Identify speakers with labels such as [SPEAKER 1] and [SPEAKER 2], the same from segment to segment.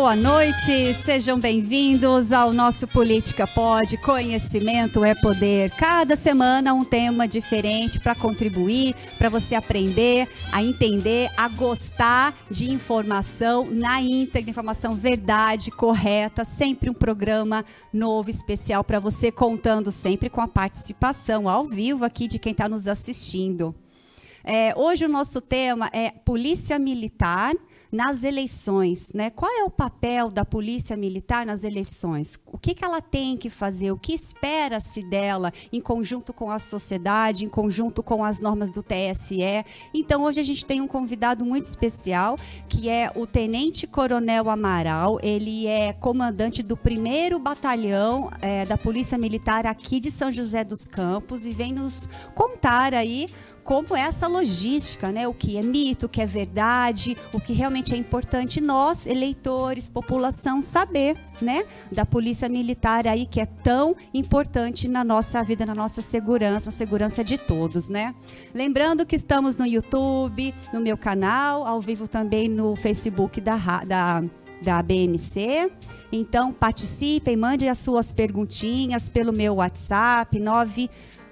[SPEAKER 1] Boa noite, sejam bem-vindos ao nosso Política Pod. Conhecimento é poder. Cada semana um tema diferente para contribuir, para você aprender, a entender, a gostar de informação na íntegra, informação verdade, correta. Sempre um programa novo, especial para você, contando sempre com a participação ao vivo aqui de quem está nos assistindo. É, hoje o nosso tema é Polícia Militar nas eleições, né? Qual é o papel da polícia militar nas eleições? O que, que ela tem que fazer? O que espera-se dela em conjunto com a sociedade, em conjunto com as normas do TSE? Então, hoje a gente tem um convidado muito especial, que é o Tenente Coronel Amaral. Ele é comandante do primeiro batalhão é, da Polícia Militar aqui de São José dos Campos e vem nos contar aí como é essa logística, né? O que é mito, o que é verdade, o que realmente é importante nós, eleitores, população, saber, né? Da polícia militar aí que é tão importante na nossa vida, na nossa segurança, na segurança de todos, né? Lembrando que estamos no YouTube, no meu canal, ao vivo também no Facebook da, da da BMC. Então participem, mande as suas perguntinhas pelo meu WhatsApp 9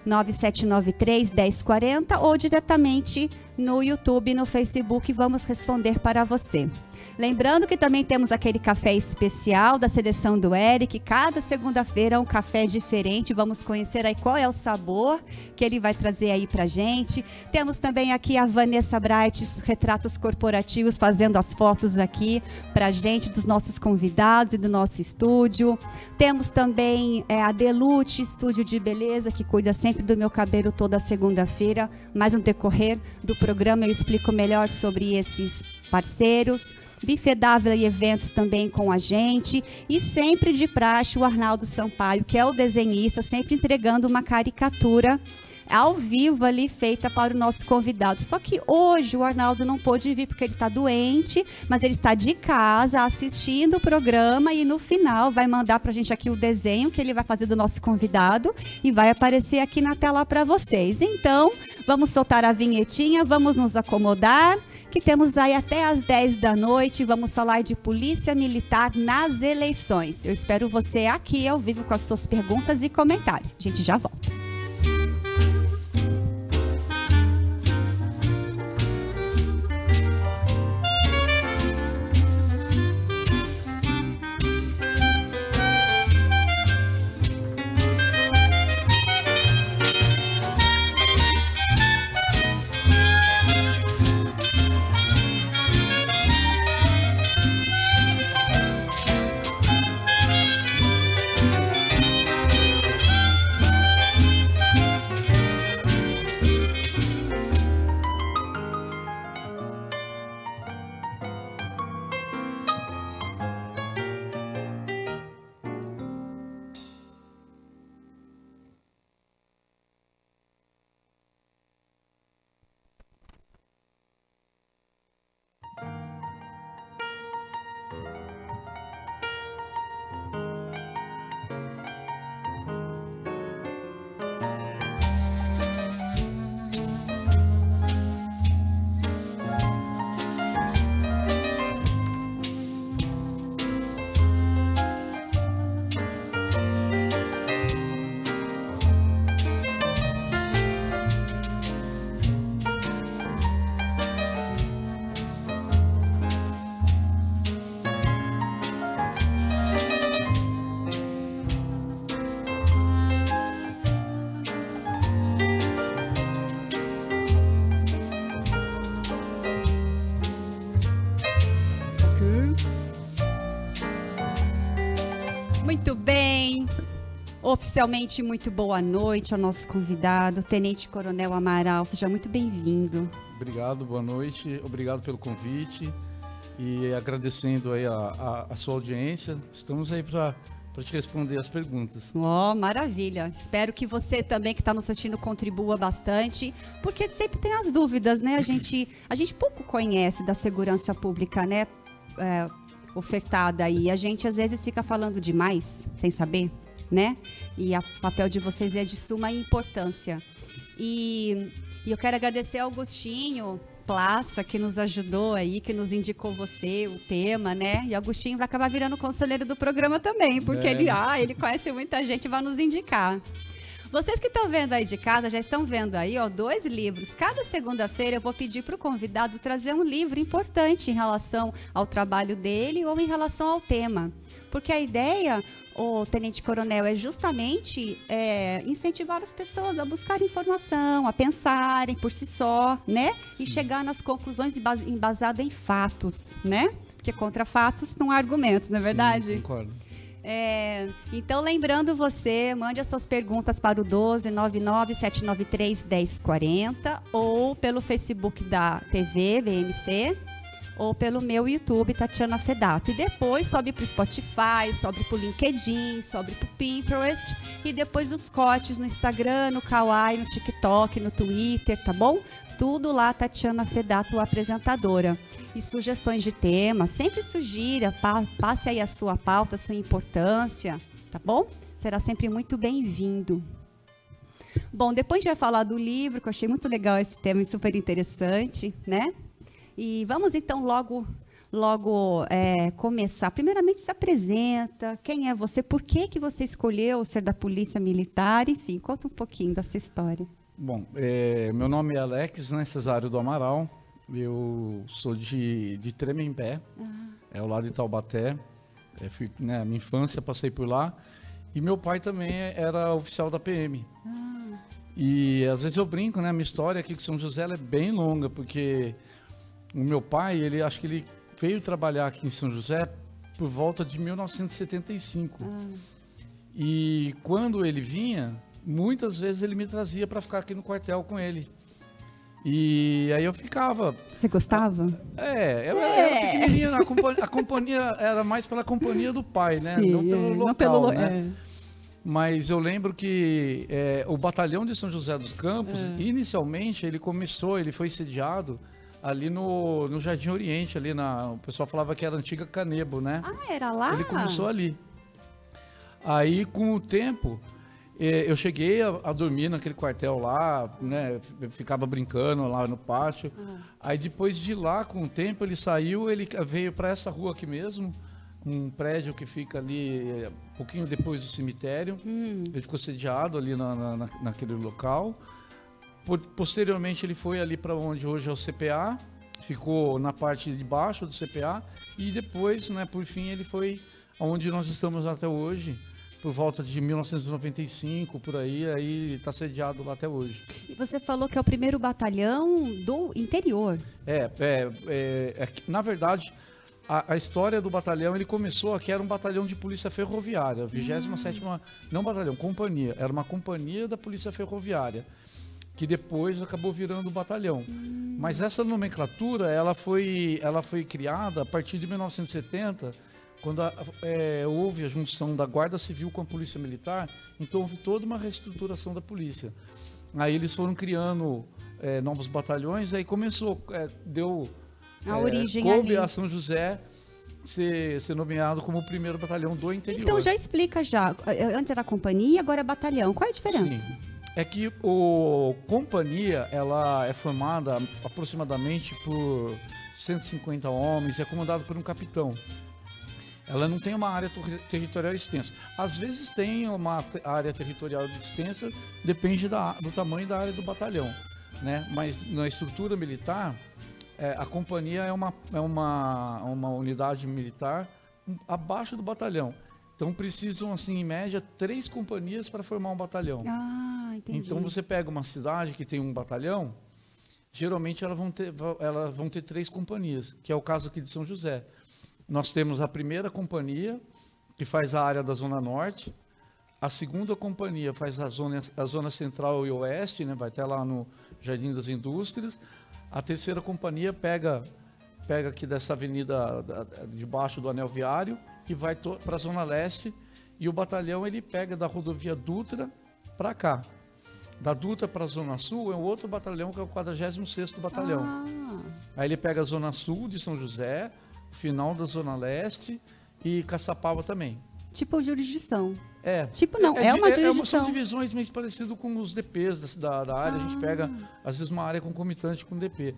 [SPEAKER 1] 9793 1040 ou diretamente no YouTube, no Facebook, vamos responder para você. Lembrando que também temos aquele café especial da seleção do Eric. Cada segunda-feira é um café diferente. Vamos conhecer aí qual é o sabor que ele vai trazer aí pra gente. Temos também aqui a Vanessa Bright, retratos corporativos, fazendo as fotos aqui pra gente dos nossos convidados e do nosso estúdio. Temos também é, a Delute, estúdio de beleza, que cuida sempre do meu cabelo toda segunda-feira. Mais um decorrer do programa eu explico melhor sobre esses parceiros. Bifedável e eventos também com a gente. E sempre de praxe o Arnaldo Sampaio, que é o desenhista, sempre entregando uma caricatura ao vivo ali feita para o nosso convidado. Só que hoje o Arnaldo não pôde vir porque ele está doente, mas ele está de casa assistindo o programa e no final vai mandar para a gente aqui o desenho que ele vai fazer do nosso convidado e vai aparecer aqui na tela para vocês. Então, vamos soltar a vinhetinha, vamos nos acomodar que temos aí até às 10 da noite. Vamos falar de polícia militar nas eleições. Eu espero você aqui ao vivo com as suas perguntas e comentários. A gente já volta. Oficialmente, muito boa noite ao nosso convidado, Tenente Coronel Amaral. Seja muito bem-vindo.
[SPEAKER 2] Obrigado, boa noite. Obrigado pelo convite e agradecendo aí a, a, a sua audiência. Estamos aí para para te responder as perguntas.
[SPEAKER 1] Oh, maravilha. Espero que você também que está nos assistindo contribua bastante, porque sempre tem as dúvidas, né? A gente, a gente pouco conhece da segurança pública, né? É, ofertada aí. A gente às vezes fica falando demais, sem saber né? E o papel de vocês é de suma importância. E, e eu quero agradecer ao Agostinho Plaça, que nos ajudou aí, que nos indicou você, o tema, né? E Agostinho vai acabar virando conselheiro do programa também, porque
[SPEAKER 2] É.
[SPEAKER 1] ele, ah, ele conhece muita gente e vai nos indicar. Vocês que estão vendo aí de casa, já estão vendo aí, ó, dois livros. Cada segunda-feira eu vou pedir para o convidado trazer um livro importante em relação ao trabalho dele ou em relação ao tema. Porque a ideia, o Tenente Coronel, é justamente é, incentivar as pessoas a buscar informação, a pensarem por si só, né? E chegar nas conclusões embas- embasado em fatos, né? Porque contra fatos não há argumentos, não é verdade?
[SPEAKER 2] Sim, concordo.
[SPEAKER 1] É, então, lembrando você, mande as suas perguntas para o 12 793 1040 ou pelo Facebook da TV BMC ou pelo meu YouTube, Tatiana Fedato. E depois sobe para o Spotify, sobe para o LinkedIn, sobe para o Pinterest e depois os cortes no Instagram, no Kawaii, no TikTok, no Twitter, tá bom? Tudo lá, Tatiana Fedato, apresentadora. E sugestões de tema, sempre sugira, pa- passe aí a sua pauta, a sua importância, tá bom? Será sempre muito bem-vindo. Bom, depois vai falar do livro, que eu achei muito legal esse tema, super interessante, né? E vamos então logo, logo é, começar. Primeiramente, se apresenta, quem é você, por que, que você escolheu ser da Polícia Militar, enfim, conta um pouquinho dessa história.
[SPEAKER 2] Bom, é, meu nome é Alex, né, Cesário do Amaral. Eu sou de, de Tremembé, é ao lado de Taubaté. É, fui, né, minha infância passei por lá. E meu pai também era oficial da PM. E às vezes eu brinco, né? A minha história aqui com São José é bem longa, porque o meu pai, ele acho que ele veio trabalhar aqui em São José por volta de 1975. E quando ele vinha, muitas vezes ele me trazia para ficar aqui no quartel com ele. E aí eu ficava.
[SPEAKER 1] Você gostava?
[SPEAKER 2] É, eu
[SPEAKER 1] É.
[SPEAKER 2] era pequenininho, a companhia, a companhia era mais pela companhia do pai, né?
[SPEAKER 1] Sim,
[SPEAKER 2] não pelo
[SPEAKER 1] é,
[SPEAKER 2] local,
[SPEAKER 1] não pelo lo-
[SPEAKER 2] né?
[SPEAKER 1] é.
[SPEAKER 2] Mas eu lembro que é, o batalhão de São José dos Campos,
[SPEAKER 1] É.
[SPEAKER 2] inicialmente, ele começou, ele foi sediado ali no, no Jardim Oriente, ali na. O pessoal falava que era antiga Canebo, né?
[SPEAKER 1] Ah, era lá?
[SPEAKER 2] Ele começou ali. Aí, com o tempo, eh, eu cheguei a, a dormir naquele quartel lá, né? Ficava brincando lá no pátio. Aí, depois de lá, com o tempo, ele saiu, ele veio para essa rua aqui mesmo, um prédio que fica ali eh, um pouquinho depois do cemitério. Ele ficou sediado ali na- na- naquele local. Po- Posteriormente, ele foi ali para onde hoje é o CPA, ficou na parte de baixo do CPA e depois, né, por fim, ele foi aonde nós estamos até hoje, por volta de 1995, por aí, aí está sediado lá até hoje.
[SPEAKER 1] E você falou que é o primeiro batalhão do interior.
[SPEAKER 2] É, é, é, é na verdade, a, a história do batalhão, ele começou aqui, era um batalhão de polícia ferroviária, 27ª, não batalhão, companhia, era uma companhia da polícia ferroviária, que depois acabou virando batalhão. Mas essa nomenclatura, ela foi, ela foi criada a partir de 1970, quando a- é, houve a junção da Guarda Civil com a Polícia Militar, então houve toda uma reestruturação da polícia. Aí eles foram criando é, novos batalhões, aí começou, é, deu
[SPEAKER 1] A
[SPEAKER 2] é,
[SPEAKER 1] origem
[SPEAKER 2] coube
[SPEAKER 1] ali.
[SPEAKER 2] a São José ser, ser nomeado como o primeiro batalhão do interior.
[SPEAKER 1] Então já explica já. Antes era companhia, agora é batalhão. Qual é a diferença?
[SPEAKER 2] Sim. É que o companhia ela é formada aproximadamente por 150 homens é comandado por um capitão. Ela não tem uma área ter- territorial extensa. Às vezes tem uma área territorial extensa, depende da- do tamanho da área do batalhão, né? Mas na estrutura militar, é, a companhia é uma, é uma, uma unidade militar abaixo do batalhão. Então precisam, assim, em média, três companhias para formar um batalhão.
[SPEAKER 1] Ah, entendi.
[SPEAKER 2] Então você pega uma cidade que tem um batalhão, geralmente elas vão ter, elas vão ter três companhias, que é o caso aqui de São José. Nós temos a primeira companhia, que faz a área da Zona Norte, a segunda companhia faz a zona, a zona central e oeste, né, vai até lá no Jardim das Indústrias. A terceira companhia pega, pega aqui dessa avenida da- da- debaixo do anel viário e vai para a zona leste. E o batalhão ele pega da rodovia Dutra para cá. Da Dutra para a Zona Sul é um outro batalhão que é o 46º Batalhão.
[SPEAKER 1] Ah,
[SPEAKER 2] Aí ele pega a Zona Sul de São José, final da Zona Leste e Caçapava também.
[SPEAKER 1] Tipo jurisdição.
[SPEAKER 2] É.
[SPEAKER 1] Tipo, não, é uma
[SPEAKER 2] di-
[SPEAKER 1] jurisdição.
[SPEAKER 2] são divisões meio parecido com os DPs da, da área. A gente
[SPEAKER 1] Ah.
[SPEAKER 2] pega, às vezes, uma área concomitante com DP.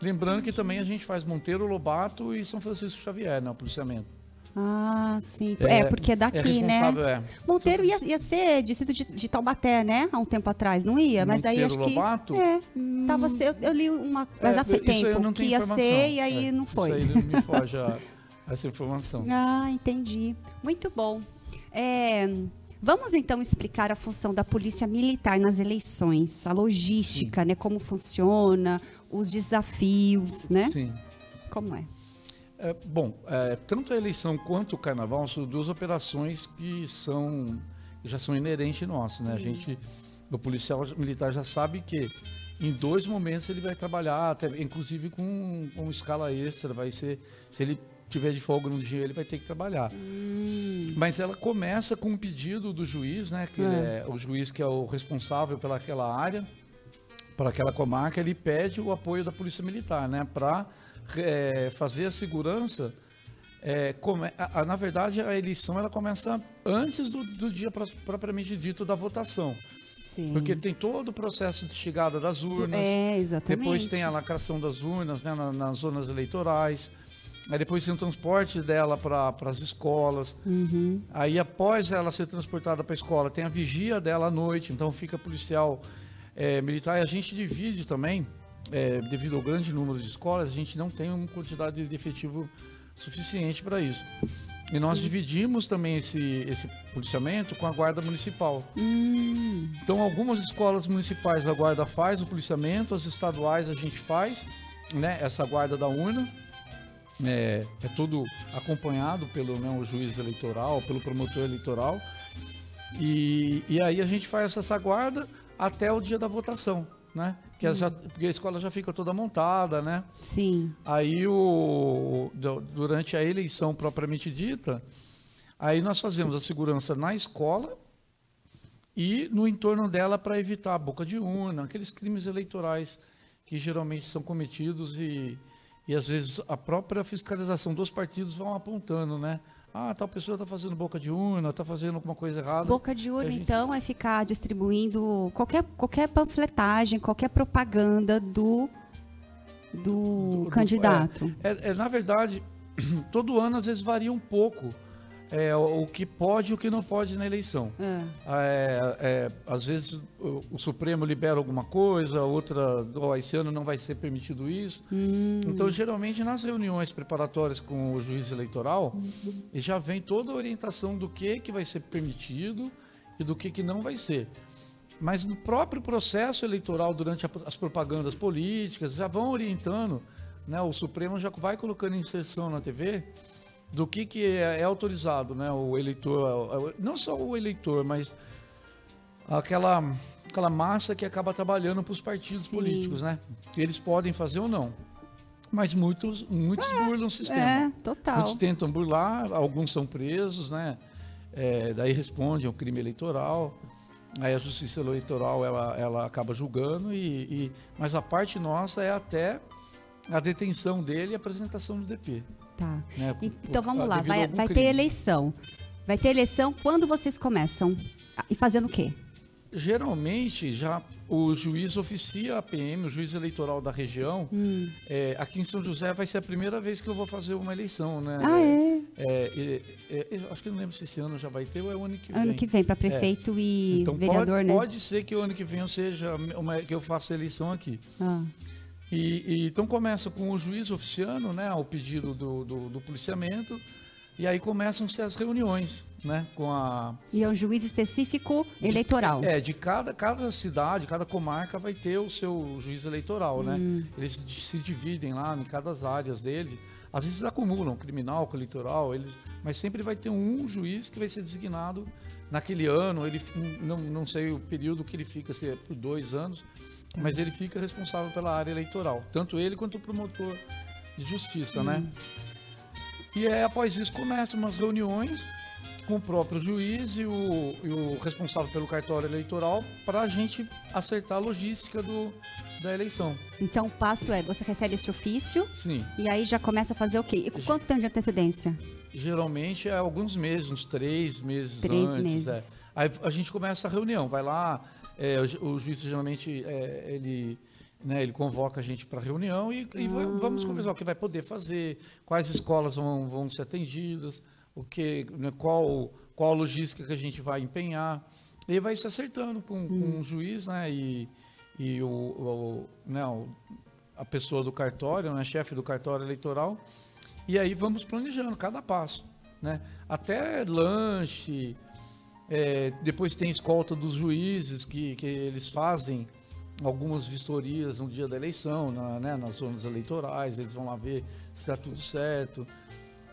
[SPEAKER 2] Lembrando que também a gente faz Monteiro, Lobato e São Francisco Xavier, né? O policiamento.
[SPEAKER 1] Ah, sim. É, porque é
[SPEAKER 2] é
[SPEAKER 1] daqui, né?
[SPEAKER 2] responsável, é.
[SPEAKER 1] Monteiro ia, ia ser distrito de, de Taubaté, né? Há um tempo atrás, não ia? Mas aí
[SPEAKER 2] Monteiro,
[SPEAKER 1] acho que.
[SPEAKER 2] Lobato?
[SPEAKER 1] É, tava ser, eu, eu li uma. Mas
[SPEAKER 2] É,
[SPEAKER 1] há
[SPEAKER 2] isso aí eu
[SPEAKER 1] tempo
[SPEAKER 2] não
[SPEAKER 1] que ia ser e aí
[SPEAKER 2] É,
[SPEAKER 1] não foi.
[SPEAKER 2] Isso aí me foge a- essa informação.
[SPEAKER 1] Ah, entendi. Muito bom. É, vamos então explicar a função da polícia militar nas eleições, a logística, né? Como funciona, os desafios, né?
[SPEAKER 2] Sim.
[SPEAKER 1] Como é?
[SPEAKER 2] É, bom, é, tanto a eleição quanto o carnaval são duas operações que são que já são inerentes nossas, né? A gente, o policial militar já sabe que em dois momentos ele vai trabalhar, até, inclusive com, com escala extra, vai ser, se ele tiver de folga no dia, ele vai ter que trabalhar. Mas ela começa com um pedido do juiz, né? Que ele é o juiz que é o responsável pelaquela área, para aquela comarca, ele pede o apoio da polícia militar, né? Para fazer a segurança. é, come- a- a- na verdade, a eleição ela começa antes do, do dia pro- propriamente dito da votação,
[SPEAKER 1] Sim.
[SPEAKER 2] porque tem todo o processo de chegada das urnas.
[SPEAKER 1] é, exatamente.
[SPEAKER 2] Depois tem a lacração das urnas né, na- nas zonas eleitorais. Aí depois tem o transporte dela para as escolas.
[SPEAKER 1] Uhum.
[SPEAKER 2] Aí após ela ser transportada para a escola, tem a vigia dela à noite. Então fica policial é, militar. E a gente divide também, é, devido ao grande número de escolas, a gente não tem uma quantidade de efetivo suficiente para isso. E nós dividimos também esse, esse policiamento com a guarda municipal.
[SPEAKER 1] Hum,
[SPEAKER 2] Então, algumas escolas municipais a guarda faz o policiamento, as estaduais a gente faz, né? Essa guarda da urna. É, é tudo acompanhado pelo né, o juiz eleitoral, pelo promotor eleitoral. E, e aí a gente faz essa guarda até o dia da votação, né? Porque, ela já- porque a escola já fica toda montada, né?
[SPEAKER 1] sim.
[SPEAKER 2] Aí o du- durante a eleição propriamente dita, aí nós fazemos a segurança na escola e no entorno dela para evitar a boca de urna, aqueles crimes eleitorais que geralmente são cometidos e, e às vezes a própria fiscalização dos partidos vão apontando, né? Ah, tal pessoa está fazendo boca de urna, está fazendo alguma coisa errada.
[SPEAKER 1] Boca de urna,
[SPEAKER 2] gente-
[SPEAKER 1] então, é ficar distribuindo qualquer, qualquer panfletagem, qualquer propaganda do, do,
[SPEAKER 2] Do- do-
[SPEAKER 1] candidato.
[SPEAKER 2] É, é, na verdade, todo ano às vezes varia um pouco é, o, que pode e o que não pode na eleição.
[SPEAKER 1] É.
[SPEAKER 2] É, é, às vezes o, o Supremo libera alguma coisa, outra, ó, esse ano não vai ser permitido isso.
[SPEAKER 1] Hum,
[SPEAKER 2] Então, geralmente, nas reuniões preparatórias com o juiz eleitoral, e já vem toda a orientação do que, que vai ser permitido e do que, que não vai ser. Mas no próprio processo eleitoral, durante a- as propagandas políticas, já vão orientando, né? o Supremo já vai colocando inserção na TV do que, que é, é autorizado, né? o eleitor, não só o eleitor, mas aquela, aquela massa que acaba trabalhando para os partidos
[SPEAKER 1] Sim.
[SPEAKER 2] políticos, né? Eles podem fazer ou não. Mas muitos, muitos burlam o sistema.
[SPEAKER 1] é, total.
[SPEAKER 2] Muitos tentam burlar, alguns são presos, né? É, daí respondem ao crime eleitoral. Aí a justiça eleitoral ela, ela acaba julgando, e, e- mas a parte nossa é até a detenção dele e a apresentação do DP.
[SPEAKER 1] Tá.
[SPEAKER 2] Né?
[SPEAKER 1] E- Então vamos
[SPEAKER 2] por-
[SPEAKER 1] lá, vai, vai ter eleição. Vai ter eleição quando vocês começam? Ah, E fazendo o quê?
[SPEAKER 2] Geralmente, já o juiz oficia a PM, o juiz eleitoral da região.
[SPEAKER 1] Hum.
[SPEAKER 2] É, aqui em São José vai ser a primeira vez que eu vou fazer uma eleição, né?
[SPEAKER 1] Ah, é?
[SPEAKER 2] É, é, é, eu acho que eu não lembro se esse ano já vai ter ou é o ano que vem.
[SPEAKER 1] Ano que vem, para prefeito e
[SPEAKER 2] Então
[SPEAKER 1] vereador,
[SPEAKER 2] pode,
[SPEAKER 1] né?
[SPEAKER 2] pode ser que o ano que vem eu seja uma, que eu faça eleição aqui.
[SPEAKER 1] Ah,
[SPEAKER 2] E, e- então começa com o juiz oficiando, né, ao pedido do, do, do policiamento, e aí começam-se as reuniões, né, com a
[SPEAKER 1] E é um juiz específico eleitoral.
[SPEAKER 2] é de cada cada cidade, cada comarca vai ter o seu juiz eleitoral, né?
[SPEAKER 1] Hum.
[SPEAKER 2] Eles se- se dividem lá em cada áreas dele. Às vezes acumulam criminal com eleitoral, eles, mas sempre vai ter um juiz que vai ser designado naquele ano. Ele não, não sei o período que ele fica, se é por dois anos,
[SPEAKER 1] Tá.
[SPEAKER 2] mas ele fica responsável pela área eleitoral, tanto ele quanto o promotor de justiça, né? E aí, após isso começam umas reuniões com o próprio juiz e o, e o responsável pelo cartório eleitoral para a gente acertar a logística do, da eleição.
[SPEAKER 1] Então o passo é, você recebe esse ofício
[SPEAKER 2] Sim.
[SPEAKER 1] e aí já começa a fazer o quê? E quanto tempo de antecedência?
[SPEAKER 2] geralmente é alguns meses, uns três meses
[SPEAKER 1] Três
[SPEAKER 2] antes.
[SPEAKER 1] meses.
[SPEAKER 2] é. Aí a gente começa a reunião, vai lá, é, o, o juiz geralmente é, ele, né, ele convoca a gente para reunião e, e va- vamos conversar o que vai poder fazer, quais escolas vão, vão ser atendidas, o que, né, qual, qual logística que a gente vai empenhar. E vai se acertando com, com o juiz né, e, e o, o, né, o- a pessoa do cartório, né, chefe do cartório eleitoral. E aí vamos planejando cada passo, né? Até lanche, é, depois tem escolta dos juízes que, que eles fazem algumas vistorias no dia da eleição, na, né, nas zonas eleitorais, eles vão lá ver se está tudo certo.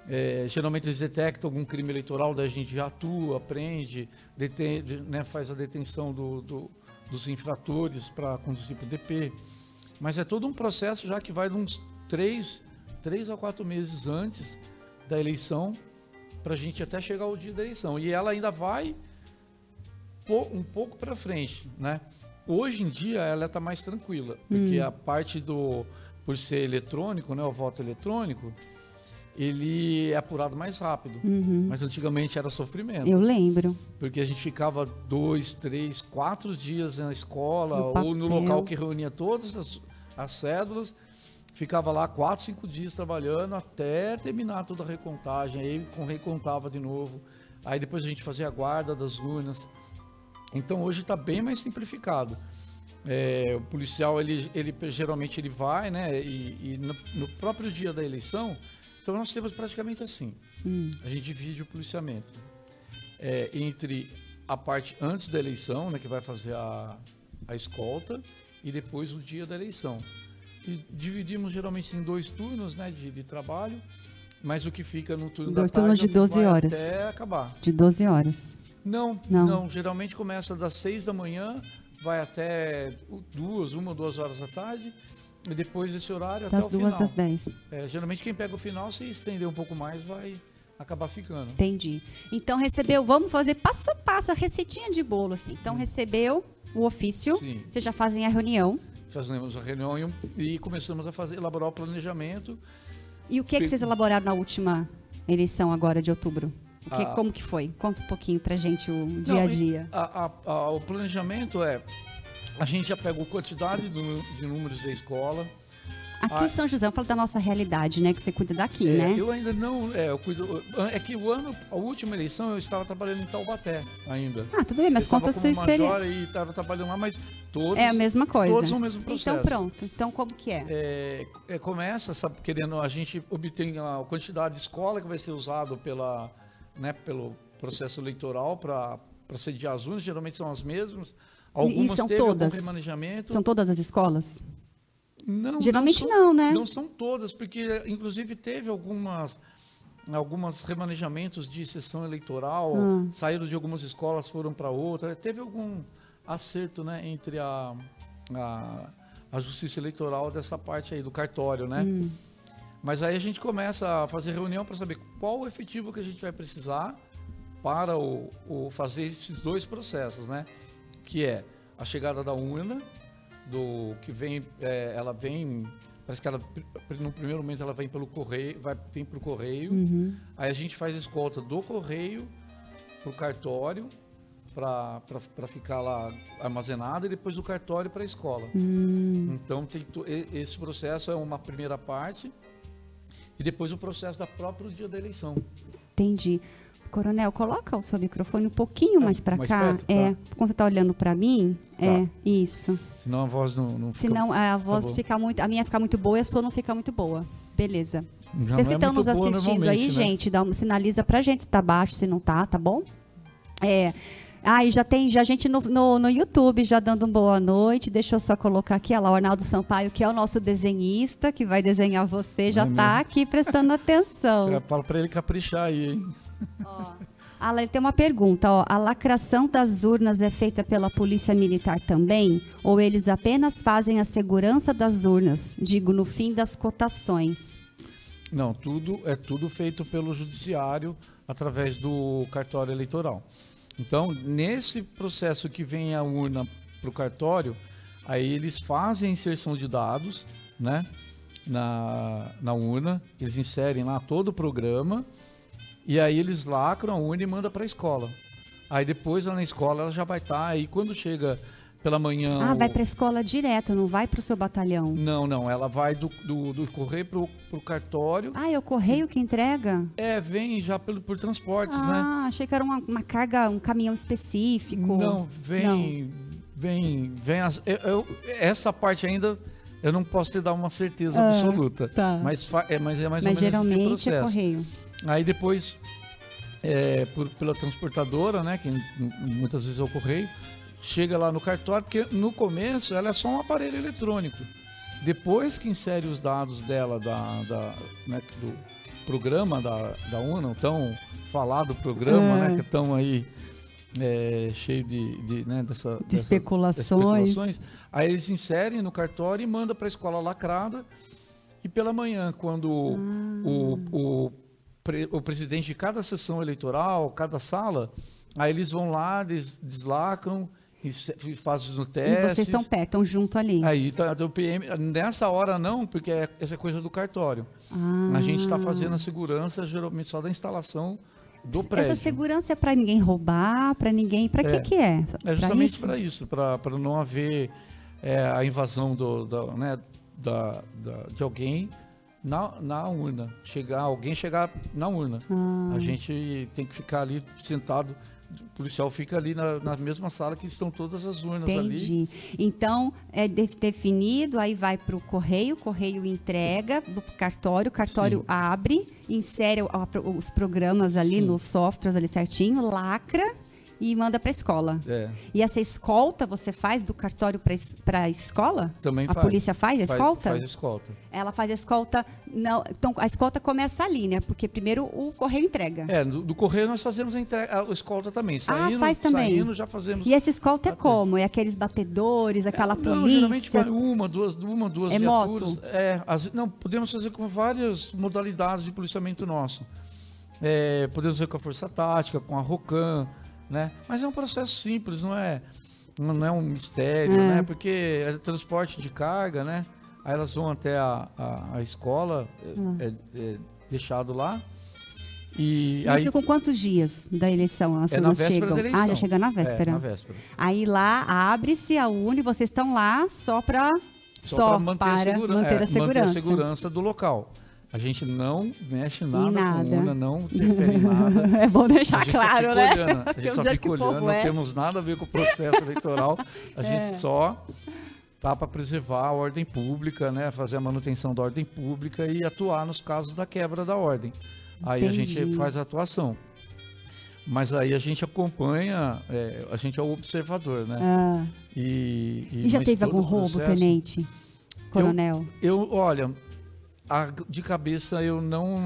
[SPEAKER 2] É, geralmente eles detectam algum crime eleitoral, daí a gente já atua, prende, detém, de- né, faz a detenção do- do- dos infratores para conduzir para o DP. Mas é todo um processo já que vai de uns três, três a quatro meses antes da eleição, para a gente até chegar ao dia da eleição. E ela ainda vai um pouco para frente, né? Hoje em dia ela está mais tranquila, porque a parte do por ser eletrônico, né, o voto eletrônico, ele é apurado mais rápido. Mas antigamente era sofrimento,
[SPEAKER 1] Eu lembro.
[SPEAKER 2] porque a gente ficava dois, três, quatro dias na escola
[SPEAKER 1] No
[SPEAKER 2] ou no local que reunia todas as, as cédulas, ficava lá quatro, cinco dias trabalhando até terminar toda a recontagem. Aí com recontava de novo. Aí depois a gente fazia a guarda das urnas. Então hoje está bem mais simplificado. É, o policial ele, ele geralmente ele vai, né? E, e no, no próprio dia da eleição, então nós temos praticamente assim. A gente divide o policiamento é, entre a parte antes da eleição, né, que vai fazer a, a escolta, e depois o dia da eleição. E dividimos geralmente em dois turnos né, de, de trabalho, mas o que fica no turno
[SPEAKER 1] Dois
[SPEAKER 2] da tarde
[SPEAKER 1] turnos de
[SPEAKER 2] é o que
[SPEAKER 1] 12
[SPEAKER 2] vai
[SPEAKER 1] horas.
[SPEAKER 2] Até acabar.
[SPEAKER 1] De 12 horas.
[SPEAKER 2] Não,
[SPEAKER 1] Não.
[SPEAKER 2] não, Geralmente começa das seis da manhã, vai até duas, uma ou duas horas da tarde, e depois esse horário
[SPEAKER 1] Das
[SPEAKER 2] até o
[SPEAKER 1] duas
[SPEAKER 2] final.
[SPEAKER 1] às 10.
[SPEAKER 2] É, geralmente quem pega o final, se estender um pouco mais, vai acabar ficando.
[SPEAKER 1] Entendi. Então recebeu, vamos fazer passo a passo, a receitinha de bolo, assim. Então recebeu o ofício,
[SPEAKER 2] Sim.
[SPEAKER 1] vocês já fazem a reunião.
[SPEAKER 2] Fazemos a reunião e, e começamos a fazer, elaborar o planejamento.
[SPEAKER 1] E o que, é que vocês elaboraram na última eleição agora de outubro? Que,
[SPEAKER 2] Ah.
[SPEAKER 1] Como que foi? Conta um pouquinho pra gente o dia
[SPEAKER 2] Não,
[SPEAKER 1] a dia.
[SPEAKER 2] a- a- a- o planejamento é, a gente já pegou quantidade do- de números da escola.
[SPEAKER 1] Aqui em São José, vamos falar da nossa realidade, né? Que você cuida daqui,
[SPEAKER 2] É,
[SPEAKER 1] né?
[SPEAKER 2] Eu ainda não, é, eu cuido, é que o ano, a última eleição eu estava trabalhando em Taubaté ainda.
[SPEAKER 1] Ah, tudo bem, mas
[SPEAKER 2] Eu
[SPEAKER 1] conta a sua experiência.
[SPEAKER 2] E estava trabalhando lá, mas todos,
[SPEAKER 1] É a mesma coisa.
[SPEAKER 2] todos são o mesmo processo.
[SPEAKER 1] Então pronto. Então como que é?
[SPEAKER 2] É, é, começa, sabe, querendo, a gente obtém a quantidade de escola que vai ser usado pela, né, pelo processo eleitoral para sediar as urnas, geralmente são as mesmas. Algumas
[SPEAKER 1] são
[SPEAKER 2] teve
[SPEAKER 1] todas?
[SPEAKER 2] algum remanejamento.
[SPEAKER 1] São todas as escolas?
[SPEAKER 2] Não,
[SPEAKER 1] Geralmente
[SPEAKER 2] são-
[SPEAKER 1] não, né?
[SPEAKER 2] Não são todas, porque inclusive teve algumas algumas remanejamentos de sessão eleitoral,
[SPEAKER 1] Hum.
[SPEAKER 2] saíram de algumas escolas, foram para outra. Teve algum acerto, né, entre a, a, a justiça eleitoral dessa parte aí do cartório, né?
[SPEAKER 1] Hum.
[SPEAKER 2] Mas aí a gente começa a fazer reunião para saber qual o efetivo que a gente vai precisar para o, o fazer esses dois processos, né? Que é a chegada da urna, do que vem, é, ela vem, parece que ela no primeiro momento ela vem pelo correio, vai vem para o correio.
[SPEAKER 1] Uhum.
[SPEAKER 2] Aí a gente faz a escolta do correio para o cartório para ficar lá armazenado e depois do cartório para a escola.
[SPEAKER 1] Hum.
[SPEAKER 2] Então tem esse processo é uma primeira parte e depois o processo da próprio dia da eleição.
[SPEAKER 1] Entendi. Coronel, coloca o seu microfone um pouquinho mais
[SPEAKER 2] mais
[SPEAKER 1] cá.
[SPEAKER 2] perto, tá.
[SPEAKER 1] É, quando você tá olhando pra mim, é, isso.
[SPEAKER 2] Senão a voz não, não fica.
[SPEAKER 1] Senão a voz
[SPEAKER 2] bom.
[SPEAKER 1] fica muito, a minha fica muito boa e a sua não fica muito boa. Beleza.
[SPEAKER 2] Já
[SPEAKER 1] Vocês que
[SPEAKER 2] é
[SPEAKER 1] estão nos assistindo aí,
[SPEAKER 2] né?
[SPEAKER 1] gente, dá uma, sinaliza pra gente se tá baixo, se não tá, tá bom? É. Ah, e já tem já gente no, no, no YouTube já dando um boa noite. Deixa eu só colocar aqui, olha lá, o Arnaldo Sampaio, que é o nosso desenhista, que vai desenhar você, já
[SPEAKER 2] É
[SPEAKER 1] tá
[SPEAKER 2] mesmo?
[SPEAKER 1] aqui prestando atenção.
[SPEAKER 2] Já Fala para ele caprichar aí, hein?
[SPEAKER 1] Ah, ele tem uma pergunta, ó. A lacração das urnas é feita pela Polícia Militar também? Ou eles apenas fazem a segurança das urnas? Digo, no fim das cotações.
[SPEAKER 2] Não, tudo é tudo feito pelo judiciário através do cartório eleitoral. Então, nesse processo que vem a urna para o cartório, aí eles fazem a inserção de dados, né, na, na urna, eles inserem lá todo o programa E aí eles lacram a urna e mandam para a escola. Aí depois lá na escola ela já vai estar. aí quando chega pela manhã.
[SPEAKER 1] Ah,
[SPEAKER 2] o-
[SPEAKER 1] vai para a escola direto, não vai para o seu batalhão.
[SPEAKER 2] Não, não. Ela vai do, do, do correio pro, pro cartório.
[SPEAKER 1] Ah, é o correio que entrega?
[SPEAKER 2] É, vem já pelo, por transportes, né?
[SPEAKER 1] Ah, achei que era uma, uma carga, um caminhão específico.
[SPEAKER 2] Não, vem. Vem. Vem. as- eu- eu- essa parte ainda eu não posso te dar uma certeza
[SPEAKER 1] Ah,
[SPEAKER 2] absoluta.
[SPEAKER 1] tá.
[SPEAKER 2] Mas, é, mas é mais
[SPEAKER 1] Mas
[SPEAKER 2] ou menos esse
[SPEAKER 1] geralmente é
[SPEAKER 2] processo.
[SPEAKER 1] correio.
[SPEAKER 2] Aí depois, é, por- pela transportadora, né, que muitas vezes é o correio, chega lá no cartório, porque no começo ela é só um aparelho eletrônico. Depois que insere os dados dela, da, da, né, do programa da, da UNA, tão falado programa,
[SPEAKER 1] É.
[SPEAKER 2] né, que estão aí é, cheio de, de, né, dessa, dessas-
[SPEAKER 1] especulações.
[SPEAKER 2] especulações. Aí eles inserem no cartório e mandam para a escola lacrada. E pela manhã, quando o, o, pre- o presidente de cada sessão eleitoral, cada sala, aí eles vão lá, des, deslacram e e fazem os
[SPEAKER 1] E
[SPEAKER 2] testes.
[SPEAKER 1] vocês estão perto, estão junto ali.
[SPEAKER 2] Aí tá, o PM, nessa hora não, porque é, essa é coisa do cartório.
[SPEAKER 1] Ah.
[SPEAKER 2] A gente está fazendo a segurança geralmente só da instalação do prédio.
[SPEAKER 1] Essa segurança é para ninguém roubar, para ninguém. Para que
[SPEAKER 2] É.
[SPEAKER 1] que é?
[SPEAKER 2] É
[SPEAKER 1] Pra
[SPEAKER 2] justamente para isso, para não haver é, a invasão do, da, né, da, da- de alguém na, na urna. Chegar, alguém chegar na urna.
[SPEAKER 1] Ah.
[SPEAKER 2] A gente tem que ficar ali sentado, o policial fica ali na, na mesma sala que estão todas as urnas ali.
[SPEAKER 1] Entendi. Então, é de- definido, aí vai para o correio, o correio entrega do cartório, o cartório
[SPEAKER 2] Sim.
[SPEAKER 1] abre, insere os programas ali
[SPEAKER 2] Sim.
[SPEAKER 1] nos softwares ali certinho, lacra e manda para a escola.
[SPEAKER 2] É,
[SPEAKER 1] E essa escolta você faz do cartório para a escola?
[SPEAKER 2] também
[SPEAKER 1] a
[SPEAKER 2] faz.
[SPEAKER 1] polícia faz a
[SPEAKER 2] Faz-
[SPEAKER 1] escolta?
[SPEAKER 2] Faz escolta.
[SPEAKER 1] Ela faz a escolta. Não, então, a escolta começa ali, né? Porque primeiro o correio entrega.
[SPEAKER 2] É, do, do correio nós fazemos a, entrega, a escolta também. Saindo,
[SPEAKER 1] Ah, faz também.
[SPEAKER 2] Saindo já fazemos.
[SPEAKER 1] E essa escolta é como? É aqueles batedores, aquela
[SPEAKER 2] Não, geralmente
[SPEAKER 1] polícia?
[SPEAKER 2] vai uma, duas, uma, duas
[SPEAKER 1] É
[SPEAKER 2] viaturas.
[SPEAKER 1] moto?
[SPEAKER 2] É, as- não, podemos fazer com várias modalidades de policiamento nosso. É, podemos fazer com a Força Tática, com a Rocan, né? Mas é um processo simples, não é, não é um mistério,
[SPEAKER 1] É.
[SPEAKER 2] né? Porque é transporte de carga, né? Aí elas vão até a, a, a escola, é-
[SPEAKER 1] Hum.
[SPEAKER 2] é, é deixado lá. E
[SPEAKER 1] Isso
[SPEAKER 2] aí
[SPEAKER 1] com quantos dias da eleição as
[SPEAKER 2] é
[SPEAKER 1] urnas chegam? Ah, já chega na véspera.
[SPEAKER 2] É, na véspera.
[SPEAKER 1] Aí lá abre-se a urna e vocês estão lá só para só,
[SPEAKER 2] pra manter, a, segura-
[SPEAKER 1] manter
[SPEAKER 2] é,
[SPEAKER 1] a segurança.
[SPEAKER 2] manter a segurança do local. A gente não mexe nada
[SPEAKER 1] nada.
[SPEAKER 2] com urna, não interfere em nada.
[SPEAKER 1] é bom
[SPEAKER 2] A
[SPEAKER 1] deixar claro, né?
[SPEAKER 2] olhando, a gente só
[SPEAKER 1] é que
[SPEAKER 2] fica olhando, não
[SPEAKER 1] é?
[SPEAKER 2] temos nada a ver com o processo eleitoral. A gente
[SPEAKER 1] É.
[SPEAKER 2] só tá para preservar a ordem pública, né? Fazer a manutenção da ordem pública e atuar nos casos da quebra da ordem. Aí a
[SPEAKER 1] Entendi.
[SPEAKER 2] gente faz a atuação. Mas aí a gente acompanha, é, a gente é o observador, né?
[SPEAKER 1] Ah,
[SPEAKER 2] E,
[SPEAKER 1] e já
[SPEAKER 2] mas
[SPEAKER 1] teve algum roubo,
[SPEAKER 2] processo-
[SPEAKER 1] tenente? Coronel?
[SPEAKER 2] Eu, olha, a- de cabeça eu não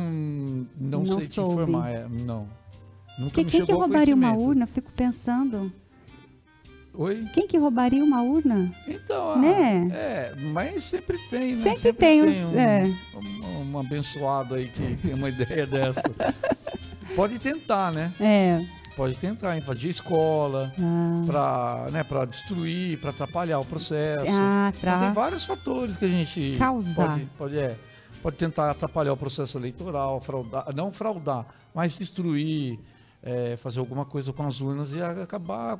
[SPEAKER 2] não,
[SPEAKER 1] Não
[SPEAKER 2] sei te
[SPEAKER 1] soube.
[SPEAKER 2] informar, é, não. Nunca
[SPEAKER 1] Que-
[SPEAKER 2] me
[SPEAKER 1] quem que roubaria uma urna? Fico pensando.
[SPEAKER 2] Oi?
[SPEAKER 1] Quem que roubaria uma urna?
[SPEAKER 2] Então,
[SPEAKER 1] Né?
[SPEAKER 2] é, mas sempre tem, né?
[SPEAKER 1] Sempre tem uns-
[SPEAKER 2] um,
[SPEAKER 1] é.
[SPEAKER 2] um, um abençoado aí que tem uma ideia dessa. Pode tentar, né?
[SPEAKER 1] É.
[SPEAKER 2] Pode tentar invadir escola,
[SPEAKER 1] Ah,
[SPEAKER 2] para né, pra destruir, para atrapalhar o processo.
[SPEAKER 1] ah,
[SPEAKER 2] Então, tem
[SPEAKER 1] pra...
[SPEAKER 2] vários fatores que a gente
[SPEAKER 1] Causar.
[SPEAKER 2] pode, pode, é, pode tentar atrapalhar o processo eleitoral, fraudar, não fraudar, mas destruir, é, fazer alguma coisa com as urnas e acabar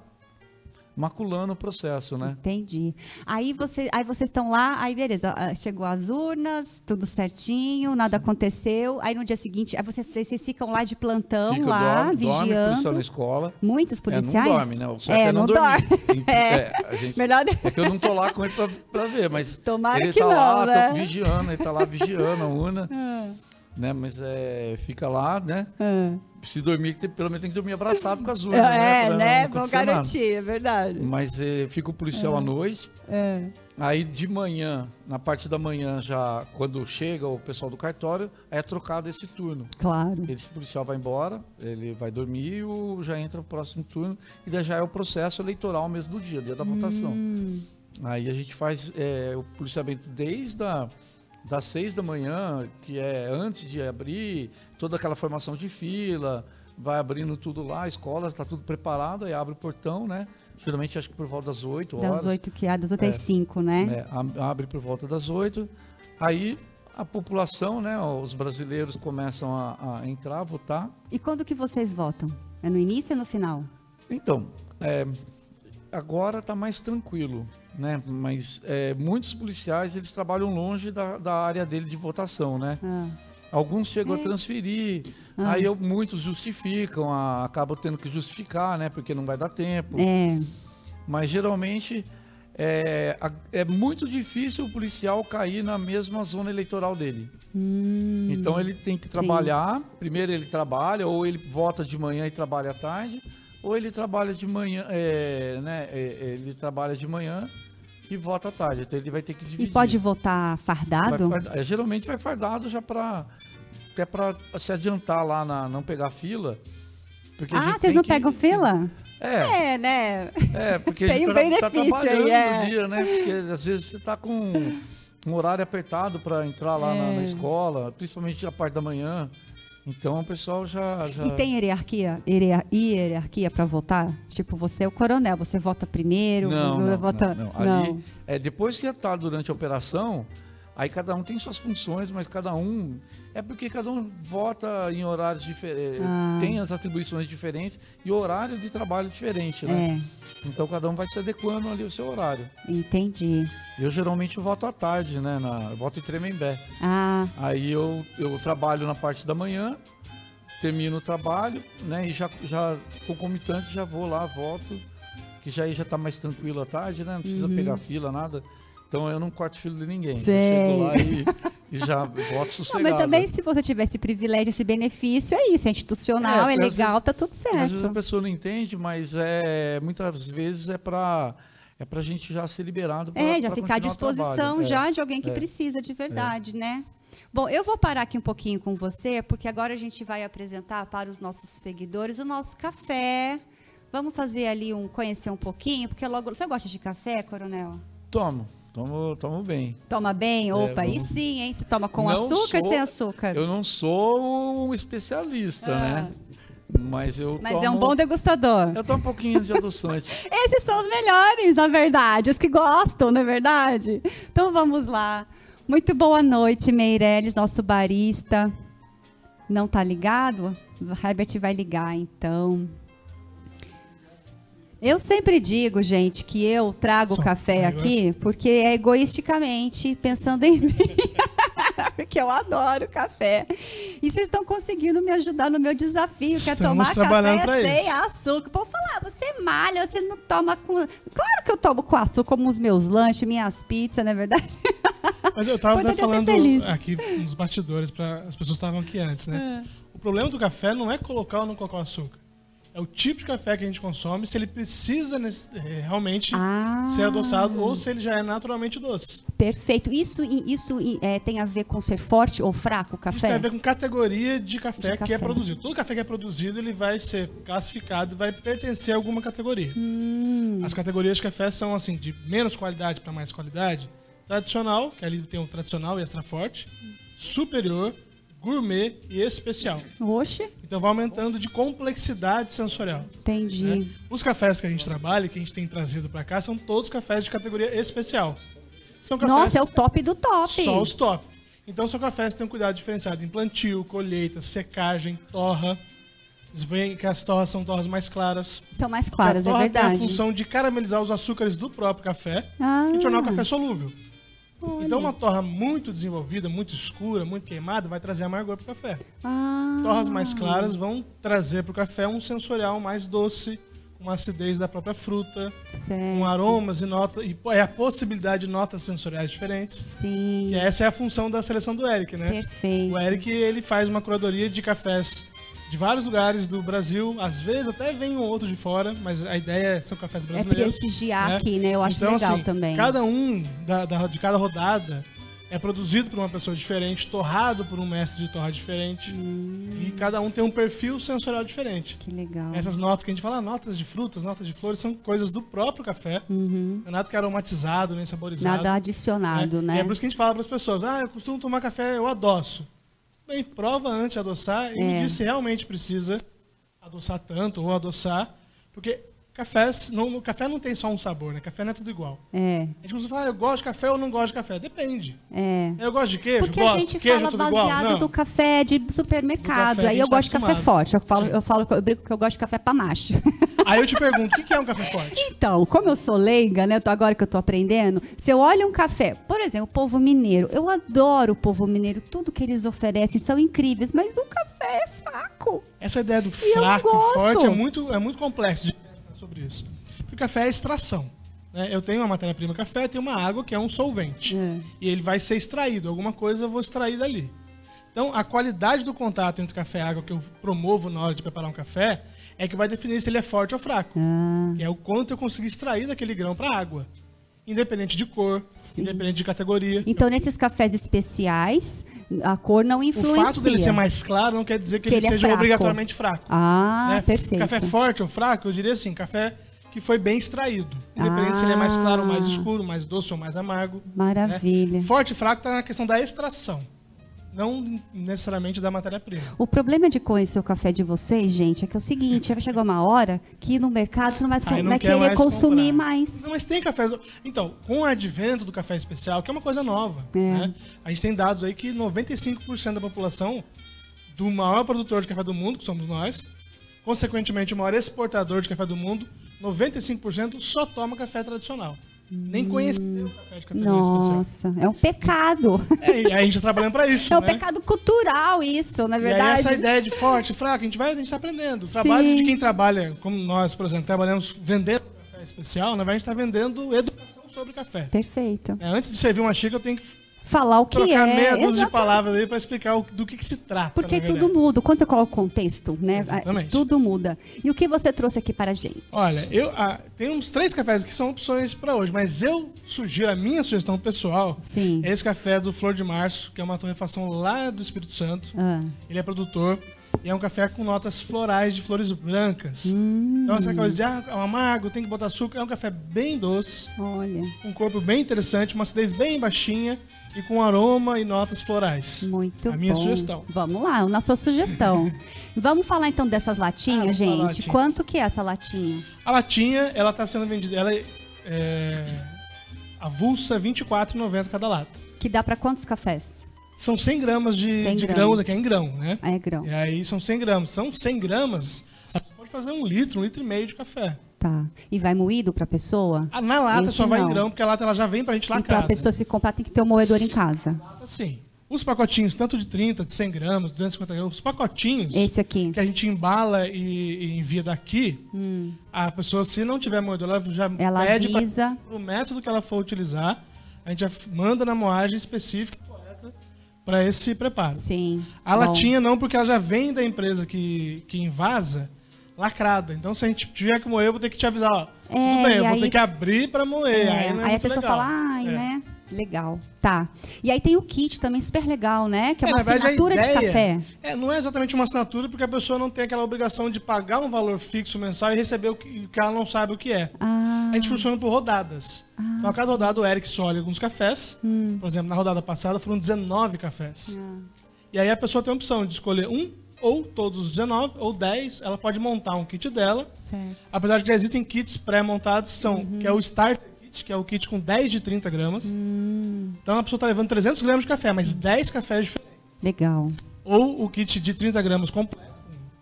[SPEAKER 2] maculando o processo, né?
[SPEAKER 1] Entendi. Aí, você, aí vocês estão lá, aí beleza, ah, chegou as urnas, tudo certinho, nada aconteceu. Aí no dia seguinte, aí vocês, vocês ficam lá de plantão,
[SPEAKER 2] Fica,
[SPEAKER 1] lá,
[SPEAKER 2] dorme, dorme,
[SPEAKER 1] vigiando.
[SPEAKER 2] na escola.
[SPEAKER 1] Muitos
[SPEAKER 2] É,
[SPEAKER 1] policiais?
[SPEAKER 2] não dorme, né? O
[SPEAKER 1] É,
[SPEAKER 2] é,
[SPEAKER 1] não
[SPEAKER 2] não,
[SPEAKER 1] dorme.
[SPEAKER 2] É, a gente-
[SPEAKER 1] Melhor
[SPEAKER 2] é que eu não tô lá com ele pra, pra ver, mas
[SPEAKER 1] Tomara
[SPEAKER 2] ele
[SPEAKER 1] que
[SPEAKER 2] tá
[SPEAKER 1] não,
[SPEAKER 2] lá,
[SPEAKER 1] né?
[SPEAKER 2] tô vigiando, ele tá lá vigiando a urna,
[SPEAKER 1] Ah,
[SPEAKER 2] né? Mas é, fica lá, né?
[SPEAKER 1] ah.
[SPEAKER 2] Se dormir, tem- pelo menos tem que dormir abraçado com as urnas, né?
[SPEAKER 1] É,
[SPEAKER 2] Pra
[SPEAKER 1] né?
[SPEAKER 2] não
[SPEAKER 1] Vão
[SPEAKER 2] acontecer nada.
[SPEAKER 1] garantir, é verdade.
[SPEAKER 2] Mas eh, fica o policial à noite.
[SPEAKER 1] É.
[SPEAKER 2] Aí de manhã, na parte da manhã, já quando chega o pessoal do cartório, é trocado esse turno.
[SPEAKER 1] Claro.
[SPEAKER 2] Esse policial vai embora, ele vai dormir e já entra o próximo turno. E daí já é o processo eleitoral mesmo do dia, dia da votação.
[SPEAKER 1] Hum,
[SPEAKER 2] Aí a gente faz eh, o policiamento desde a, das seis da manhã, que é antes de abrir, toda aquela formação de fila, vai abrindo tudo lá, a escola está tudo preparado, aí abre o portão, né? Geralmente acho que por volta das 8 horas.
[SPEAKER 1] das oito que há, das oito às cinco, né?
[SPEAKER 2] É, abre por volta das 8. Aí a população, né, os brasileiros começam a, a entrar, a votar.
[SPEAKER 1] E quando que vocês votam? É no início ou no final?
[SPEAKER 2] Então, é, agora está mais tranquilo, né? Mas é, muitos policiais eles trabalham longe da, da área dele de votação, né?
[SPEAKER 1] Ah.
[SPEAKER 2] Alguns chegam
[SPEAKER 1] É.
[SPEAKER 2] a transferir,
[SPEAKER 1] Ah.
[SPEAKER 2] aí eu- muitos justificam, a- acabam tendo que justificar, né? Porque não vai dar tempo.
[SPEAKER 1] É.
[SPEAKER 2] Mas geralmente é, é muito difícil o policial cair na mesma zona eleitoral dele.
[SPEAKER 1] Hum,
[SPEAKER 2] Então ele tem que trabalhar. Primeiro ele trabalha, ou ele vota de manhã e trabalha à tarde, ou ele trabalha de manhã, é, né? é, ele trabalha de manhã e vota à tarde. Então ele vai ter que
[SPEAKER 1] e
[SPEAKER 2] dividir.
[SPEAKER 1] pode votar
[SPEAKER 2] Vai
[SPEAKER 1] fardado?
[SPEAKER 2] farda- é, geralmente vai fardado já para até para se adiantar lá na não pegar fila. Porque
[SPEAKER 1] Ah, vocês não
[SPEAKER 2] que-
[SPEAKER 1] pegam fila?
[SPEAKER 2] É,
[SPEAKER 1] É, né?
[SPEAKER 2] é, porque
[SPEAKER 1] Tem
[SPEAKER 2] gente
[SPEAKER 1] um
[SPEAKER 2] tá, tá
[SPEAKER 1] benefício aí,
[SPEAKER 2] trabalhando
[SPEAKER 1] é.
[SPEAKER 2] no dia, né? Porque às vezes você tá com um horário apertado para entrar lá na,
[SPEAKER 1] É.
[SPEAKER 2] na escola, principalmente a parte da manhã. Então o pessoal já. já...
[SPEAKER 1] E tem hierarquia, hierar- hierarquia para votar? Tipo, você é o coronel, você vota primeiro,
[SPEAKER 2] Não, não,
[SPEAKER 1] vota...
[SPEAKER 2] não, não. Ali, é, depois que está durante a operação, aí cada um tem suas funções, mas cada um. É porque cada um vota em horários diferentes,
[SPEAKER 1] Ah.
[SPEAKER 2] tem as atribuições diferentes e horário de trabalho diferente, né?
[SPEAKER 1] É,
[SPEAKER 2] Então cada um vai se adequando ali o seu horário.
[SPEAKER 1] entendi.
[SPEAKER 2] Eu geralmente voto à tarde, né? Na, eu voto em Tremembé.
[SPEAKER 1] Ah,
[SPEAKER 2] Aí eu, eu trabalho na parte da manhã, termino o trabalho, né? E já, já concomitante já vou lá, voto, que já aí já tá mais tranquilo à tarde, né? Não precisa pegar fila, nada. Então eu não corto fila de ninguém. Chego lá e, e já voto
[SPEAKER 1] não,
[SPEAKER 2] sossegado.
[SPEAKER 1] mas também se você tiver esse privilégio, esse benefício, é isso, é institucional,
[SPEAKER 2] É,
[SPEAKER 1] é, legal, tá tudo
[SPEAKER 2] Às vezes a
[SPEAKER 1] certo.
[SPEAKER 2] pessoa não entende, mas é muitas vezes é para é pra gente já ser liberado pra,
[SPEAKER 1] É, já ficar à disposição.
[SPEAKER 2] É.
[SPEAKER 1] já de alguém que
[SPEAKER 2] é.
[SPEAKER 1] precisa de verdade, né? Bom, eu vou parar aqui um pouquinho com você, porque agora a gente vai apresentar para os nossos seguidores o nosso café. Vamos fazer ali um conhecer um pouquinho, porque logo você gosta de café, Coronel?
[SPEAKER 2] Tomo, tomo, tomo bem.
[SPEAKER 1] Toma bem? Opa, aí
[SPEAKER 2] É, vamos-
[SPEAKER 1] sim, hein? Você toma com
[SPEAKER 2] Não
[SPEAKER 1] açúcar ou
[SPEAKER 2] sou-
[SPEAKER 1] sem açúcar?
[SPEAKER 2] Eu não sou um especialista,
[SPEAKER 1] Ah.
[SPEAKER 2] né? Mas eu
[SPEAKER 1] Mas
[SPEAKER 2] tomo,
[SPEAKER 1] é um bom degustador.
[SPEAKER 2] Eu tomo um pouquinho de adoçante.
[SPEAKER 1] Esses são os melhores, na verdade, os que gostam, não é verdade? Então vamos lá. Muito boa noite, Meirelles, nosso barista. Não tá ligado? O Herbert vai ligar, então. Eu sempre digo, gente, que eu trago
[SPEAKER 3] Só
[SPEAKER 1] café aqui porque é egoisticamente pensando em mim. porque eu adoro café. E vocês estão conseguindo me ajudar no meu desafio, que é
[SPEAKER 3] Estamos
[SPEAKER 1] tomar café sem
[SPEAKER 3] isso.
[SPEAKER 1] açúcar. O povo fala, ah, você malha, você não toma com. Claro que eu tomo com açúcar, como os meus lanches, minhas pizzas, não é verdade?
[SPEAKER 3] Mas eu tava até
[SPEAKER 1] Importante é
[SPEAKER 3] falando aqui nos bastidores, para as pessoas estavam aqui antes, né? O problema do café não é colocar ou não colocar o açúcar. É o tipo de café que a gente consome, se ele precisa eh, realmente
[SPEAKER 1] Ah.
[SPEAKER 3] ser adoçado ou se ele já é naturalmente doce.
[SPEAKER 1] Perfeito. Isso, isso é, tem a ver com ser forte ou fraco o
[SPEAKER 3] Isso tem a
[SPEAKER 1] café?
[SPEAKER 3] ver com categoria de café,
[SPEAKER 1] De
[SPEAKER 3] que é
[SPEAKER 1] café.
[SPEAKER 3] produzido. Todo café que é produzido, ele vai ser classificado, vai pertencer a alguma categoria.
[SPEAKER 1] Hum.
[SPEAKER 3] As categorias de café são assim, de menos qualidade para mais qualidade. Tradicional, que ali tem o tradicional e extra forte. Superior, gourmet e especial.
[SPEAKER 1] Oxe,
[SPEAKER 3] Então vai aumentando de complexidade sensorial.
[SPEAKER 1] entendi.
[SPEAKER 3] né? Os cafés que a gente trabalha, que a gente tem trazido para cá, são todos cafés de categoria especial. São cafés
[SPEAKER 1] Nossa, é o top do top.
[SPEAKER 3] só os top. Então são cafés que têm um cuidado diferenciado em plantio, colheita, secagem, torra. Vocês veem que as torras são torras mais claras.
[SPEAKER 1] São mais claras, é
[SPEAKER 3] torra tem a
[SPEAKER 1] verdade.
[SPEAKER 3] função de caramelizar os açúcares do próprio café
[SPEAKER 1] Ah.
[SPEAKER 3] e tornar o café solúvel.
[SPEAKER 1] Olha.
[SPEAKER 3] Então uma torra muito desenvolvida, muito escura, muito queimada, vai trazer amargor pro café.
[SPEAKER 1] Ah.
[SPEAKER 3] Torras mais claras vão trazer pro café um sensorial mais doce, uma acidez da própria fruta,
[SPEAKER 1] Certo.
[SPEAKER 3] com aromas e notas, e é a possibilidade de notas sensoriais diferentes.
[SPEAKER 1] Sim.
[SPEAKER 3] E essa é a função da seleção do Eric, né?
[SPEAKER 1] Perfeito.
[SPEAKER 3] O Eric ele faz uma curadoria de cafés de vários lugares do Brasil, às vezes até vem um outro de fora, mas a ideia são cafés
[SPEAKER 1] É
[SPEAKER 3] brasileiros.
[SPEAKER 1] prestigiar
[SPEAKER 3] né?
[SPEAKER 1] aqui, né? Eu acho
[SPEAKER 3] Então,
[SPEAKER 1] legal
[SPEAKER 3] assim,
[SPEAKER 1] também.
[SPEAKER 3] Cada um da, da- de cada rodada é produzido por uma pessoa diferente, torrado por um mestre de torra diferente,
[SPEAKER 1] Hum.
[SPEAKER 3] e cada um tem um perfil sensorial diferente.
[SPEAKER 1] Que legal.
[SPEAKER 3] Essas notas que a gente fala, notas de frutas, notas de flores, são coisas do próprio café. Não é nada que é aromatizado, nem saborizado.
[SPEAKER 1] Uhum. Nada adicionado,
[SPEAKER 3] É,
[SPEAKER 1] né?
[SPEAKER 3] E é por isso que a gente fala para as pessoas: ah, eu costumo tomar café, eu adoço. Bem, prova antes de adoçar e
[SPEAKER 1] É.
[SPEAKER 3] me diz se realmente precisa adoçar tanto ou adoçar, porque cafés, no, no café não tem só um sabor, né? Café não é tudo igual.
[SPEAKER 1] É,
[SPEAKER 3] A gente costuma falar, eu gosto de café ou não gosto de café. Depende.
[SPEAKER 1] é.
[SPEAKER 3] Eu gosto de queijo,
[SPEAKER 1] Porque
[SPEAKER 3] gosto.
[SPEAKER 1] a gente
[SPEAKER 3] queijo é
[SPEAKER 1] fala baseado
[SPEAKER 3] Não.
[SPEAKER 1] do café de supermercado.
[SPEAKER 3] Do café
[SPEAKER 1] Aí eu
[SPEAKER 3] tá
[SPEAKER 1] gosto de café forte. Eu falo,
[SPEAKER 3] Sim.
[SPEAKER 1] eu falo eu brinco que eu gosto de café pra macho.
[SPEAKER 3] Aí eu te pergunto, o que é um café forte?
[SPEAKER 1] Então, como eu sou leiga, né? eu tô- Agora que eu tô aprendendo, se eu olho um café, por exemplo, o povo mineiro, eu adoro o povo mineiro, tudo que eles oferecem são incríveis, mas o café é fraco.
[SPEAKER 3] Essa ideia do fraco e forte é muito, é muito complexo sobre isso. Porque o café é extração. né? Eu tenho uma matéria-prima café, tenho uma água que é um solvente.
[SPEAKER 1] É.
[SPEAKER 3] E ele vai ser extraído. Alguma coisa eu vou extrair dali. Então, a qualidade do contato entre café e água que eu promovo na hora de preparar um café é que vai definir se ele é forte ou fraco.
[SPEAKER 1] Ah.
[SPEAKER 3] É o quanto eu consegui extrair daquele grão para água. Independente de cor,
[SPEAKER 1] Sim.
[SPEAKER 3] independente de categoria.
[SPEAKER 1] Então, nesses cafés especiais, a cor não
[SPEAKER 3] o
[SPEAKER 1] influencia.
[SPEAKER 3] fato dele ser mais claro não quer dizer que,
[SPEAKER 1] Que
[SPEAKER 3] ele,
[SPEAKER 1] ele é
[SPEAKER 3] seja
[SPEAKER 1] fraco.
[SPEAKER 3] obrigatoriamente fraco.
[SPEAKER 1] Ah,
[SPEAKER 3] né?
[SPEAKER 1] perfeito.
[SPEAKER 3] Café forte ou fraco, eu diria assim, café que foi bem extraído. Independente se ele é mais claro, mais
[SPEAKER 1] Ah.
[SPEAKER 3] escuro, mais doce ou mais amargo.
[SPEAKER 1] Maravilha.
[SPEAKER 3] né? Forte e fraco está na questão da extração, não necessariamente da matéria-prima.
[SPEAKER 1] O problema de conhecer o café de vocês, gente, é que é o seguinte, vai chegar uma hora que no mercado você não vai,
[SPEAKER 3] não
[SPEAKER 1] vai
[SPEAKER 3] quer
[SPEAKER 1] querer
[SPEAKER 3] mais
[SPEAKER 1] consumir
[SPEAKER 3] comprar.
[SPEAKER 1] mais.
[SPEAKER 3] Não, mas tem cafés. Então, com o advento do café especial, que é uma coisa nova,
[SPEAKER 1] É.
[SPEAKER 3] né? a gente tem dados aí que 95% da população do maior produtor de café do mundo, que somos nós, consequentemente o maior exportador de café do mundo, 95% só toma café tradicional. Nem conheceu o café de especial.
[SPEAKER 1] Nossa, é um pecado.
[SPEAKER 3] É, e a gente tá trabalhando para isso,
[SPEAKER 1] É um
[SPEAKER 3] né?
[SPEAKER 1] pecado cultural isso, na
[SPEAKER 3] E aí
[SPEAKER 1] verdade.
[SPEAKER 3] essa ideia de forte, fraco, a gente vai, a gente tá aprendendo. O trabalho
[SPEAKER 1] Sim.
[SPEAKER 3] de quem trabalha, como nós, por exemplo, trabalhamos vendendo café especial, na verdade a gente está vendendo educação sobre café.
[SPEAKER 1] Perfeito.
[SPEAKER 3] É, antes de servir uma xícara, eu tenho que
[SPEAKER 1] Falar o que
[SPEAKER 3] trocar
[SPEAKER 1] é.
[SPEAKER 3] meia dúzia de palavras aí para explicar o- do que, que se trata.
[SPEAKER 1] Porque
[SPEAKER 3] na verdade.
[SPEAKER 1] tudo muda. Quando você coloca o contexto, né?
[SPEAKER 3] Exatamente.
[SPEAKER 1] Tudo muda. E o que você trouxe aqui para a gente?
[SPEAKER 3] Olha, eu ah, tem uns três cafés que são opções para hoje, mas eu sugiro, a minha sugestão pessoal,
[SPEAKER 1] Sim.
[SPEAKER 3] é esse café do Flor de Março, que é uma torrefação lá do Espírito Santo.
[SPEAKER 1] Ah,
[SPEAKER 3] Ele é produtor e é um café com notas florais de flores brancas.
[SPEAKER 1] Hum.
[SPEAKER 3] Então essa coisa de ah, é um amargo, tem que botar açúcar, é um café bem doce,
[SPEAKER 1] olha,
[SPEAKER 3] com um corpo bem interessante, uma acidez bem baixinha e com aroma e notas florais.
[SPEAKER 1] muito
[SPEAKER 3] A minha
[SPEAKER 1] bom.
[SPEAKER 3] sugestão.
[SPEAKER 1] Vamos lá, na sua sugestão. Vamos falar então dessas
[SPEAKER 3] Ah,
[SPEAKER 1] latinhas,
[SPEAKER 3] falar
[SPEAKER 1] gente.
[SPEAKER 3] latinha.
[SPEAKER 1] Quanto que é essa latinha?
[SPEAKER 3] A latinha, ela está sendo vendida, ela é, é avulsa R$ 24,90 cada lata.
[SPEAKER 1] Que dá para quantos cafés?
[SPEAKER 3] São 100 gramas de,
[SPEAKER 1] 100
[SPEAKER 3] de
[SPEAKER 1] gramas.
[SPEAKER 3] grãos, aqui é em grão, né?
[SPEAKER 1] Ah, é grão.
[SPEAKER 3] E aí são 100 gramas. São 100 gramas, você pode fazer um litro, um litro e meio de café.
[SPEAKER 1] Tá. E vai moído para a pessoa?
[SPEAKER 3] Ah, Na lata
[SPEAKER 1] Esse
[SPEAKER 3] só vai
[SPEAKER 1] não.
[SPEAKER 3] em grão, porque a lata ela já vem pra gente
[SPEAKER 1] Então
[SPEAKER 3] lacrada.
[SPEAKER 1] a pessoa se comprar tem que ter um moedor em casa.
[SPEAKER 3] Assim, os pacotinhos, tanto de 30, de 100 gramas, 250 gramas, os pacotinhos
[SPEAKER 1] Esse aqui.
[SPEAKER 3] que a gente embala e, e envia daqui, a pessoa, se não tiver moedor, ela já
[SPEAKER 1] Hum. Ela
[SPEAKER 3] pede pra-
[SPEAKER 1] avisa.
[SPEAKER 3] o método que ela for utilizar, a gente já manda na moagem específica para esse preparo.
[SPEAKER 1] Sim.
[SPEAKER 3] A
[SPEAKER 1] Bom.
[SPEAKER 3] latinha não, porque ela já vem da empresa que, que invasa lacrada. Então, se a gente tiver que moer, eu vou ter que te avisar, ó.
[SPEAKER 1] É,
[SPEAKER 3] tudo bem, eu vou
[SPEAKER 1] aí-
[SPEAKER 3] ter que abrir para moer.
[SPEAKER 1] É,
[SPEAKER 3] aí é
[SPEAKER 1] aí a pessoa
[SPEAKER 3] legal.
[SPEAKER 1] fala, ai,
[SPEAKER 3] É.
[SPEAKER 1] né? Legal. Tá. E aí tem o kit também super legal, né? Que é,
[SPEAKER 3] É,
[SPEAKER 1] uma
[SPEAKER 3] verdade,
[SPEAKER 1] assinatura de
[SPEAKER 3] ideia-
[SPEAKER 1] café.
[SPEAKER 3] É, não é exatamente uma assinatura, porque a pessoa não tem aquela obrigação de pagar um valor fixo mensal e receber o que, que ela não sabe o que é.
[SPEAKER 1] Ah,
[SPEAKER 3] A gente funciona por rodadas. então, a cada rodada, o Eric escolhe alguns cafés.
[SPEAKER 1] Hum.
[SPEAKER 3] Por exemplo, na rodada passada foram 19 cafés.
[SPEAKER 1] Ah.
[SPEAKER 3] E aí a pessoa tem a opção de escolher um, ou todos os 19, ou 10. Ela pode montar um kit dela.
[SPEAKER 1] certo.
[SPEAKER 3] Apesar de que já existem kits pré-montados, que, são,
[SPEAKER 1] Uhum.
[SPEAKER 3] que é o Starter Kit, que é o kit com 10 de 30 gramas.
[SPEAKER 1] Hum.
[SPEAKER 3] Então a pessoa está levando 300 gramas de café, mas 10 cafés diferentes.
[SPEAKER 1] Legal.
[SPEAKER 3] Ou o kit de 30 gramas completo,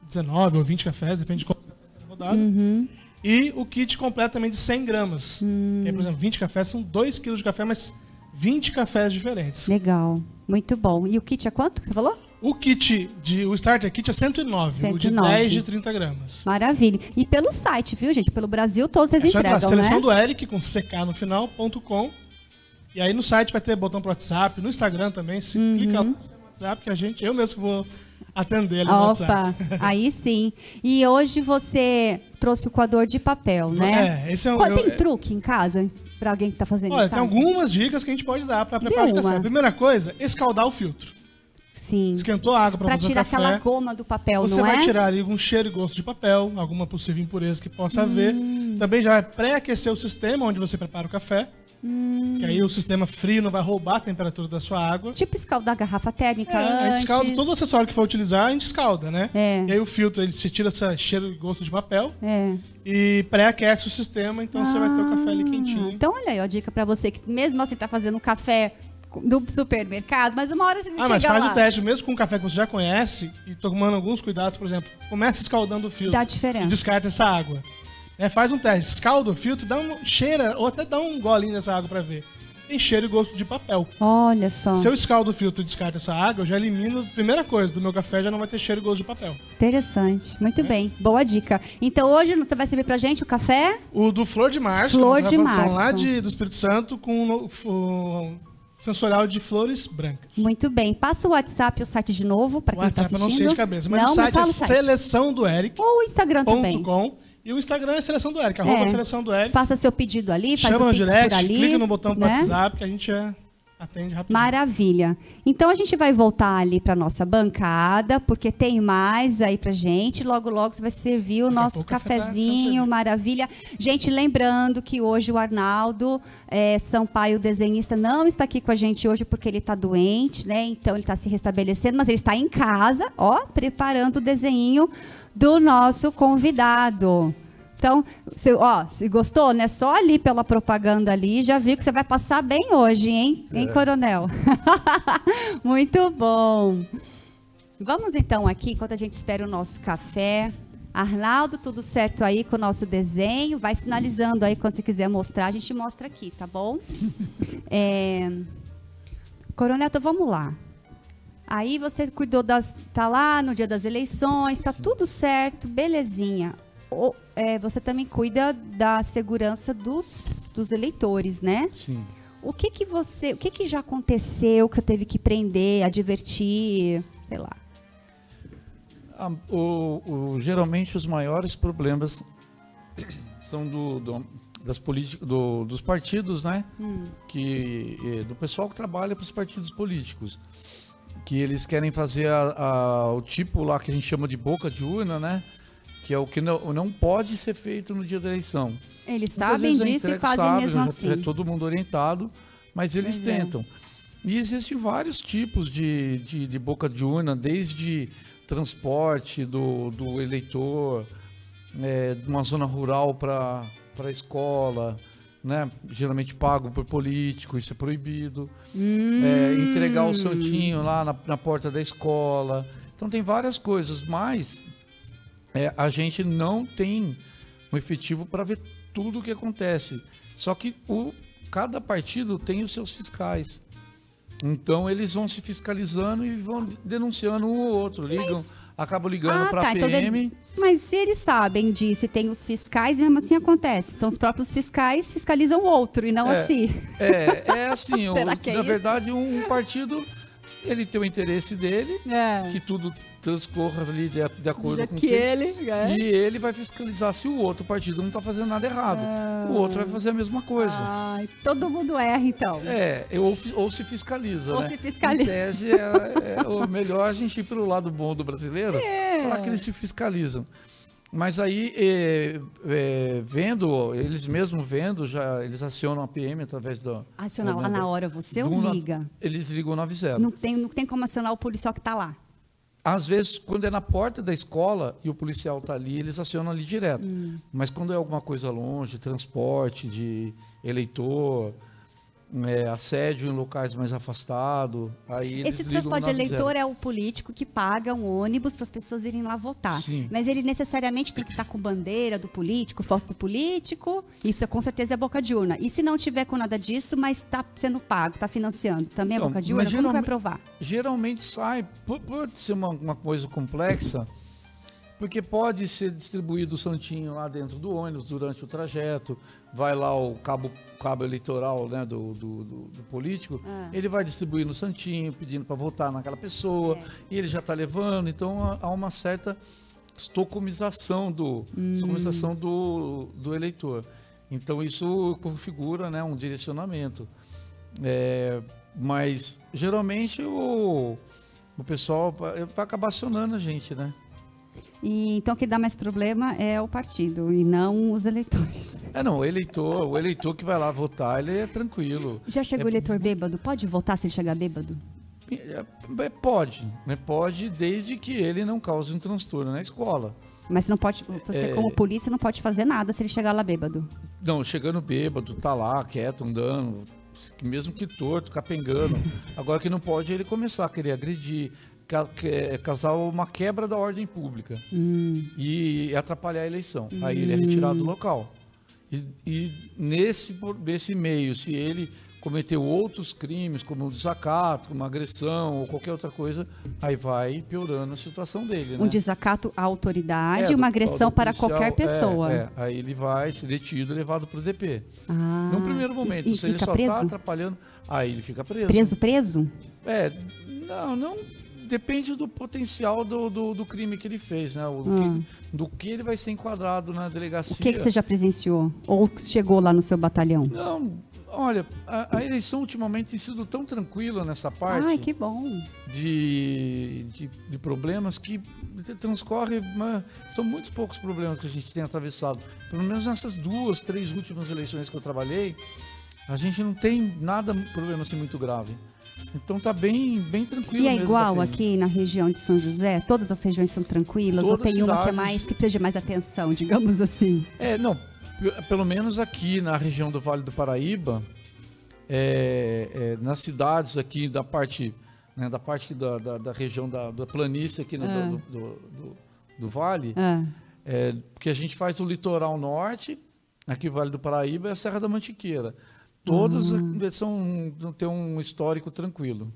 [SPEAKER 3] com 19 ou 20 cafés, depende de quanto café está rodado.
[SPEAKER 1] Uhum.
[SPEAKER 3] E o kit completo também de 100 gramas.
[SPEAKER 1] Hum.
[SPEAKER 3] Que é, por exemplo, 20 cafés são 2 quilos de café, mas 20 cafés diferentes.
[SPEAKER 1] Legal. Muito bom. E o kit é quanto que você falou?
[SPEAKER 3] O kit, de, o Starter Kit é 109, o de
[SPEAKER 1] 109.
[SPEAKER 3] 10 de 30 gramas.
[SPEAKER 1] Maravilha. E pelo site, viu, gente? Pelo Brasil, todos vocês
[SPEAKER 3] É só entrar,
[SPEAKER 1] entregam,
[SPEAKER 3] seleção
[SPEAKER 1] né?
[SPEAKER 3] do Eric com CK no final, ponto com. E aí no site vai ter botão pro WhatsApp, no Instagram também, se
[SPEAKER 1] Uhum.
[SPEAKER 3] clica no WhatsApp, que a gente, eu mesmo que vou atender ali no WhatsApp.
[SPEAKER 1] Opa, aí sim. E hoje você trouxe o coador de papel, né?
[SPEAKER 3] É, esse é um. Eu-
[SPEAKER 1] tem truque em casa? Pra alguém que tá fazendo
[SPEAKER 3] Olha,
[SPEAKER 1] em
[SPEAKER 3] tem algumas dicas que a gente pode dar para preparar o café. primeira coisa, escaldar o filtro.
[SPEAKER 1] Sim.
[SPEAKER 3] Esquentou a água para
[SPEAKER 1] tirar
[SPEAKER 3] café.
[SPEAKER 1] aquela goma do papel,
[SPEAKER 3] Você vai
[SPEAKER 1] é?
[SPEAKER 3] tirar ali algum cheiro e gosto de papel, alguma possível impureza que possa haver.
[SPEAKER 1] Hum.
[SPEAKER 3] Também já vai pré-aquecer o sistema onde você prepara o café. Que aí o sistema frio não vai roubar a temperatura da sua água.
[SPEAKER 1] Tipo escaldar a garrafa térmica
[SPEAKER 3] É, a gente
[SPEAKER 1] antes.
[SPEAKER 3] escalda todo o acessório que for utilizar, a gente escalda, né?
[SPEAKER 1] É.
[SPEAKER 3] E aí o filtro, ele se tira esse cheiro e gosto de papel
[SPEAKER 1] É.
[SPEAKER 3] e pré-aquece o sistema, então você vai ter o café ali quentinho.
[SPEAKER 1] Então, olha aí, ó, a dica pra você que mesmo assim tá fazendo um café do supermercado, mas uma hora você
[SPEAKER 3] Ah, mas
[SPEAKER 1] chega
[SPEAKER 3] faz
[SPEAKER 1] lá,
[SPEAKER 3] o teste, mesmo com um café que você já conhece e tomando alguns cuidados, por exemplo, começa escaldando o filtro.
[SPEAKER 1] Dá diferença.
[SPEAKER 3] E descarta essa água. É, faz um teste, escalda o filtro, dá um, cheira ou até dá um golinho dessa água pra ver. Tem cheiro e gosto de papel.
[SPEAKER 1] Olha só,
[SPEAKER 3] Se eu escaldo o filtro e descarto essa água, eu já elimino, primeira coisa, do meu café já não vai ter cheiro e gosto de papel.
[SPEAKER 1] interessante. Muito bem, boa dica. Então hoje você vai servir pra gente o café?
[SPEAKER 3] O do Flor de Março,
[SPEAKER 1] Flor
[SPEAKER 3] é
[SPEAKER 1] de Março.
[SPEAKER 3] lá de, do Espírito Santo, com o, o sensorial de flores brancas.
[SPEAKER 1] Muito bem. Passa o WhatsApp e o site de novo para quem tá
[SPEAKER 3] WhatsApp eu
[SPEAKER 1] assistindo.
[SPEAKER 3] não sei de cabeça, mas
[SPEAKER 1] não,
[SPEAKER 3] o site
[SPEAKER 1] fala
[SPEAKER 3] é
[SPEAKER 1] o site.
[SPEAKER 3] seleção do Eric.
[SPEAKER 1] Ou o Instagram também.
[SPEAKER 3] .com, e o Instagram é Seleção do Eric, arroba
[SPEAKER 1] É.
[SPEAKER 3] Seleção do Eric.
[SPEAKER 1] Faça seu pedido ali, faz
[SPEAKER 3] Chama
[SPEAKER 1] o
[SPEAKER 3] direct,
[SPEAKER 1] por ali.
[SPEAKER 3] clica no botão do
[SPEAKER 1] né?
[SPEAKER 3] WhatsApp que a gente é, atende rapidinho.
[SPEAKER 1] Maravilha. Então a gente vai voltar ali para nossa bancada, porque tem mais aí pra gente. Logo, logo você vai servir o
[SPEAKER 3] Daqui
[SPEAKER 1] nosso
[SPEAKER 3] tá sendo
[SPEAKER 1] cafezinho, maravilha. Gente, lembrando que hoje o Arnaldo é, Sampaio, desenhista, não está aqui com a gente hoje porque ele está doente, né? Então ele está se restabelecendo, mas ele está em casa, ó, preparando o desenho do nosso convidado. Então, se, ó, se gostou, né? Só ali pela propaganda ali, já viu que você vai passar bem hoje, hein? Hein, coronel? Muito bom. Vamos então aqui, enquanto a gente espera o nosso café. Arnaldo, tudo certo aí com o nosso desenho? Vai sinalizando aí quando você quiser mostrar, a gente mostra aqui, tá bom? É... Coronel, então vamos lá. Aí você cuidou das. tá lá no dia das eleições, tá tudo certo, belezinha. O- é, você também cuida da segurança dos, dos eleitores, né?
[SPEAKER 2] Sim.
[SPEAKER 1] O que que você, o que que já aconteceu que você teve que prender, advertir, sei lá?
[SPEAKER 2] Ah, o- o- geralmente os maiores problemas são do, do- das políticas, do- dos partidos, né? Que, eh, do pessoal que trabalha para os partidos políticos. Que eles querem fazer a- a- o tipo lá que a gente chama de boca de urna, né? Que é o que não, não pode ser feito no dia da eleição.
[SPEAKER 1] Eles
[SPEAKER 2] Muitas
[SPEAKER 1] sabem disso e fazem
[SPEAKER 2] sabe,
[SPEAKER 1] mesmo
[SPEAKER 2] já-
[SPEAKER 1] assim.
[SPEAKER 2] É todo mundo orientado, mas eles
[SPEAKER 1] Pois é.
[SPEAKER 2] tentam. E existem vários tipos de, de, de boca de urna, desde transporte do, do eleitor, é, de uma zona rural para a escola, né? geralmente pago por político, isso é proibido.
[SPEAKER 1] Hum.
[SPEAKER 2] É, entregar o santinho lá na, na porta da escola. Então tem várias coisas, mas é, a gente não tem um efetivo para ver tudo o que acontece. Só que o, cada partido tem os seus fiscais. Então eles vão se fiscalizando e vão denunciando um ou outro. Ligam,
[SPEAKER 1] Mas-
[SPEAKER 2] acabam ligando
[SPEAKER 1] Ah,
[SPEAKER 2] para a
[SPEAKER 1] tá, então
[SPEAKER 2] PM.
[SPEAKER 1] Mas se eles sabem disso e tem os fiscais, mesmo assim acontece. Então os próprios fiscais fiscalizam o outro e não
[SPEAKER 2] É.
[SPEAKER 1] assim.
[SPEAKER 2] É, é assim, o-
[SPEAKER 1] é
[SPEAKER 2] na
[SPEAKER 1] isso?
[SPEAKER 2] verdade um, um partido ele tem o interesse dele,
[SPEAKER 1] É.
[SPEAKER 2] que tudo transcorra ali de, de acordo
[SPEAKER 1] Já
[SPEAKER 2] com
[SPEAKER 1] que
[SPEAKER 2] que
[SPEAKER 1] ele. é.
[SPEAKER 2] E ele vai fiscalizar se o outro partido não está fazendo nada errado. O outro vai fazer a mesma coisa.
[SPEAKER 1] Todo mundo erra, então.
[SPEAKER 2] É, ou, ou se fiscaliza,
[SPEAKER 1] Ou
[SPEAKER 2] né?
[SPEAKER 1] se fiscaliza.
[SPEAKER 2] Em tese, é, é o melhor a gente ir pelo lado bom do brasileiro,
[SPEAKER 1] É.
[SPEAKER 2] falar que eles se fiscalizam. Mas aí, é, é, vendo, eles mesmo vendo, já eles acionam a PM através do...
[SPEAKER 1] Acionar lá na hora você ou
[SPEAKER 2] do na-
[SPEAKER 1] liga?
[SPEAKER 2] Eles ligam 90.
[SPEAKER 1] Não tem, não tem como acionar o policial que tá lá.
[SPEAKER 2] Às vezes, quando é na porta da escola e o policial está ali, eles acionam ali direto.
[SPEAKER 1] Hum.
[SPEAKER 2] Mas quando é alguma coisa longe, transporte de eleitor, é, assédio em locais mais afastados,
[SPEAKER 1] Esse transporte eleitor
[SPEAKER 2] 90.
[SPEAKER 1] é o político que paga um ônibus para as pessoas irem lá votar.
[SPEAKER 2] Sim.
[SPEAKER 1] Mas ele necessariamente tem que estar com bandeira do político, foto do político. Isso é, com certeza é boca de urna. E se não tiver com nada disso, mas está sendo pago, está financiando, também é
[SPEAKER 2] Então,
[SPEAKER 1] boca de urna? Como vai provar?
[SPEAKER 2] Geralmente sai, por, por ser uma, uma coisa complexa, porque pode ser distribuído o santinho lá dentro do ônibus durante o trajeto, vai lá o cabo, cabo eleitoral né, do, do, do- do político,
[SPEAKER 1] Ah.
[SPEAKER 2] ele vai distribuindo o santinho, pedindo para votar naquela pessoa, e ele já está levando, então há- uma certa estocomização do, estocomização do, do eleitor. Então isso configura né, um direcionamento. É, mas geralmente o, o pessoal vai acabar acionando a gente, né?
[SPEAKER 1] E, então, o que dá mais problema é o partido e não os eleitores.
[SPEAKER 2] É, não, o eleitor, o eleitor que vai lá votar, ele é tranquilo.
[SPEAKER 1] Já chegou
[SPEAKER 2] É-
[SPEAKER 1] o eleitor bêbado? Pode votar se ele chegar bêbado?
[SPEAKER 2] É, é, Pode, né? Pode, desde que ele não cause um transtorno na escola.
[SPEAKER 1] Mas você não pode, você
[SPEAKER 2] É.
[SPEAKER 1] como polícia não pode fazer nada se ele chegar lá bêbado.
[SPEAKER 2] Não, chegando bêbado, tá lá, quieto, andando, mesmo que torto, capengando. Agora que não pode é ele começar a querer agredir, causar uma quebra da ordem pública e atrapalhar a eleição. Aí ele é retirado do local. E, e nesse, nesse meio, se ele cometeu outros crimes, como um desacato, uma agressão ou qualquer outra coisa, aí vai piorando a situação dele.
[SPEAKER 1] Um
[SPEAKER 2] né?
[SPEAKER 1] desacato à autoridade
[SPEAKER 2] É,
[SPEAKER 1] e uma agressão para qualquer
[SPEAKER 2] é,
[SPEAKER 1] pessoa.
[SPEAKER 2] é. aí ele vai ser detido e levado para o DP.
[SPEAKER 1] Ah,
[SPEAKER 2] Num primeiro momento,
[SPEAKER 1] e, e
[SPEAKER 2] se ele só está atrapalhando, aí ele fica preso.
[SPEAKER 1] Preso, preso?
[SPEAKER 2] É, não, não. Depende do potencial do, do, do crime que ele fez, né? Do,
[SPEAKER 1] Ah.
[SPEAKER 2] que, do que ele vai ser enquadrado na delegacia.
[SPEAKER 1] O que, que você já presenciou? Ou chegou lá no seu batalhão?
[SPEAKER 2] Não, olha, a, a eleição ultimamente tem sido tão tranquila nessa parte
[SPEAKER 1] Ai, que bom.
[SPEAKER 2] de, de, de problemas que transcorre. uma- são muitos poucos problemas que a gente tem atravessado. Pelo menos nessas duas, três últimas eleições que eu trabalhei, a gente não tem nada, problema assim muito grave. Então tá bem, bem tranquilo.
[SPEAKER 1] E é
[SPEAKER 2] mesmo
[SPEAKER 1] igual aqui na região de São José? Todas as regiões são tranquilas? ou
[SPEAKER 2] Todas
[SPEAKER 1] tem uma que é
[SPEAKER 2] cidades-
[SPEAKER 1] mais que precisa de mais atenção, digamos assim?
[SPEAKER 2] É, não, pe- pelo menos aqui na região do Vale do Paraíba, é, é, nas cidades aqui da parte, né, da parte da, da, da região da, da planície aqui né,
[SPEAKER 1] Ah.
[SPEAKER 2] do, do, do- do vale,
[SPEAKER 1] Ah,
[SPEAKER 2] é, porque a gente faz o litoral norte, aqui Vale do Paraíba, e a Serra da Mantiqueira. Todas eh, são têm um histórico tranquilo.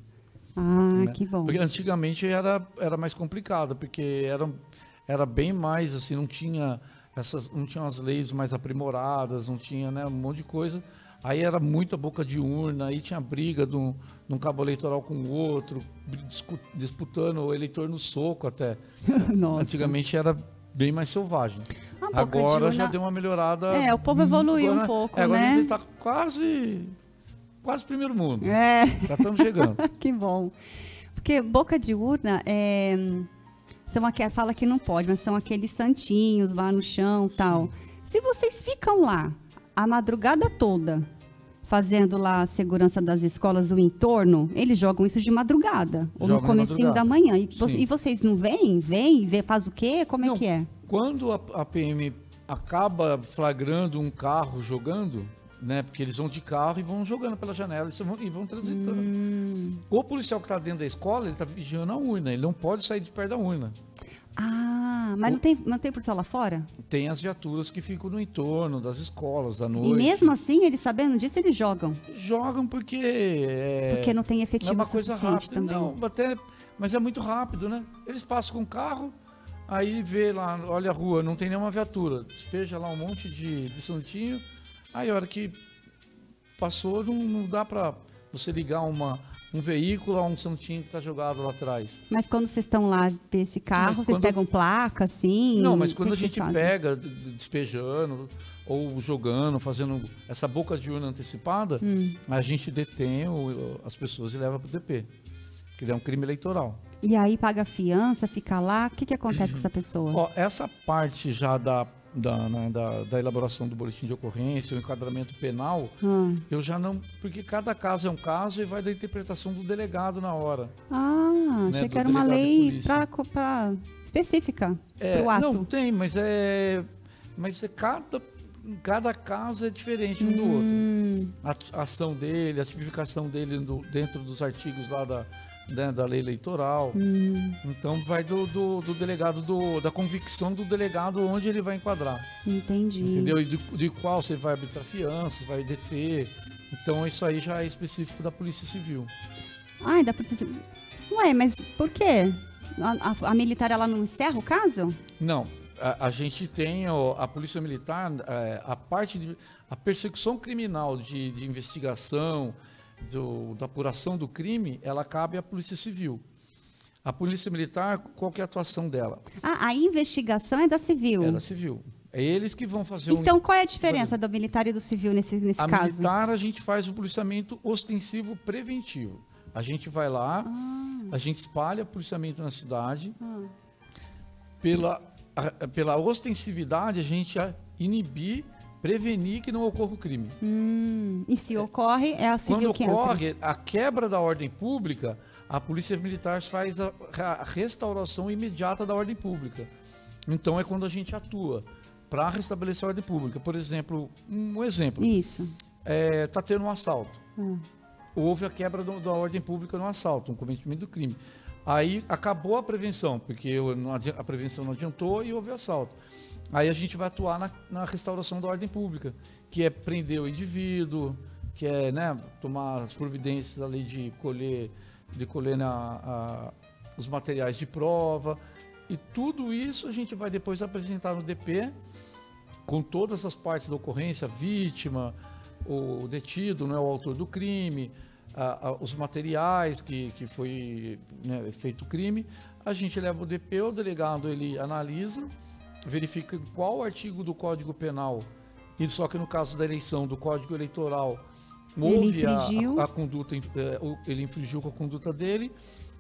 [SPEAKER 1] ah
[SPEAKER 2] né?
[SPEAKER 1] que bom.
[SPEAKER 2] Porque antigamente era, era mais complicado, porque era, era bem mais assim, não tinha essas, não tinha as leis mais aprimoradas, não tinha né, um monte de coisa. Aí era muita boca de urna, aí tinha briga de um, de um cabo eleitoral com o outro, disputando o eleitor no soco até. Antigamente era bem mais selvagem.
[SPEAKER 1] A boca de
[SPEAKER 2] Agora já deu uma melhorada.
[SPEAKER 1] É, o povo evoluiu
[SPEAKER 2] agora-
[SPEAKER 1] um pouco,
[SPEAKER 2] é, agora
[SPEAKER 1] né?
[SPEAKER 2] a gente tá quase, quase primeiro mundo.
[SPEAKER 1] É.
[SPEAKER 2] Já estamos chegando.
[SPEAKER 1] que bom. Porque boca de urna é, são aqu- fala que não pode, mas são aqueles santinhos lá no chão tal. Se vocês ficam lá a madrugada toda fazendo lá a segurança das escolas, o entorno, eles jogam isso de madrugada ou no
[SPEAKER 2] Jogam de
[SPEAKER 1] comecinho da manhã. E, vo-
[SPEAKER 2] Sim.
[SPEAKER 1] e vocês não vêm? Vêm? Vê, faz o quê? Como
[SPEAKER 2] Não,
[SPEAKER 1] é que é?
[SPEAKER 2] Quando a, a PM acaba flagrando um carro jogando, né? Porque eles vão de carro e vão jogando pela janela e vão, e vão transitando.
[SPEAKER 1] Hum.
[SPEAKER 2] O policial que está dentro da escola, ele está vigiando a urna, ele não pode sair de perto da urna.
[SPEAKER 1] Ah, mas não tem, não tem policial lá fora?
[SPEAKER 2] Tem as viaturas que ficam no entorno das escolas, da noite.
[SPEAKER 1] E mesmo assim, eles sabendo disso, eles jogam.
[SPEAKER 2] Jogam porque... É,
[SPEAKER 1] Porque não tem
[SPEAKER 2] não é
[SPEAKER 1] efetivo
[SPEAKER 2] uma coisa
[SPEAKER 1] suficiente
[SPEAKER 2] rápida,
[SPEAKER 1] também.
[SPEAKER 2] não, até, mas é muito rápido, né? Eles passam com o carro, aí vê lá, olha a rua, não tem nenhuma viatura, despeja lá um monte de, de santinho, aí a hora que passou, não, não dá pra você ligar uma, um veículo a um santinho que tá jogado lá atrás.
[SPEAKER 1] Mas quando vocês estão lá desse carro,
[SPEAKER 2] Mas
[SPEAKER 1] vocês
[SPEAKER 2] quando-
[SPEAKER 1] pegam placa, assim?
[SPEAKER 2] Não, mas
[SPEAKER 1] O
[SPEAKER 2] quando a gente pega, despejando, ou jogando, fazendo essa boca de urna antecipada,
[SPEAKER 1] Hum.
[SPEAKER 2] a gente detém o- as pessoas e leva pro DP, que é um crime eleitoral.
[SPEAKER 1] E aí paga fiança, fica lá. O que, que acontece com essa pessoa?
[SPEAKER 2] Ó, essa parte já da, da, né, da, da elaboração do boletim de ocorrência, o enquadramento penal,
[SPEAKER 1] Ah.
[SPEAKER 2] eu já não. Porque cada caso é um caso e vai da interpretação do delegado na hora.
[SPEAKER 1] Ah, achei
[SPEAKER 2] Né,
[SPEAKER 1] que
[SPEAKER 2] do
[SPEAKER 1] era uma lei pra, pra- específica
[SPEAKER 2] É,
[SPEAKER 1] ato.
[SPEAKER 2] não, tem, mas é. Mas é cada, cada caso é diferente um do outro.
[SPEAKER 1] Hum,
[SPEAKER 2] A, a ação dele, a tipificação dele do- dentro dos artigos lá da, né, da lei eleitoral.
[SPEAKER 1] hum,
[SPEAKER 2] Então vai do, do, do delegado, do, da convicção do delegado onde ele vai enquadrar.
[SPEAKER 1] entendi.
[SPEAKER 2] Entendeu? E de, de qual você vai arbitrar fianças, vai deter. Então isso aí já é específico da Polícia Civil.
[SPEAKER 1] Ai, dá pra você... Ué, mas por quê? A, a- a militar, ela não encerra o caso?
[SPEAKER 2] Não, a, a gente tem ó, a Polícia Militar, é, a parte de a persecução criminal de, de investigação, do- da apuração do crime, ela cabe à Polícia Civil. A Polícia Militar, qual que é a atuação dela?
[SPEAKER 1] Ah, a investigação é da civil.
[SPEAKER 2] É da Civil. É eles que vão fazer um
[SPEAKER 1] Então, qual é a diferença do militar e do civil nesse, nesse
[SPEAKER 2] A
[SPEAKER 1] caso?
[SPEAKER 2] militar a gente faz o policiamento ostensivo preventivo. A gente vai lá,
[SPEAKER 1] Ah.
[SPEAKER 2] a gente espalha policiamento na cidade pela a- pela ostensividade, a gente a inibir, prevenir que não ocorra o crime.
[SPEAKER 1] Hum, e se ocorre, é a civil
[SPEAKER 2] Quando
[SPEAKER 1] que entra.
[SPEAKER 2] ocorre a quebra da ordem pública, a Polícia Militar faz a, a restauração imediata da ordem pública. Então é quando a gente atua para restabelecer a ordem pública. Por exemplo, um exemplo,
[SPEAKER 1] Isso.
[SPEAKER 2] está tendo um assalto.
[SPEAKER 1] Hum.
[SPEAKER 2] Houve a quebra do- da ordem pública no assalto, um cometimento do crime. Aí acabou a prevenção, porque adi- a prevenção não adiantou e houve assalto. Aí a gente vai atuar na, na restauração da ordem pública, que é prender o indivíduo, que é né, tomar as providências da lei de colher, de colher na, a- os materiais de prova. E tudo isso a gente vai depois apresentar no DP, com todas as partes da ocorrência, vítima, o detido, né, o autor do crime, a- a- os materiais que, que foi né, feito o crime, a gente leva o DP, o delegado ele analisa, verifica qual artigo do Código Penal, e só que no caso da eleição do Código Eleitoral,
[SPEAKER 1] Ele
[SPEAKER 2] houve a- a, conduta, o- ele infringiu com a conduta dele,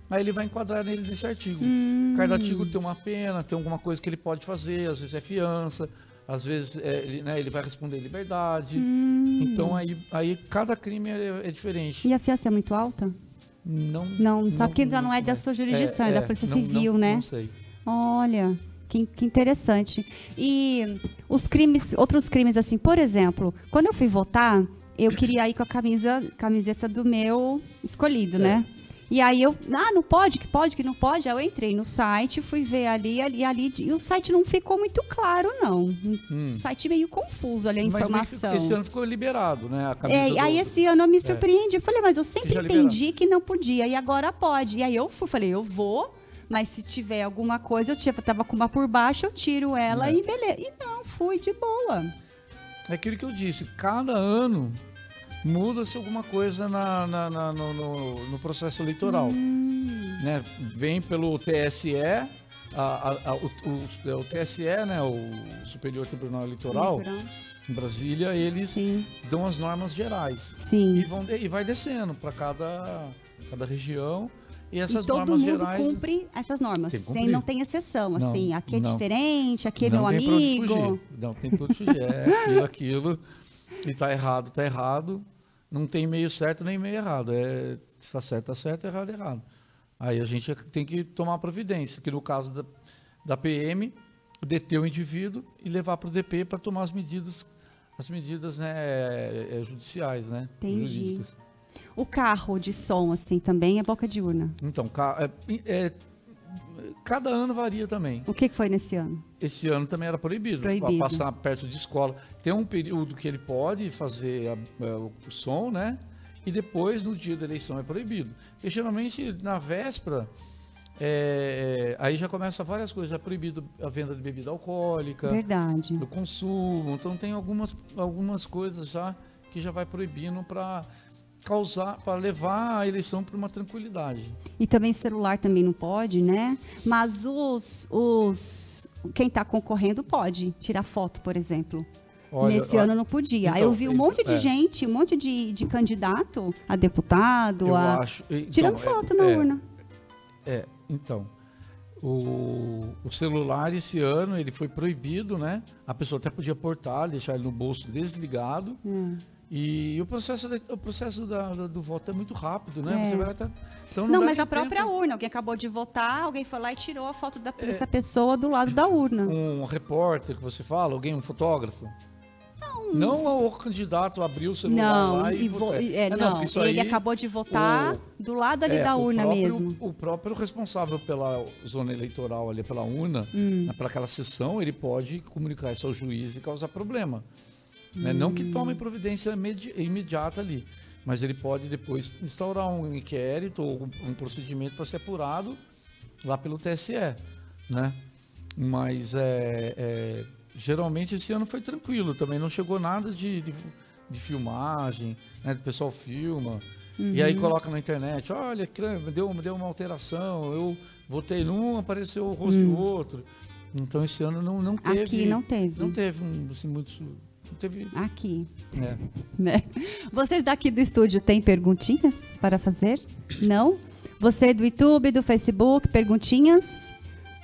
[SPEAKER 2] aí ele vai enquadrar nele nesse artigo.
[SPEAKER 1] Hum.
[SPEAKER 2] Cada artigo tem uma pena, tem alguma coisa que ele pode fazer, às vezes é fiança, às vezes é, ele, né, ele vai responder liberdade.
[SPEAKER 1] Hum.
[SPEAKER 2] Então aí, aí cada crime é, é diferente.
[SPEAKER 1] E a fiança é muito alta?
[SPEAKER 2] Não,
[SPEAKER 1] Não, sabe que já não é da sua jurisdição, é da Polícia
[SPEAKER 2] não-
[SPEAKER 1] Civil,
[SPEAKER 2] não-
[SPEAKER 1] né?
[SPEAKER 2] Não sei.
[SPEAKER 1] Olha, que, que interessante. E os crimes, outros crimes assim, por exemplo, quando eu fui votar, eu queria ir com a camisa, camiseta do meu escolhido, né? E aí eu, ah, não pode, que pode, que não pode. Aí eu entrei no site, fui ver ali, ali, ali, e o site não ficou muito claro, não.
[SPEAKER 2] Hum.
[SPEAKER 1] O site meio confuso ali a
[SPEAKER 2] Mas
[SPEAKER 1] informação.
[SPEAKER 2] esse ano ficou liberado, né? A camisa
[SPEAKER 1] É,
[SPEAKER 2] do-
[SPEAKER 1] aí esse ano eu me surpreendi. Eu falei, mas eu sempre entendi que não podia, e agora pode. E aí eu fui, falei, eu vou, mas se tiver alguma coisa, eu tava com uma por baixo, eu tiro ela
[SPEAKER 2] É.
[SPEAKER 1] e beleza. E não, fui de boa.
[SPEAKER 2] É aquilo que eu disse, cada ano muda-se alguma coisa na, na- na- no, no- no processo eleitoral.
[SPEAKER 1] Hum.
[SPEAKER 2] Né? Vem pelo TSE, a- a- a- o, o- é o TSE, né? o Superior Tribunal Eleitoral, em Brasília, eles
[SPEAKER 1] Sim,
[SPEAKER 2] dão as normas gerais. E,
[SPEAKER 1] sim.
[SPEAKER 2] vão, de- e vai descendo para cada, cada região. E
[SPEAKER 1] E todo
[SPEAKER 2] normas
[SPEAKER 1] mundo
[SPEAKER 2] gerais.
[SPEAKER 1] cumpre essas normas, sem não tem exceção,
[SPEAKER 2] Não,
[SPEAKER 1] assim, aqui é
[SPEAKER 2] não.
[SPEAKER 1] diferente, aqui é
[SPEAKER 2] não
[SPEAKER 1] meu amigo.
[SPEAKER 2] fugir. Não tem onde fugir. É aquilo, aquilo. E tá errado, tá errado. Não tem meio certo nem meio errado. É, se tá certo, tá certo, errado, errado. Aí a gente tem que tomar providência, que no caso da, da PM, deter o indivíduo e levar para o DP para tomar as medidas, as medidas né, é, judiciais, né?
[SPEAKER 1] Entendi.
[SPEAKER 2] Jurídicas.
[SPEAKER 1] O carro de som, assim, também é boca de urna.
[SPEAKER 2] Então, é- é- cada ano varia também.
[SPEAKER 1] O que que foi nesse ano?
[SPEAKER 2] Esse ano também era proibido,
[SPEAKER 1] Proibido.
[SPEAKER 2] pa- passar perto de escola. Tem um período que ele pode fazer a- é, o som, né? E depois, no dia da eleição, é proibido. E geralmente, na véspera, é, é, aí já começa várias coisas. É proibido a venda de bebida alcoólica,
[SPEAKER 1] Verdade.
[SPEAKER 2] do consumo. Então, tem algumas, algumas coisas já que já vai proibindo para causar, para levar a eleição para uma tranquilidade.
[SPEAKER 1] E também celular também não pode, né? Mas os, os quem está concorrendo pode tirar foto, por exemplo.
[SPEAKER 2] Olha,
[SPEAKER 1] Nesse
[SPEAKER 2] ó,
[SPEAKER 1] ano não podia.
[SPEAKER 2] então,
[SPEAKER 1] eu vi um monte de
[SPEAKER 2] é.
[SPEAKER 1] gente, um monte de, de candidato a deputado,
[SPEAKER 2] Eu
[SPEAKER 1] a
[SPEAKER 2] acho. então,
[SPEAKER 1] tirando
[SPEAKER 2] é-
[SPEAKER 1] foto na
[SPEAKER 2] é,
[SPEAKER 1] urna.
[SPEAKER 2] É, então, o, o celular esse ano ele foi proibido, né? A pessoa até podia portar, deixar ele no bolso desligado.
[SPEAKER 1] Hum.
[SPEAKER 2] E o processo, de- o processo da- do voto é muito rápido, né?
[SPEAKER 1] É.
[SPEAKER 2] Você vai até, então
[SPEAKER 1] Não,
[SPEAKER 2] dá
[SPEAKER 1] mas a própria
[SPEAKER 2] tempo.
[SPEAKER 1] urna. Alguém acabou de votar, alguém foi lá e tirou a foto
[SPEAKER 2] É.
[SPEAKER 1] dessa pessoa do lado da urna.
[SPEAKER 2] Um repórter que você fala, alguém, um fotógrafo. Não, o candidato abriu o celular
[SPEAKER 1] Não,
[SPEAKER 2] lá e,
[SPEAKER 1] e vo- é,
[SPEAKER 2] É,
[SPEAKER 1] não,
[SPEAKER 2] isso
[SPEAKER 1] ele
[SPEAKER 2] aí,
[SPEAKER 1] acabou de votar
[SPEAKER 2] o-
[SPEAKER 1] do lado ali
[SPEAKER 2] É,
[SPEAKER 1] da urna
[SPEAKER 2] próprio-
[SPEAKER 1] mesmo.
[SPEAKER 2] O próprio responsável pela zona eleitoral ali, pela urna,
[SPEAKER 1] Hum.
[SPEAKER 2] né, para aquela sessão, ele pode comunicar isso ao juiz e causar problema. Né? Não que
[SPEAKER 1] Hum.
[SPEAKER 2] tome providência imedi- imediata ali, mas ele pode depois instaurar um inquérito ou um, procedimento para ser apurado lá pelo TSE, né? Mas é, é, geralmente esse ano foi tranquilo, também não chegou nada de, de, de filmagem, né? O pessoal filma. E aí
[SPEAKER 1] Uhum.
[SPEAKER 2] coloca na internet, olha, deu, deu uma alteração, eu votei num, apareceu o rosto do outro. Então esse ano não, não teve.
[SPEAKER 1] Hum. Aqui não teve.
[SPEAKER 2] Não teve um, assim, muito. Teve.
[SPEAKER 1] Aqui.
[SPEAKER 2] né?
[SPEAKER 1] né? Vocês daqui do estúdio têm perguntinhas para fazer? Não? Você do YouTube, do Facebook, perguntinhas?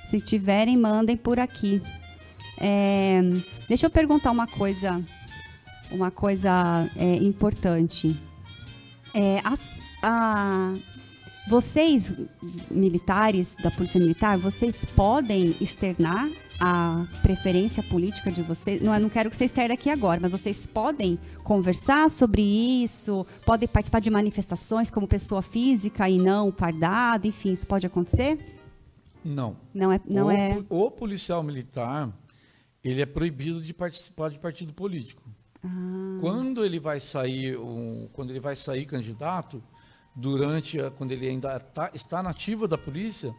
[SPEAKER 1] Se tiverem, mandem por aqui. É, deixa eu perguntar uma coisa, uma coisa é, importante. É, as, a, vocês, militares da Polícia Militar, vocês podem externar a preferência política de vocês? Não, eu não quero que vocês externem aqui agora, mas vocês podem conversar sobre isso? Podem participar de manifestações como pessoa física e não fardado? Enfim, isso pode acontecer?
[SPEAKER 2] Não.
[SPEAKER 1] Não é. Não
[SPEAKER 2] o,
[SPEAKER 1] é...
[SPEAKER 2] o policial militar, ele é proibido de participar de partido político.
[SPEAKER 1] Ah.
[SPEAKER 2] Quando ele vai sair, um, quando ele vai sair candidato, durante a, quando ele ainda tá, está na ativa da polícia,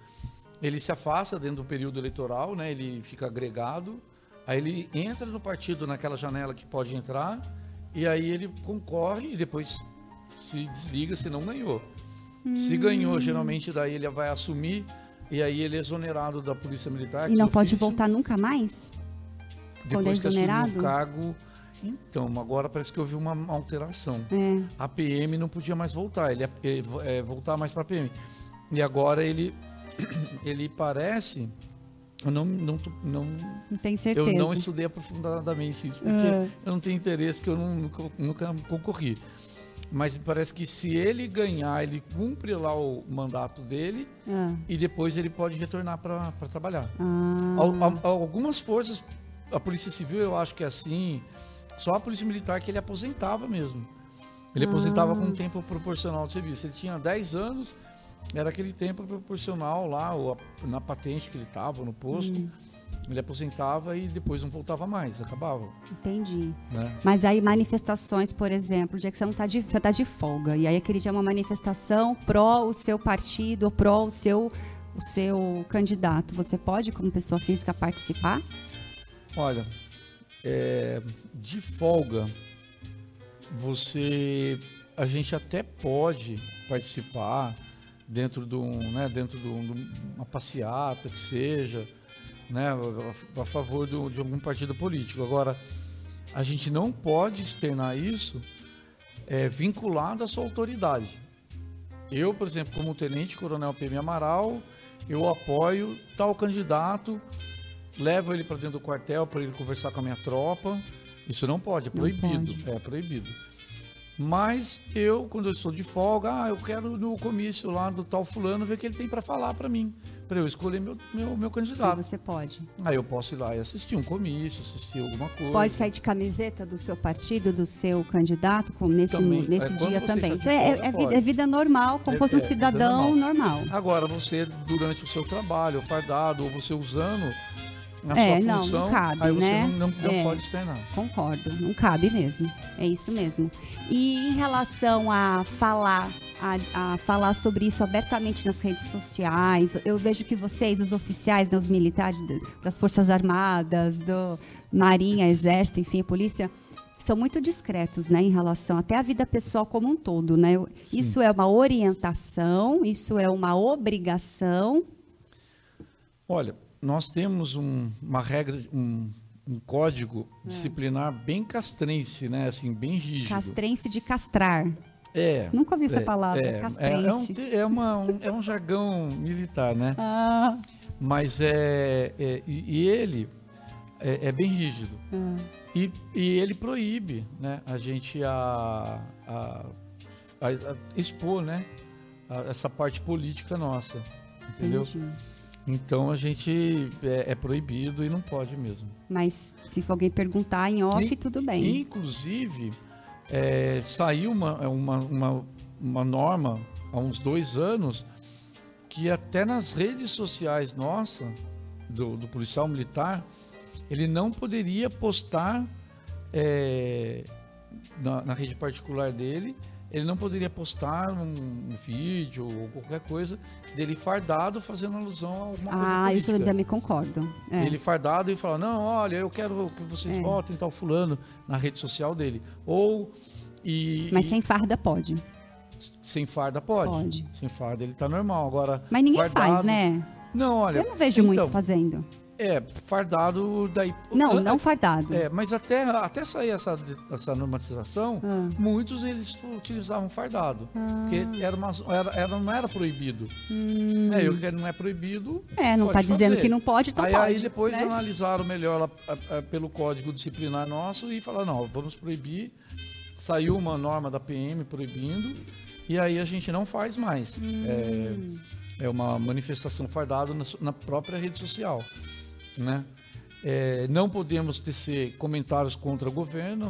[SPEAKER 2] ele se afasta dentro do período eleitoral, né? Ele fica agregado, aí ele entra no partido naquela janela que pode entrar e aí ele concorre e depois se desliga se não ganhou. Se ganhou, geralmente daí ele vai assumir e aí ele é exonerado da polícia militar.
[SPEAKER 1] E não pode
[SPEAKER 2] officio.
[SPEAKER 1] voltar nunca mais? quando é
[SPEAKER 2] Depois que assumiu
[SPEAKER 1] exonerado?
[SPEAKER 2] o cargo. Então, agora parece que houve uma alteração.
[SPEAKER 1] É.
[SPEAKER 2] A PM não podia mais voltar, ele é, é, é, voltar mais para a PM. E agora ele, ele parece. Eu não, não, não,
[SPEAKER 1] Não tenho certeza.
[SPEAKER 2] eu não estudei aprofundadamente isso, porque
[SPEAKER 1] É.
[SPEAKER 2] eu não tenho interesse, porque eu não- nunca, nunca concorri. Mas parece que se ele ganhar, ele cumpre lá o mandato dele
[SPEAKER 1] Ah,
[SPEAKER 2] e depois ele pode retornar para trabalhar.
[SPEAKER 1] ah,
[SPEAKER 2] Al- al- algumas forças, a Polícia Civil eu acho que é assim, só a Polícia Militar que ele aposentava mesmo. Ele aposentava com um tempo proporcional de serviço. Ele tinha 10 anos, era aquele tempo proporcional lá, ou a- na patente que ele estava, no posto. Ele aposentava e depois não voltava mais, acabava.
[SPEAKER 1] entendi.
[SPEAKER 2] Né?
[SPEAKER 1] Mas aí manifestações, por exemplo, o dia que você não tá de, você tá de folga, e aí aquele dia é uma manifestação pró o seu partido, pró o seu, o seu candidato, você pode, como pessoa física, participar?
[SPEAKER 2] Olha, é, de folga, você, a gente até pode participar dentro de um, né, dentro de, um- de uma passeata que seja, né, a, a favor do- de algum partido político. Agora, a gente não pode externar isso é, vinculado à sua autoridade. Eu, por exemplo, como tenente coronel PM Amaral, eu apoio tal candidato levo ele para dentro do quartel para ele conversar com a minha tropa. Isso não pode, é proibido.
[SPEAKER 1] pode.
[SPEAKER 2] É proibido. Mas eu, quando eu estou de folga, ah, eu quero no comício lá do tal fulano ver o que ele tem para falar para mim, para eu escolher meu, meu, meu candidato.
[SPEAKER 1] você pode.
[SPEAKER 2] Aí eu posso ir lá e assistir um comício, assistir alguma coisa.
[SPEAKER 1] Pode sair de camiseta do seu partido, do seu candidato, como nesse,
[SPEAKER 2] Também.
[SPEAKER 1] nesse
[SPEAKER 2] É, quando
[SPEAKER 1] dia também. Então,
[SPEAKER 2] de
[SPEAKER 1] é,
[SPEAKER 2] folga,
[SPEAKER 1] é vida, é vida normal, como
[SPEAKER 2] É-
[SPEAKER 1] fosse um
[SPEAKER 2] é
[SPEAKER 1] cidadão normal.
[SPEAKER 2] Agora, você, durante o seu trabalho, fardado, ou você usando a
[SPEAKER 1] É,
[SPEAKER 2] sua
[SPEAKER 1] não, não
[SPEAKER 2] função,
[SPEAKER 1] cabe,
[SPEAKER 2] aí você
[SPEAKER 1] né?
[SPEAKER 2] não, não, não
[SPEAKER 1] É.
[SPEAKER 2] pode externar.
[SPEAKER 1] Concordo, não cabe mesmo. É isso mesmo. E em relação a falar, a, a falar sobre isso abertamente nas redes sociais, eu vejo que vocês, os oficiais, né, os militares da- das Forças Armadas, do Marinha, Exército, enfim, Polícia, são muito discretos, né, em relação até à vida pessoal como um todo, né? Eu- Isso é uma orientação, isso é uma obrigação.
[SPEAKER 2] Olha, nós temos um- uma regra, um, um código
[SPEAKER 1] É.
[SPEAKER 2] disciplinar bem castrense, né? Assim, bem rígido.
[SPEAKER 1] Castrense de castrar.
[SPEAKER 2] É.
[SPEAKER 1] Nunca ouvi essa
[SPEAKER 2] é,
[SPEAKER 1] palavra,
[SPEAKER 2] é, é, é, um,
[SPEAKER 1] castrense.
[SPEAKER 2] é, uma, um, é um jargão militar, né?
[SPEAKER 1] Ah,
[SPEAKER 2] Mas é, é- e, e ele é, é bem rígido.
[SPEAKER 1] ah.
[SPEAKER 2] E, e ele proíbe, né? A gente a, a, a- a expor, né? a- essa parte política nossa, entendeu?
[SPEAKER 1] Entendi.
[SPEAKER 2] Então a gente é, é proibido e não pode mesmo.
[SPEAKER 1] Mas se for alguém perguntar em off,
[SPEAKER 2] E-
[SPEAKER 1] tudo bem.
[SPEAKER 2] Inclusive, é, saiu uma, uma, uma, uma norma há uns dois anos que até nas redes sociais nossa, do, do policial militar, ele não poderia postar é, na, na rede particular dele, ele não poderia postar um, um vídeo ou qualquer coisa dele fardado fazendo alusão a alguma coisa
[SPEAKER 1] ah, isso
[SPEAKER 2] política.
[SPEAKER 1] eu também concordo. É.
[SPEAKER 2] Ele fardado e fala, não, olha, eu quero que vocês
[SPEAKER 1] É.
[SPEAKER 2] votem tal fulano na rede social dele. Ou e,
[SPEAKER 1] Mas
[SPEAKER 2] e
[SPEAKER 1] sem farda pode.
[SPEAKER 2] sem farda pode.
[SPEAKER 1] Pode.
[SPEAKER 2] Sem farda ele tá normal. Agora
[SPEAKER 1] Mas ninguém
[SPEAKER 2] fardado-
[SPEAKER 1] faz, né?
[SPEAKER 2] Não, olha.
[SPEAKER 1] Eu não vejo
[SPEAKER 2] então,
[SPEAKER 1] muito fazendo.
[SPEAKER 2] É, fardado daí.
[SPEAKER 1] Não,
[SPEAKER 2] Ah,
[SPEAKER 1] não fardado.
[SPEAKER 2] É, mas até, até sair essa, essa normatização,
[SPEAKER 1] Ah.
[SPEAKER 2] muitos eles utilizavam fardado. Porque era uma, era, era- não era proibido. É, eu que não é proibido.
[SPEAKER 1] Hum. É, não está dizendo que não pode, então
[SPEAKER 2] aí,
[SPEAKER 1] pode.
[SPEAKER 2] aí depois
[SPEAKER 1] né?
[SPEAKER 2] analisaram melhor a- a- pelo código disciplinar nosso e falaram, não, vamos proibir. Saiu uma norma da PM proibindo, e aí a gente não faz mais.
[SPEAKER 1] Hum.
[SPEAKER 2] É, é uma manifestação fardada na, na própria rede social. Né? É, não podemos tecer comentários contra o governo,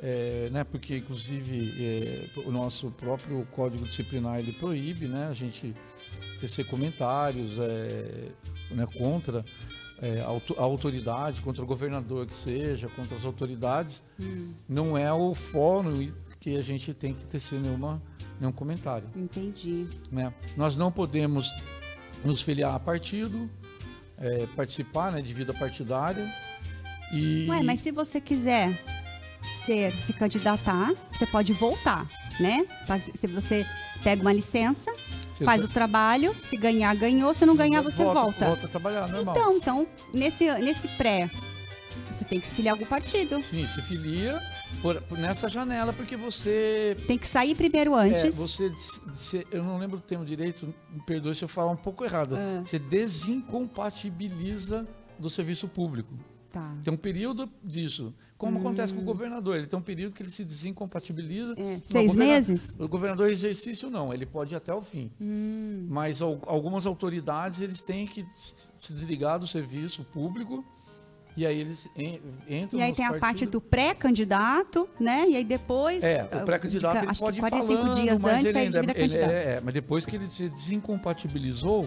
[SPEAKER 2] é, né, porque inclusive é, o nosso próprio código disciplinar ele proíbe né, a gente tecer comentários é, né, contra é, a auto- a autoridade, contra o governador que seja, contra as autoridades. Não é o fórum que a gente tem que tecer nenhuma, nenhum comentário
[SPEAKER 1] Entendi.
[SPEAKER 2] né? Nós não podemos nos filiar a partido, é, participar né, de vida partidária. E
[SPEAKER 1] Ué, mas se você quiser ser, se candidatar, você pode voltar, né? Se você pega uma licença,
[SPEAKER 2] Você
[SPEAKER 1] faz
[SPEAKER 2] tá-
[SPEAKER 1] o trabalho, se ganhar, ganhou, se não ganhar, você volta.
[SPEAKER 2] Volta a trabalhar, normal.
[SPEAKER 1] Então, então, nesse, nesse pré, você tem que se filiar a algum partido.
[SPEAKER 2] Sim, se filia por, por nessa janela, porque você.
[SPEAKER 1] Tem que sair primeiro
[SPEAKER 2] é,
[SPEAKER 1] antes.
[SPEAKER 2] você, você- eu não lembro o termo direito, me perdoe se eu falar um pouco errado.
[SPEAKER 1] Ah.
[SPEAKER 2] Você desincompatibiliza do serviço público.
[SPEAKER 1] Tá.
[SPEAKER 2] Tem um período disso. Como acontece com o governador, ele tem um período que ele se desincompatibiliza.
[SPEAKER 1] É, seis
[SPEAKER 2] governa-
[SPEAKER 1] meses?
[SPEAKER 2] O governador exercício não, ele pode ir até o fim.
[SPEAKER 1] Hum.
[SPEAKER 2] Mas al- algumas autoridades eles têm que se desligar do serviço público e aí eles en- entram
[SPEAKER 1] E aí tem a parte do pré-candidato, né? E aí depois.
[SPEAKER 2] É, o
[SPEAKER 1] ah,
[SPEAKER 2] pré-candidato
[SPEAKER 1] de- acho
[SPEAKER 2] pode
[SPEAKER 1] que
[SPEAKER 2] ir
[SPEAKER 1] 45
[SPEAKER 2] falando,
[SPEAKER 1] dias antes,
[SPEAKER 2] ele ainda, ele é, é, mas depois que ele se desincompatibilizou,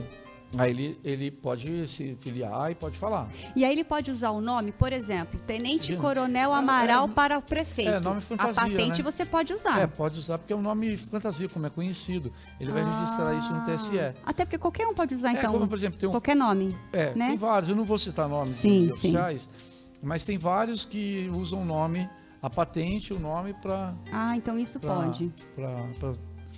[SPEAKER 2] aí ele, ele pode se filiar e pode falar.
[SPEAKER 1] E aí ele pode usar o nome, por exemplo, Tenente
[SPEAKER 2] Sim.
[SPEAKER 1] Coronel
[SPEAKER 2] É,
[SPEAKER 1] Amaral
[SPEAKER 2] é,
[SPEAKER 1] para o prefeito.
[SPEAKER 2] é, nome fantasia,
[SPEAKER 1] a patente
[SPEAKER 2] né?
[SPEAKER 1] você pode usar.
[SPEAKER 2] É, pode usar porque é um nome fantasia, como é conhecido. Ele vai registrar isso no TSE.
[SPEAKER 1] Ah, Até porque qualquer um pode usar,
[SPEAKER 2] É,
[SPEAKER 1] então.
[SPEAKER 2] como, por exemplo, tem um,
[SPEAKER 1] Qualquer nome.
[SPEAKER 2] É,
[SPEAKER 1] né?
[SPEAKER 2] tem vários. Eu não vou citar nomes
[SPEAKER 1] Sim,
[SPEAKER 2] de
[SPEAKER 1] sim.
[SPEAKER 2] oficiais, mas tem vários que usam o nome, a patente, o nome para
[SPEAKER 1] Ah, então isso pode.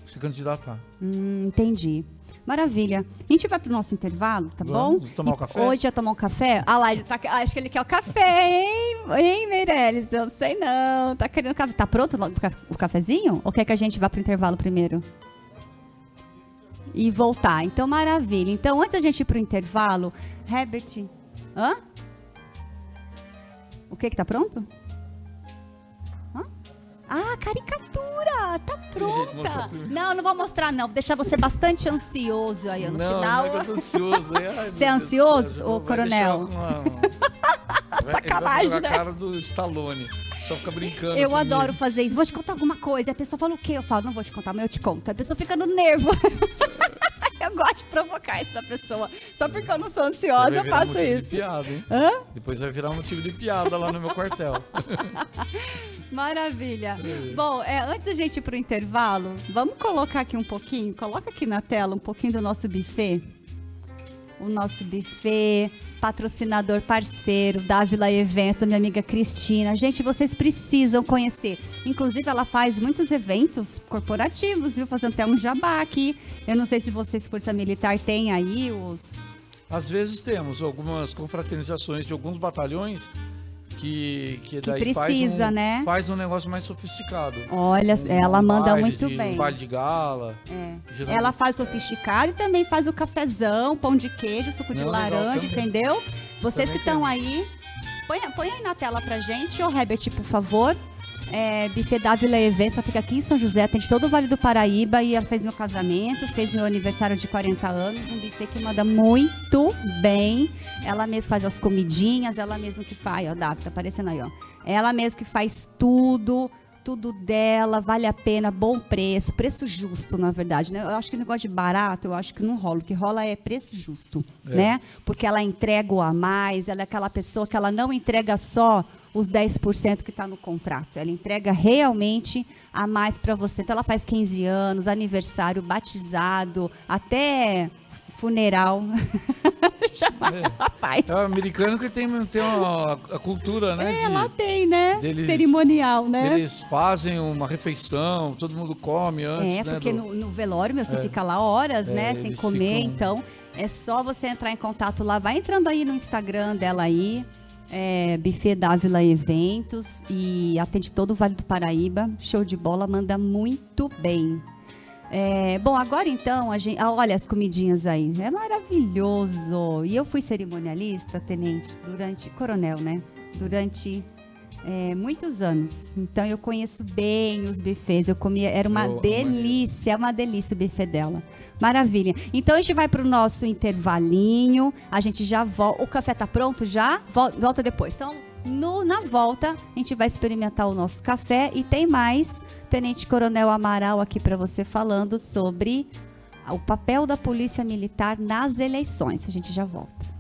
[SPEAKER 2] se candidatar.
[SPEAKER 1] Hum, entendi. Maravilha. A gente vai pro nosso intervalo, tá
[SPEAKER 2] Vamos
[SPEAKER 1] bom?
[SPEAKER 2] tomar
[SPEAKER 1] E
[SPEAKER 2] um café?
[SPEAKER 1] Hoje é tomar um café? Ah lá, ele tá, acho que ele quer o café, hein? Hein, Meirelles? Eu sei não. Tá querendo café. Tá pronto o cafezinho? Ou quer que a gente vá pro intervalo primeiro? E voltar. Então, maravilha. Então, antes da gente ir pro intervalo, Herbert. Hã? O que que tá pronto? Ah, caricatura! Tá pronta! Não, não vou mostrar, não. Vou deixar você bastante ansioso aí no
[SPEAKER 2] não,
[SPEAKER 1] final.
[SPEAKER 2] não é eu tô ansioso. Ai, meu
[SPEAKER 1] Você é
[SPEAKER 2] Deus
[SPEAKER 1] ansioso,
[SPEAKER 2] já
[SPEAKER 1] ô, coronel?
[SPEAKER 2] uma-
[SPEAKER 1] Sacanagem, né?
[SPEAKER 2] a cara do Stallone. Só fica brincando.
[SPEAKER 1] Eu adoro fazer isso. Vou te contar alguma coisa. A pessoa fala o quê? Eu falo, não vou te contar, mas eu te conto. A pessoa fica no nervo. eu gosto de provocar isso da pessoa. Só porque eu não sou ansiosa, eu faço
[SPEAKER 2] de
[SPEAKER 1] isso.
[SPEAKER 2] piada, hein?
[SPEAKER 1] Hã?
[SPEAKER 2] Depois vai virar um motivo de piada lá no meu quartel.
[SPEAKER 1] Maravilha. Bom, é, antes da gente ir pro intervalo, vamos colocar aqui um pouquinho, coloca aqui na tela um pouquinho do nosso buffet. O nosso buffet, patrocinador parceiro, Dávila Eventos, da minha amiga Cristina. Gente, vocês precisam conhecer. Inclusive, ela faz muitos eventos corporativos, viu? Fazendo até um jabá aqui. Eu não sei se vocês, Força Militar, têm aí os.
[SPEAKER 2] Às vezes temos algumas confraternizações de alguns batalhões que, que daí
[SPEAKER 1] precisa,
[SPEAKER 2] faz um,
[SPEAKER 1] né?
[SPEAKER 2] faz um negócio mais sofisticado.
[SPEAKER 1] Olha,
[SPEAKER 2] Um-
[SPEAKER 1] ela
[SPEAKER 2] um
[SPEAKER 1] manda muito
[SPEAKER 2] de-
[SPEAKER 1] bem.
[SPEAKER 2] Um baile de gala.
[SPEAKER 1] É. Ela faz sofisticado e também faz o cafezão, pão de queijo, suco de
[SPEAKER 2] Não,
[SPEAKER 1] laranja, entendeu? Vocês
[SPEAKER 2] Também
[SPEAKER 1] que estão aí, põe, põe aí na tela pra gente, ô Herbert, por favor. É, Buffet Dávila Evença fica aqui em São José, tem de todo o Vale do Paraíba e ela fez meu casamento, fez meu aniversário de 40 anos, um buffet que manda muito bem. Ela mesma faz as comidinhas, ela mesma que faz, ó, Davi, tá aparecendo aí, ó. Ela mesma que faz tudo, tudo dela, vale a pena, bom preço, preço justo, na verdade, né? Eu acho que o negócio de barato, eu acho que não rola. O que rola é preço justo,
[SPEAKER 2] É.
[SPEAKER 1] né? Porque ela entrega o a mais, ela é aquela pessoa que ela não entrega só os 10% que está no contrato. Ela entrega realmente a mais para você. Então, ela faz 15 anos, aniversário, batizado, até funeral. ela faz.
[SPEAKER 2] É o americano que tem, tem uma, a cultura, né?
[SPEAKER 1] É, ela
[SPEAKER 2] de,
[SPEAKER 1] tem, né?
[SPEAKER 2] deles-
[SPEAKER 1] Cerimonial, né?
[SPEAKER 2] Eles fazem uma refeição, todo mundo come antes,
[SPEAKER 1] É,
[SPEAKER 2] né?
[SPEAKER 1] porque
[SPEAKER 2] do-
[SPEAKER 1] no, no velório, meu, você
[SPEAKER 2] É.
[SPEAKER 1] fica lá horas,
[SPEAKER 2] É,
[SPEAKER 1] né, sem comer,
[SPEAKER 2] ficam-
[SPEAKER 1] então É só você entrar em contato lá. Vai entrando aí no Instagram dela aí. É, Buffet Dávila Eventos e atende todo o Vale do Paraíba. Show de bola, manda muito bem. É, bom, agora então, a gente, ah, olha as comidinhas aí. É maravilhoso. E eu fui cerimonialista, tenente, durante. Coronel, né? Durante é, muitos anos. Então eu conheço bem os buffets. Eu comia, era uma delícia, é uma delícia o buffet dela. Maravilha. Então a gente vai para o nosso intervalinho. A gente já volta. O café tá pronto já? Vol- Volta depois. Então, no- na volta, a gente vai experimentar o nosso café e tem mais Tenente Coronel Amaral aqui para você falando sobre o papel da Polícia Militar nas eleições. A gente já volta.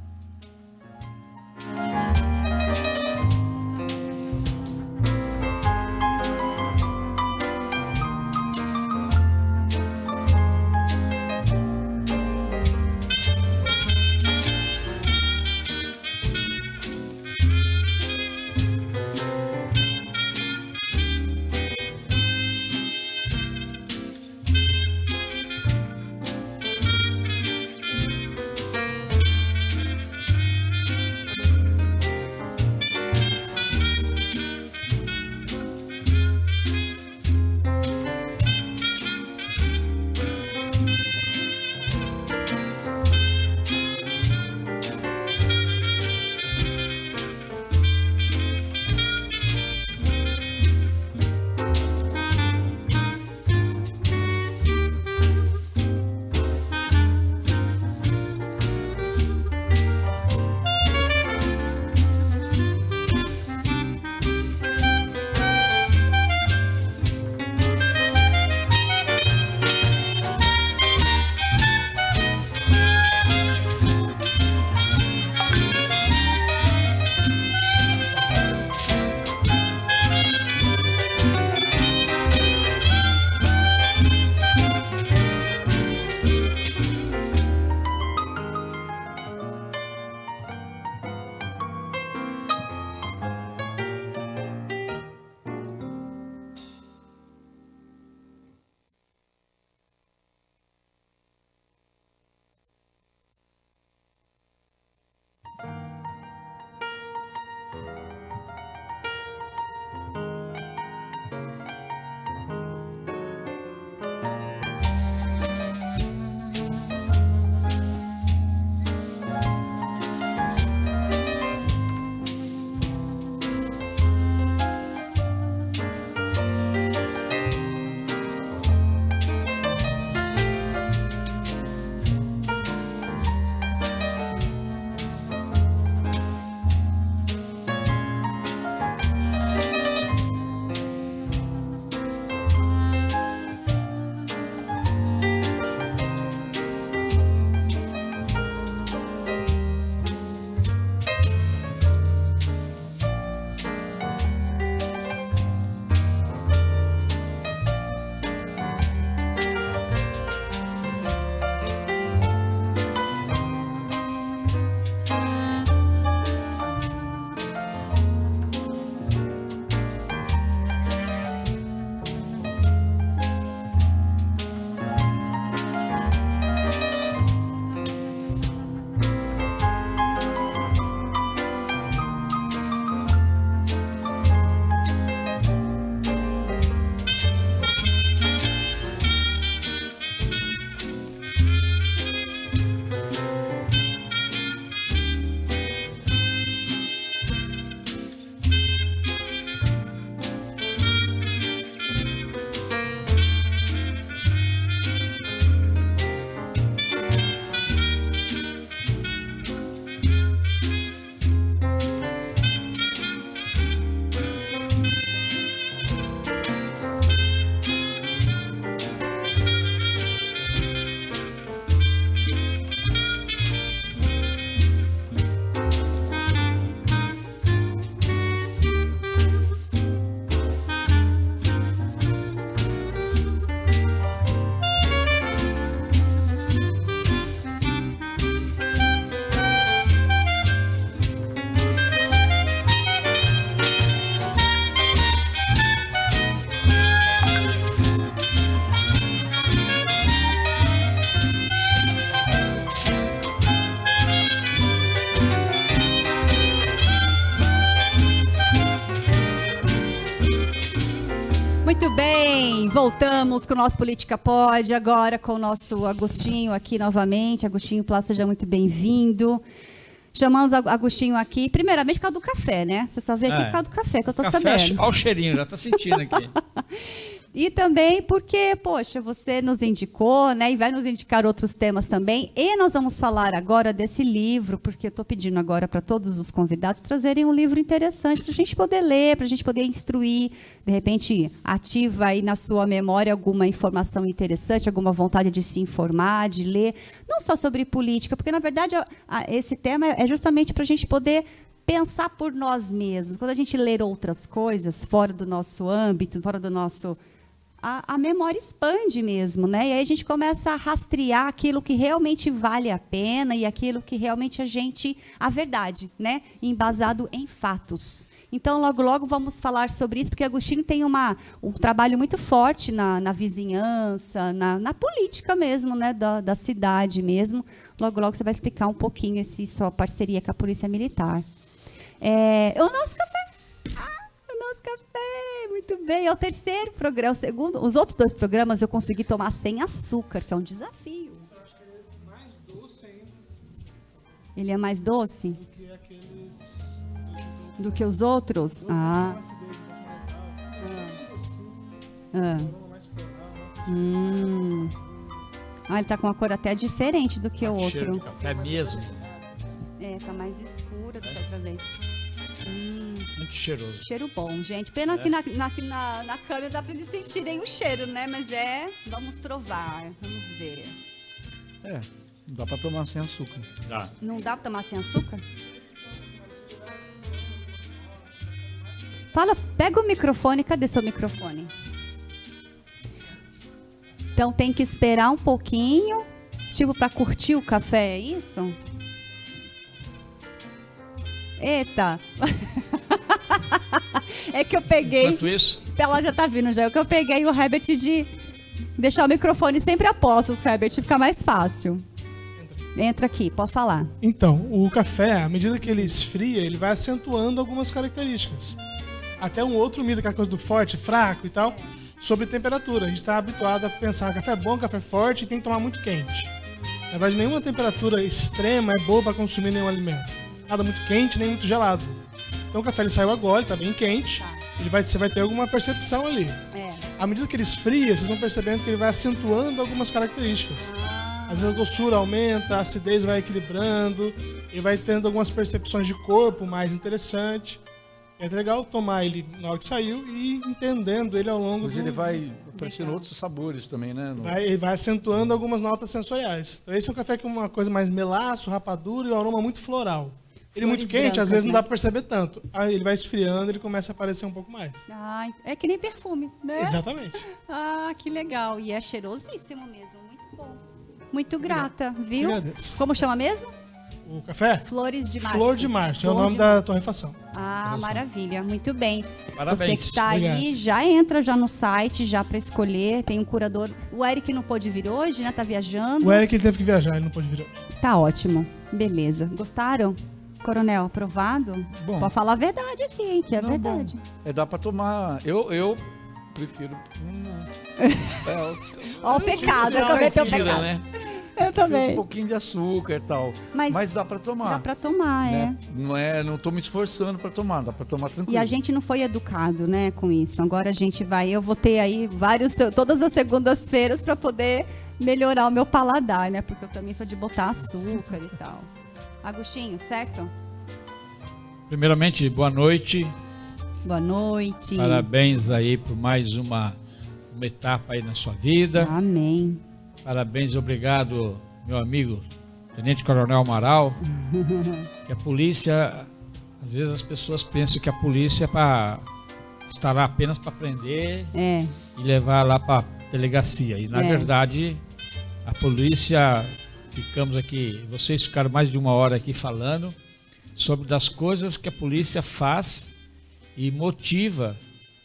[SPEAKER 1] Voltamos com o nosso Política Pode, agora com o nosso Agostinho aqui novamente. Agostinho Plá, seja muito bem-vindo. Chamamos Agostinho aqui, primeiramente por causa do café, né? Você só veio aqui é. por causa do café, que eu tô café, sabendo.
[SPEAKER 4] Olha o cheirinho, já tá sentindo aqui.
[SPEAKER 1] E também porque, poxa, você nos indicou, né? E vai nos indicar outros temas também. E nós vamos falar agora desse livro, porque eu estou pedindo agora para todos os convidados trazerem um livro interessante para a gente poder ler, para a gente poder instruir. De repente, ativa aí na sua memória alguma informação interessante, alguma vontade de se informar, de ler. Não só sobre política, porque na verdade esse tema é justamente para a gente poder pensar por nós mesmos. Quando a gente ler outras coisas fora do nosso âmbito, fora do nosso a, a, memória expande mesmo, né? E aí a gente começa a rastrear aquilo que realmente vale a pena e aquilo que realmente a gente, a verdade, né? Embasado em fatos. Então, logo, logo vamos falar sobre isso, porque Agostinho tem uma, um trabalho muito forte na, na vizinhança, na, na, política mesmo, né? Da, da cidade mesmo. Logo, logo você vai explicar um pouquinho essa sua parceria com a Polícia Militar. É, o nosso café. Muito bem. É o terceiro programa. O segundo, os outros dois programas eu consegui tomar sem açúcar, que é um desafio. Eu acho que ele é mais doce ainda. Ele é mais doce? Do que aqueles. Do que os outros? Ah. Ah. Hum. Ah, ele tá com uma cor até diferente do que o outro. Cheiro de
[SPEAKER 4] café mesmo.
[SPEAKER 1] É, tá mais escura do que outra vez.
[SPEAKER 4] Muito cheiroso.
[SPEAKER 1] Cheiro bom, gente. Pena é. que na, na, na, na câmera dá pra eles sentirem o cheiro, né? Mas é. Vamos provar. Vamos ver.
[SPEAKER 2] É, não dá pra tomar sem açúcar.
[SPEAKER 1] Dá. Não dá pra tomar sem açúcar? Fala, pega o microfone. Cadê seu microfone? Então tem que esperar um pouquinho. Tipo, para curtir o café, é isso? Eita! é que eu peguei.
[SPEAKER 4] Enquanto isso?
[SPEAKER 1] Ela já tá vindo já. É que eu peguei o Herbert de deixar o microfone sempre a postos, Herbert, fica mais fácil. Entra aqui, pode falar.
[SPEAKER 3] Então, o café, à medida que ele esfria, ele vai acentuando algumas características. Até um outro mito, aquela coisa do forte, fraco e tal, sobre temperatura. A gente está habituado a pensar café bom, café forte e tem que tomar muito quente. Na verdade, nenhuma temperatura extrema é boa para consumir nenhum alimento nada muito quente nem muito gelado. Então o café ele saiu agora, ele tá bem quente. Tá. Ele vai, você vai ter alguma percepção ali. É. À medida que ele esfria, vocês vão percebendo que ele vai acentuando algumas características. Ah. Às vezes a doçura aumenta, a acidez vai equilibrando, e vai tendo algumas percepções de corpo mais interessante. É legal tomar ele na hora que saiu e ir entendendo ele ao longo
[SPEAKER 2] Mas do... ele vai aparecendo outros sabores também, né? No...
[SPEAKER 3] Vai, ele vai acentuando algumas notas sensoriais. Então, esse é um café que é uma coisa mais melaço, rapadura e um aroma muito floral. Ele muito quente, brancas, às vezes né? não dá pra perceber tanto. Aí ele vai esfriando, ele começa a aparecer um pouco mais.
[SPEAKER 1] Ah, é que nem perfume, né?
[SPEAKER 3] Exatamente.
[SPEAKER 1] Ah, que legal. E é cheirosíssimo mesmo, muito bom. Muito grata, viu? Agradeço. Como chama mesmo?
[SPEAKER 3] O café?
[SPEAKER 1] Flores de Março.
[SPEAKER 3] Flor de Março, Flor é o nome da torrefação.
[SPEAKER 1] Ah, maravilha, muito bem. Parabéns. Você que está aí, já entra já no site, já para escolher. Tem um curador. O Eric não pôde vir hoje, né? Tá viajando.
[SPEAKER 3] O Eric ele teve que viajar, ele não pôde vir hoje.
[SPEAKER 1] Tá ótimo. Beleza. Gostaram? Coronel, aprovado? Bom. Pode falar a verdade aqui, hein, que é não, verdade. Bom.
[SPEAKER 2] É, dá pra tomar. Eu, eu prefiro. Hum,
[SPEAKER 1] é, Ó, o pecado, eu cometeu o pecado. Né? Eu também.
[SPEAKER 2] Um pouquinho de açúcar e tal. Mas, mas dá para tomar.
[SPEAKER 1] Dá para tomar, né?
[SPEAKER 2] é. Não é, não tô me esforçando para tomar, dá para tomar tranquilo.
[SPEAKER 1] E a gente não foi educado, né, com isso. Agora a gente vai, eu vou ter aí vários todas as segundas-feiras para poder melhorar o meu paladar, né? Porque eu também sou de botar açúcar e tal. Agostinho, certo?
[SPEAKER 4] Primeiramente, boa noite.
[SPEAKER 1] Boa noite.
[SPEAKER 4] Parabéns aí por mais uma, uma etapa aí na sua vida.
[SPEAKER 1] Amém.
[SPEAKER 4] Parabéns, obrigado, meu amigo Tenente Coronel Amaral. que a polícia, às vezes as pessoas pensam que a polícia é para estar lá apenas para prender é. e levar lá para delegacia. E na é. verdade, a polícia ficamos aqui, vocês ficaram mais de uma hora aqui falando sobre das coisas que a polícia faz e motiva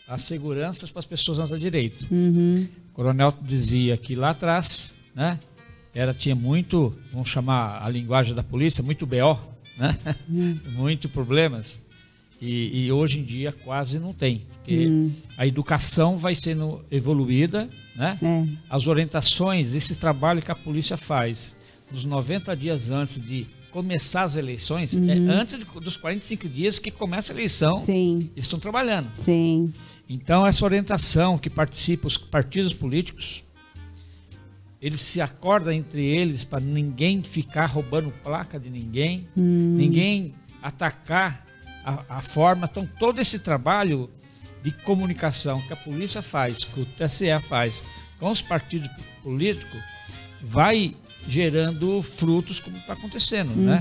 [SPEAKER 4] as seguranças para as pessoas andar direito. Uhum. O coronel dizia que lá atrás, né, era tinha muito, vamos chamar a linguagem da polícia, muito BO, né? Uhum. muito problemas. E, e hoje em dia quase não tem. Porque a educação vai sendo evoluída, né?
[SPEAKER 1] É.
[SPEAKER 4] As orientações, esse trabalho que a polícia faz nos 90 dias antes de começar as eleições, é antes de- dos 45 dias que começa a eleição,
[SPEAKER 1] Sim,
[SPEAKER 4] estão trabalhando.
[SPEAKER 1] sim.
[SPEAKER 4] Então, essa orientação que participa os partidos políticos, eles se acordam entre eles para ninguém ficar roubando placa de ninguém, ninguém atacar a, a forma. Então, todo esse trabalho de comunicação que a polícia faz, que o TSE faz com os partidos políticos, vai gerando frutos como está acontecendo, né?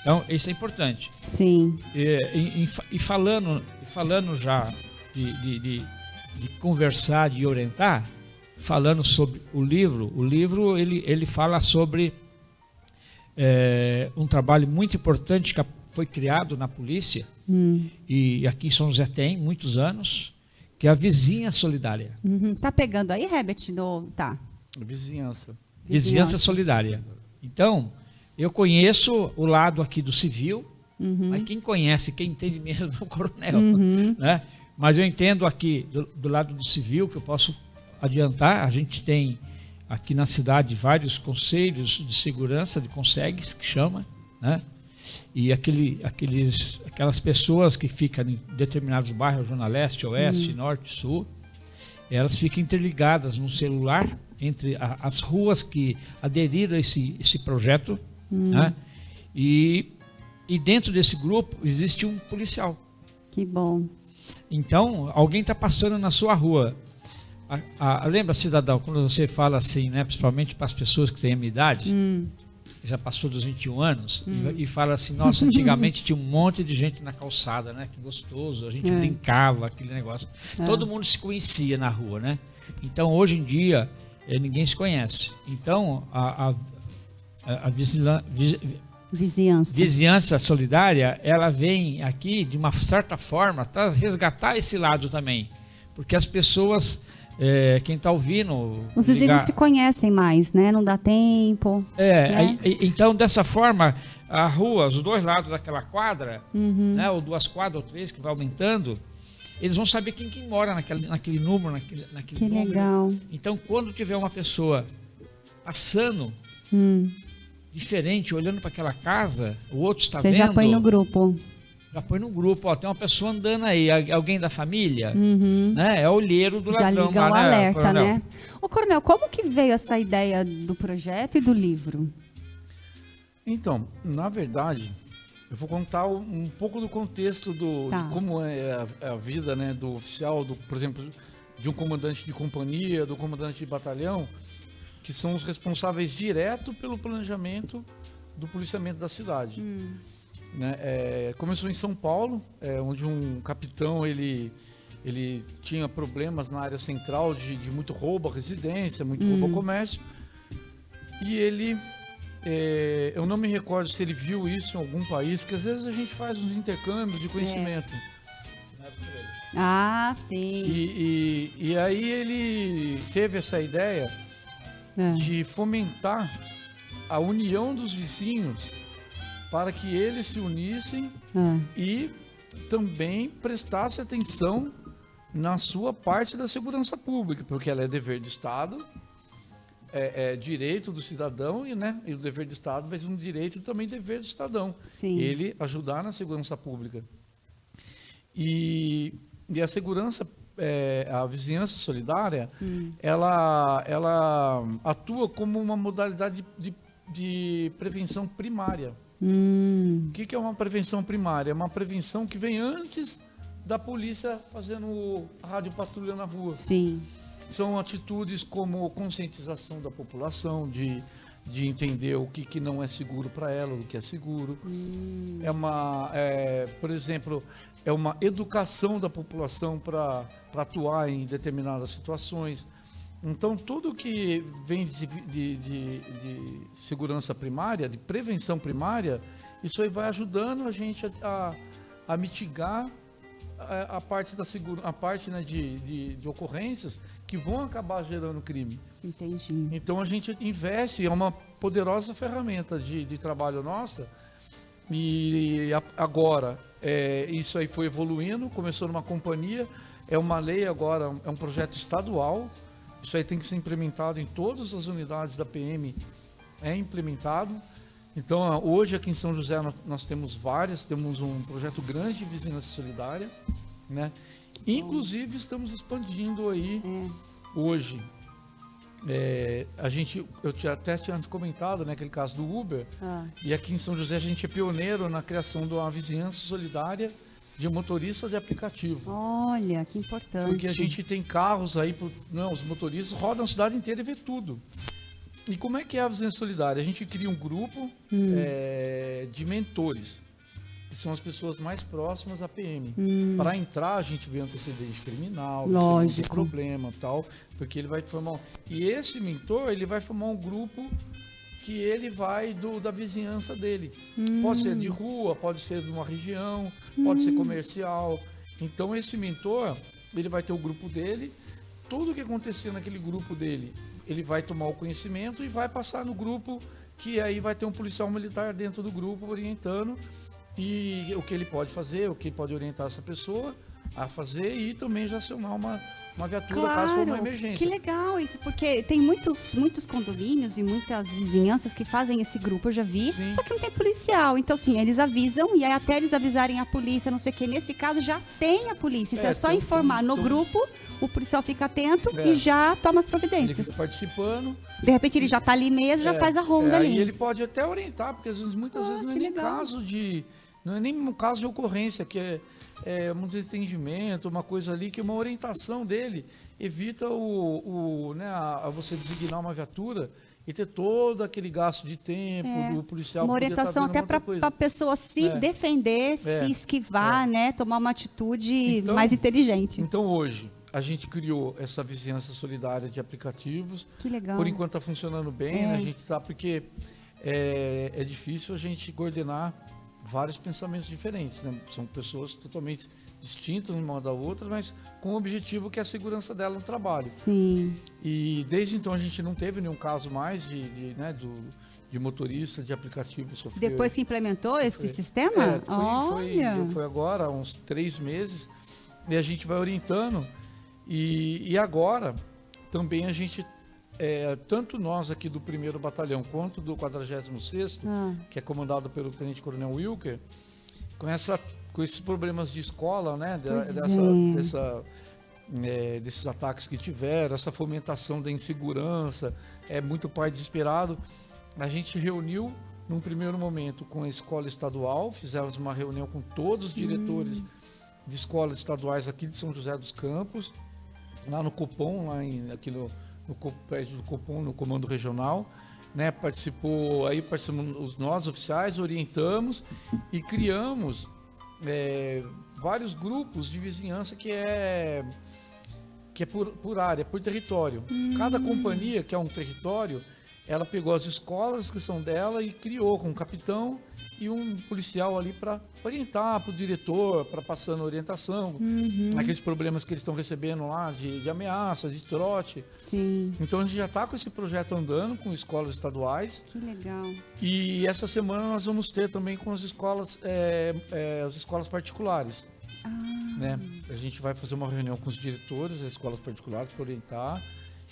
[SPEAKER 4] Então, isso é importante.
[SPEAKER 1] Sim.
[SPEAKER 4] E, e- e fa- falando, falando já de, de- de- de conversar, de orientar, falando sobre o livro, o livro ele, ele fala sobre é, um trabalho muito importante que foi criado na polícia, e aqui em São José tem muitos anos, que é a Vizinha Solidária.
[SPEAKER 1] Uhum. Tá pegando aí, Herbert? No... Tá.
[SPEAKER 2] Vizinhança.
[SPEAKER 4] Vizinhança Solidária. Então, eu conheço o lado aqui do civil, mas quem conhece, quem entende mesmo é o coronel. Né? Mas eu entendo aqui do, do lado do civil, que eu posso adiantar, a gente tem aqui na cidade vários conselhos de segurança, de consegues, que chama, né? E aquele, aqueles, aquelas pessoas que ficam em determinados bairros, Zona Leste, Oeste, Norte, Sul, elas ficam interligadas no celular entre a- as ruas que aderiram a esse, esse projeto, né? e, e dentro desse grupo existe um policial.
[SPEAKER 1] Que bom.
[SPEAKER 4] Então, alguém está passando na sua rua. A- a- lembra, cidadão, quando você fala assim, né, principalmente para as pessoas que têm a minha idade, que já passou dos 21 anos, e, e fala assim: nossa, antigamente tinha um monte de gente na calçada, né? Que gostoso, a gente brincava, aquele negócio. Todo mundo se conhecia na rua, né? Então, hoje em dia, ninguém se conhece. Então, a, a, a, vigila- vi-
[SPEAKER 1] Vizinhança.
[SPEAKER 4] vizinhança solidária, ela vem aqui de uma certa forma para resgatar esse lado também, porque as pessoas, é, quem está ouvindo,
[SPEAKER 1] Os vizinhos
[SPEAKER 4] ligar-
[SPEAKER 1] se conhecem mais, né? Não dá tempo.
[SPEAKER 4] é,
[SPEAKER 1] né?
[SPEAKER 4] aí- então dessa forma a rua, os dois lados daquela quadra,
[SPEAKER 1] Uhum.
[SPEAKER 4] né, ou duas quadras ou três que vai aumentando, eles vão saber quem, quem mora naquele, naquele número, naquele, naquele
[SPEAKER 1] Que
[SPEAKER 4] número.
[SPEAKER 1] legal.
[SPEAKER 4] Então quando tiver uma pessoa passando
[SPEAKER 1] Hum.
[SPEAKER 4] diferente, olhando para aquela casa, o outro está
[SPEAKER 1] Você
[SPEAKER 4] vendo.
[SPEAKER 1] já põe no grupo.
[SPEAKER 4] Já põe no grupo, ó, tem uma pessoa andando aí, al- alguém da família,
[SPEAKER 1] Uhum.
[SPEAKER 4] né? É o olheiro do
[SPEAKER 1] Já
[SPEAKER 4] ladrão.
[SPEAKER 1] liga
[SPEAKER 4] lá,
[SPEAKER 1] o
[SPEAKER 4] né,
[SPEAKER 1] alerta,
[SPEAKER 4] coronel?
[SPEAKER 1] né? Ô, Coronel, como que veio essa ideia do projeto e do livro?
[SPEAKER 2] Então, na verdade, eu vou contar um um pouco do contexto do,
[SPEAKER 1] Tá.
[SPEAKER 2] de como é a, a vida né, do oficial, do, por exemplo, de um comandante de companhia, do comandante de batalhão, que são os responsáveis direto pelo planejamento do policiamento da cidade. Né, é, começou em São Paulo, é, onde um capitão ele, ele tinha problemas na área central de, de muito roubo à residência, muito roubo ao comércio. E ele, é, eu não me recordo se ele viu isso em algum país, porque às vezes a gente faz uns intercâmbios de conhecimento.
[SPEAKER 1] Ah, sim.
[SPEAKER 2] E, e, e aí ele teve essa ideia
[SPEAKER 1] É.
[SPEAKER 2] de fomentar a união dos vizinhos para que eles se unissem
[SPEAKER 1] Ah,
[SPEAKER 2] e também prestasse atenção na sua parte da segurança pública, porque ela é dever do Estado, é, é direito do cidadão e, né, e o dever do Estado vai ser um direito e também dever do cidadão.
[SPEAKER 1] Sim.
[SPEAKER 2] Ele ajudar na segurança pública. E, e a segurança, é, a vizinhança solidária, ela, ela atua como uma modalidade de, de prevenção primária.
[SPEAKER 1] Hum,
[SPEAKER 2] O que, que é uma prevenção primária? É uma prevenção que vem antes da polícia fazendo a rádio patrulha na rua.
[SPEAKER 1] sim.
[SPEAKER 2] São atitudes como conscientização da população, de, de entender o que, que não é seguro para ela, o que é seguro. É uma, é, por exemplo, é uma educação da população para atuar em determinadas situações. Então, tudo que vem de, de- de- de segurança primária, de prevenção primária, isso aí vai ajudando a gente a, a- a mitigar a, a parte da segura, a parte né, de, de, de ocorrências que vão acabar gerando crime.
[SPEAKER 1] Entendi.
[SPEAKER 2] Então a gente investe, é uma poderosa ferramenta de, de trabalho nossa. E a- agora, é, isso aí foi evoluindo, começou numa companhia, é uma lei agora, é um projeto estadual, isso aí tem que ser implementado em todas as unidades da PM, é implementado. Então, hoje aqui em São José nós, nós temos várias, temos um projeto grande de vizinhança solidária, né? Inclusive estamos expandindo aí
[SPEAKER 1] É.
[SPEAKER 2] hoje. É, a gente, eu tinha, até tinha comentado, né, aquele caso do Uber,
[SPEAKER 1] Ah,
[SPEAKER 2] e aqui em São José a gente é pioneiro na criação de uma vizinhança solidária de motoristas de aplicativo.
[SPEAKER 1] olha, que importante.
[SPEAKER 2] Porque a gente tem carros aí, não, os motoristas rodam a cidade inteira e vê tudo. E como é que é a vizinhança solidária? A gente cria um grupo
[SPEAKER 1] Hum.
[SPEAKER 2] é, de mentores, que são as pessoas mais próximas à PM. Para entrar, a gente vê antecedente criminal,
[SPEAKER 1] Hum. Lógico.
[SPEAKER 2] problema tal, porque ele vai formar. E esse mentor, ele vai formar um grupo que ele vai do, da vizinhança dele. Pode ser
[SPEAKER 1] Hum.
[SPEAKER 2] de rua, pode ser de uma região, pode ser comercial. Então esse mentor, ele vai ter o grupo dele, tudo que acontecer naquele grupo dele, ele vai tomar o conhecimento e vai passar no grupo, que aí vai ter um policial militar dentro do grupo orientando e o que ele pode fazer, o que pode orientar essa pessoa a fazer e também já acionar uma, uma viatura caso for uma
[SPEAKER 1] Claro,
[SPEAKER 2] emergência.
[SPEAKER 1] que legal isso, porque tem muitos, muitos condomínios e muitas vizinhanças que fazem esse grupo, eu já vi,
[SPEAKER 2] Sim.
[SPEAKER 1] só que não tem policial. Então, sim, eles avisam e aí até eles avisarem a polícia, não sei o que, nesse caso já tem a polícia. Então é,
[SPEAKER 2] É,
[SPEAKER 1] só
[SPEAKER 2] tem-
[SPEAKER 1] informar
[SPEAKER 2] tem-
[SPEAKER 1] no
[SPEAKER 2] tem-
[SPEAKER 1] grupo, o policial fica atento
[SPEAKER 2] É.
[SPEAKER 1] e já toma as
[SPEAKER 2] Ele
[SPEAKER 1] providências.
[SPEAKER 2] fica participando.
[SPEAKER 1] De repente ele já tá ali mesmo, já
[SPEAKER 2] É,
[SPEAKER 1] faz a ronda
[SPEAKER 2] é,
[SPEAKER 1] ali.
[SPEAKER 2] Aí ele pode até orientar, porque às vezes, muitas
[SPEAKER 1] Ah,
[SPEAKER 2] vezes não é nem
[SPEAKER 1] legal.
[SPEAKER 2] caso de. Não é nem um caso de ocorrência, que é, é um desentendimento, uma coisa ali, que uma orientação dele evita o, o, né, a, a você designar uma viatura e ter todo aquele gasto de tempo
[SPEAKER 1] É,
[SPEAKER 2] do policial.
[SPEAKER 1] Uma orientação
[SPEAKER 2] tá vendo
[SPEAKER 1] até para a pessoa se
[SPEAKER 2] É.
[SPEAKER 1] defender,
[SPEAKER 2] É.
[SPEAKER 1] se esquivar, né? Tomar uma atitude
[SPEAKER 2] Então-
[SPEAKER 1] mais inteligente.
[SPEAKER 2] Então hoje a gente criou essa vizinhança solidária de aplicativos.
[SPEAKER 1] Que legal.
[SPEAKER 2] Por enquanto está funcionando bem,
[SPEAKER 1] É.
[SPEAKER 2] né? a gente tá porque é, é difícil a gente coordenar vários pensamentos diferentes, né? São pessoas totalmente distintas uma da outra, mas com o objetivo que é a segurança dela no trabalho.
[SPEAKER 1] Sim.
[SPEAKER 2] E desde então a gente não teve nenhum caso mais de, de, né, do, de motorista de aplicativo sofrer.
[SPEAKER 1] Depois que implementou esse
[SPEAKER 2] Foi.
[SPEAKER 1] sistema?
[SPEAKER 2] É, foi,
[SPEAKER 1] Olha.
[SPEAKER 2] foi, foi agora, há uns três meses, e a gente vai orientando. E, e agora, também a gente, é, tanto nós aqui do primeiro batalhão, quanto do 46º,
[SPEAKER 1] Ah,
[SPEAKER 2] que é comandado pelo Tenente Coronel Wilker, com, essa, com esses problemas de escola, né,
[SPEAKER 1] Pois
[SPEAKER 2] dessa,
[SPEAKER 1] é.
[SPEAKER 2] dessa, é, desses ataques que tiveram, essa fomentação da insegurança, é muito pai desesperado, a gente reuniu num primeiro momento com a escola estadual, fizemos uma reunião com todos os diretores de escolas estaduais aqui de São José dos Campos, lá no Copom, lá em, aqui no, no prédio do Copom, no comando regional, né? Participou, aí participamos os nós oficiais, orientamos e criamos é, vários grupos de vizinhança que é que é por, por área, por território. Cada companhia que é um território, ela pegou as escolas que são dela e criou com um capitão e um policial ali para orientar para o diretor, para passando orientação, aqueles problemas que eles estão recebendo lá de, de ameaça, de trote.
[SPEAKER 1] sim.
[SPEAKER 2] Então a gente já está com esse projeto andando com escolas estaduais
[SPEAKER 1] Que legal.
[SPEAKER 2] e essa semana nós vamos ter também com as escolas, é, é, as escolas particulares. Né? A gente vai fazer uma reunião com os diretores das escolas particulares para orientar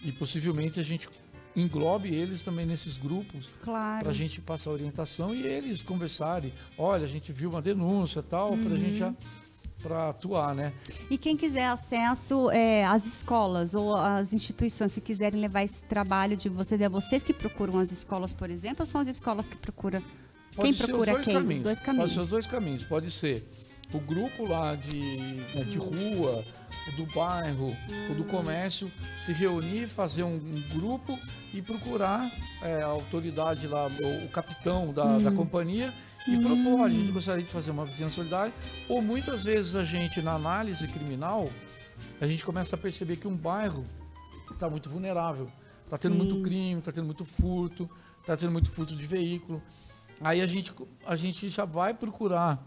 [SPEAKER 2] e possivelmente a gente englobe eles também nesses grupos
[SPEAKER 1] Claro.
[SPEAKER 2] para a gente passar orientação e eles conversarem. Olha, a gente viu uma denúncia tal, para a gente já para atuar, né?
[SPEAKER 1] E quem quiser acesso é, às escolas ou às instituições que quiserem levar esse trabalho de vocês, é vocês que procuram as escolas, por exemplo, ou são as escolas que procuram? quem
[SPEAKER 2] ser os
[SPEAKER 1] procura
[SPEAKER 2] dois
[SPEAKER 1] quem?
[SPEAKER 2] Caminhos.
[SPEAKER 1] Os dois
[SPEAKER 2] Pode
[SPEAKER 1] caminhos.
[SPEAKER 2] ser os dois caminhos. Pode ser o grupo lá de, né, de rua, do bairro, o do comércio, se reunir, fazer um, um grupo e procurar é, a autoridade lá, o, o capitão da, da companhia e propor, "Olha, a gente gostaria de fazer uma vizinhança solidária. Ou muitas vezes a gente, na análise criminal, a gente começa a perceber que um bairro está muito vulnerável. Está tendo muito crime, está tendo muito furto, está tendo muito furto de veículo. Aí a gente, a gente já vai procurar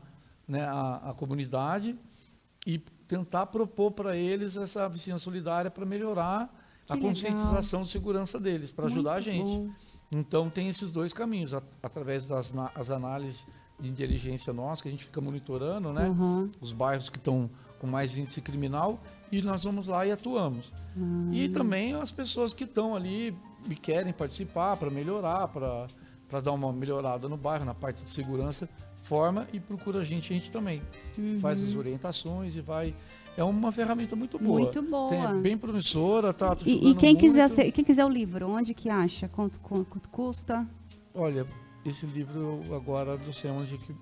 [SPEAKER 2] né, a, a comunidade e tentar propor para eles essa vizinhança solidária para melhorar
[SPEAKER 1] Que
[SPEAKER 2] a
[SPEAKER 1] legal.
[SPEAKER 2] conscientização de segurança deles, para ajudar a gente.
[SPEAKER 1] bom.
[SPEAKER 2] Então tem esses dois caminhos, a- através das na- as análises de inteligência nossa, que a gente fica monitorando, né?
[SPEAKER 1] Uhum.
[SPEAKER 2] Os bairros que estão com mais índice criminal e nós vamos lá e atuamos. E também as pessoas que estão ali e querem participar para melhorar, para dar uma melhorada no bairro, na parte de segurança, forma e procura a gente, a gente também. Faz as orientações e vai. É uma ferramenta muito boa.
[SPEAKER 1] Muito boa.
[SPEAKER 2] Tem- é bem promissora, tá
[SPEAKER 1] E, e quem quiser, ser- quem quiser o livro, onde que acha? Quanto, quanto, quanto custa?
[SPEAKER 2] Olha, esse livro eu agora não sei onde que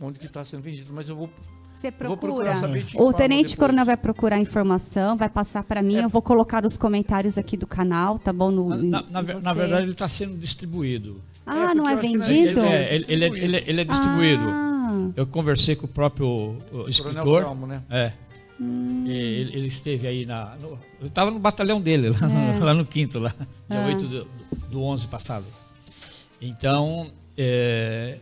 [SPEAKER 2] onde que está sendo vendido, mas eu vou,
[SPEAKER 1] Você procura.
[SPEAKER 2] te
[SPEAKER 1] O Tenente
[SPEAKER 2] depois.
[SPEAKER 1] Coronel vai procurar informação, vai passar para mim.
[SPEAKER 2] É.
[SPEAKER 1] Eu vou colocar os comentários aqui do canal, tá bom? No,
[SPEAKER 4] Na, na na verdade, ele está sendo distribuído.
[SPEAKER 1] Ah,
[SPEAKER 2] É,
[SPEAKER 1] não é vendido?
[SPEAKER 4] Ele, é, ele, ele é- ele é- ele é distribuído.
[SPEAKER 1] Ah,
[SPEAKER 4] Eu conversei com o próprio o
[SPEAKER 2] Coronel
[SPEAKER 4] escritor.
[SPEAKER 2] Telmo, né?
[SPEAKER 4] É.
[SPEAKER 1] Hum.
[SPEAKER 4] E Ele, ele esteve aí na. No, eu estava no batalhão dele, lá,
[SPEAKER 1] É.
[SPEAKER 4] no, lá no quinto, lá, dia
[SPEAKER 1] Ah.
[SPEAKER 4] 8 do, do 11 passado. Então, é,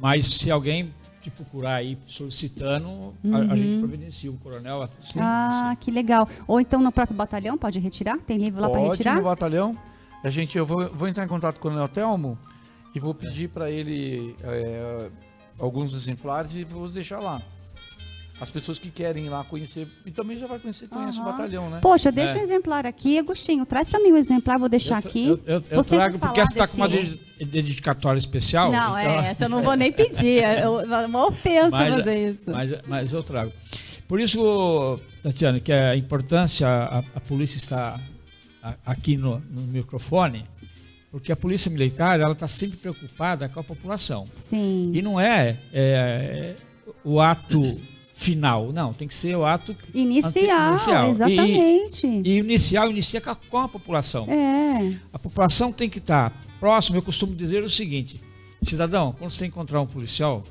[SPEAKER 4] mas se alguém te procurar aí solicitando, a- a, gente providencia um coronel. Sim,
[SPEAKER 1] Uhum. ah, que legal. Ou então no próprio batalhão, pode retirar? Tem livro lá para retirar?
[SPEAKER 2] no batalhão. A gente, eu vou, vou entrar em contato com o Coronel Telmo e vou pedir para ele é, alguns exemplares e vou deixar lá. As pessoas que querem ir lá conhecer, e também já vai conhecer, conhece o
[SPEAKER 1] Aham.
[SPEAKER 2] batalhão, né?
[SPEAKER 1] Poxa, deixa
[SPEAKER 4] É.
[SPEAKER 1] um exemplar aqui. Agostinho, traz para mim um exemplar, vou deixar
[SPEAKER 4] Eu
[SPEAKER 1] aqui.
[SPEAKER 4] Eu, eu, eu trago porque essa está com uma
[SPEAKER 1] desse-
[SPEAKER 4] dedi- dedicatória especial.
[SPEAKER 1] Não, é,
[SPEAKER 4] então-
[SPEAKER 1] essa eu não vou nem pedir. É uma ofensa
[SPEAKER 4] Mas-
[SPEAKER 1] fazer isso.
[SPEAKER 4] Mas, mas eu trago. Por isso, Tatiana, que a importância, a, a polícia está aqui no, no microfone, porque a polícia militar ela está sempre preocupada com a população.
[SPEAKER 1] Sim.
[SPEAKER 4] E não é, é, o ato final, não, tem que ser o ato
[SPEAKER 1] Inicial,
[SPEAKER 4] inicial. E-
[SPEAKER 1] exatamente.
[SPEAKER 4] e inicial, inicia com a, população.
[SPEAKER 1] É.
[SPEAKER 4] A população tem que estar próxima. Eu costumo dizer o seguinte, cidadão, quando você encontrar um policial,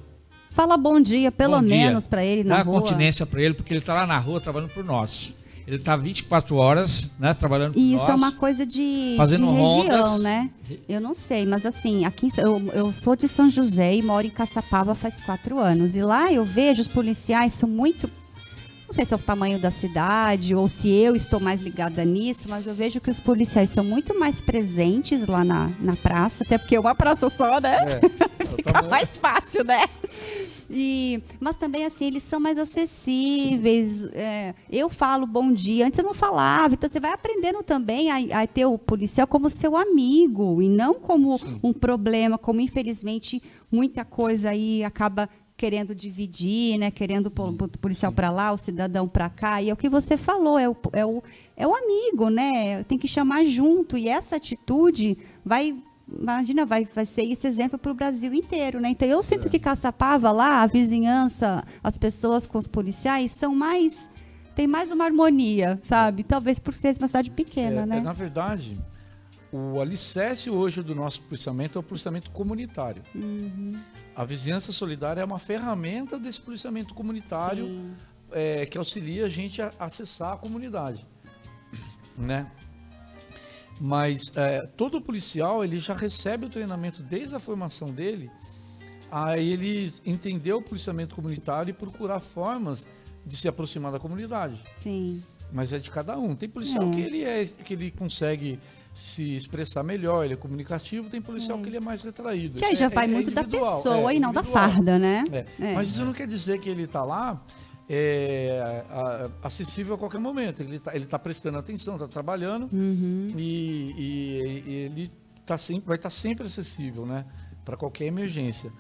[SPEAKER 1] Fala bom dia, pelo
[SPEAKER 4] Bom
[SPEAKER 1] menos, para ele na
[SPEAKER 4] dá
[SPEAKER 1] rua.
[SPEAKER 4] continência para ele, porque ele está lá na rua trabalhando por nós. Ele está 24 horas, né, trabalhando por
[SPEAKER 1] E
[SPEAKER 4] nós.
[SPEAKER 1] isso é uma coisa de,
[SPEAKER 4] fazendo
[SPEAKER 1] de região,
[SPEAKER 4] rondas.
[SPEAKER 1] né? Eu não sei, mas assim, aqui eu, eu sou de São José e moro em Caçapava faz quatro anos. E lá eu vejo os policiais são muito. Não sei se é o tamanho da cidade ou se eu estou mais ligada nisso, mas eu vejo que os policiais são muito mais presentes lá na, na praça, até porque é uma praça só, né?
[SPEAKER 2] É, eu
[SPEAKER 1] Fica
[SPEAKER 2] tava-
[SPEAKER 1] mais fácil, né? E, mas também, assim, eles são mais acessíveis. é, eu falo bom dia, antes eu não falava. Então, você vai aprendendo também a, a ter o policial como seu amigo e não como um problema, como, infelizmente, muita coisa aí acaba querendo dividir, né? Querendo o policial para lá, o cidadão para cá. E é o que você falou, é o, é, o, é o amigo, né? Tem que chamar junto. E essa atitude vai imagina, vai, vai ser isso exemplo para o Brasil inteiro, né? Então eu sinto que Caçapava lá, a vizinhança, as pessoas com os policiais são mais tem mais uma harmonia, sabe? Talvez por ser uma cidade pequena,
[SPEAKER 2] É,
[SPEAKER 1] né?
[SPEAKER 2] é, na verdade, o alicerce hoje do nosso policiamento é o policiamento comunitário.
[SPEAKER 1] Uhum.
[SPEAKER 2] A vizinhança solidária é uma ferramenta desse policiamento comunitário é, que auxilia a gente a acessar a comunidade, né? Mas é, todo policial ele já recebe o treinamento desde a formação dele a ele entender o policiamento comunitário e procurar formas de se aproximar da comunidade
[SPEAKER 1] Sim.
[SPEAKER 2] mas é de cada um. Tem policial
[SPEAKER 1] É.
[SPEAKER 2] que ele é que ele consegue se expressar melhor, ele é comunicativo, tem policial que ele é mais retraído.
[SPEAKER 1] Que aí já
[SPEAKER 2] é-
[SPEAKER 1] vai
[SPEAKER 2] é
[SPEAKER 1] muito da
[SPEAKER 2] individual,
[SPEAKER 1] pessoa
[SPEAKER 2] é,
[SPEAKER 1] e não da farda, né?
[SPEAKER 2] É.
[SPEAKER 1] É.
[SPEAKER 2] Mas isso não quer dizer que ele está lá é, a- acessível a qualquer momento. Ele está ele tá prestando atenção, está trabalhando
[SPEAKER 1] Uhum.
[SPEAKER 2] e, e- e ele tá sempre, vai estar sempre acessível, né? Para qualquer emergência.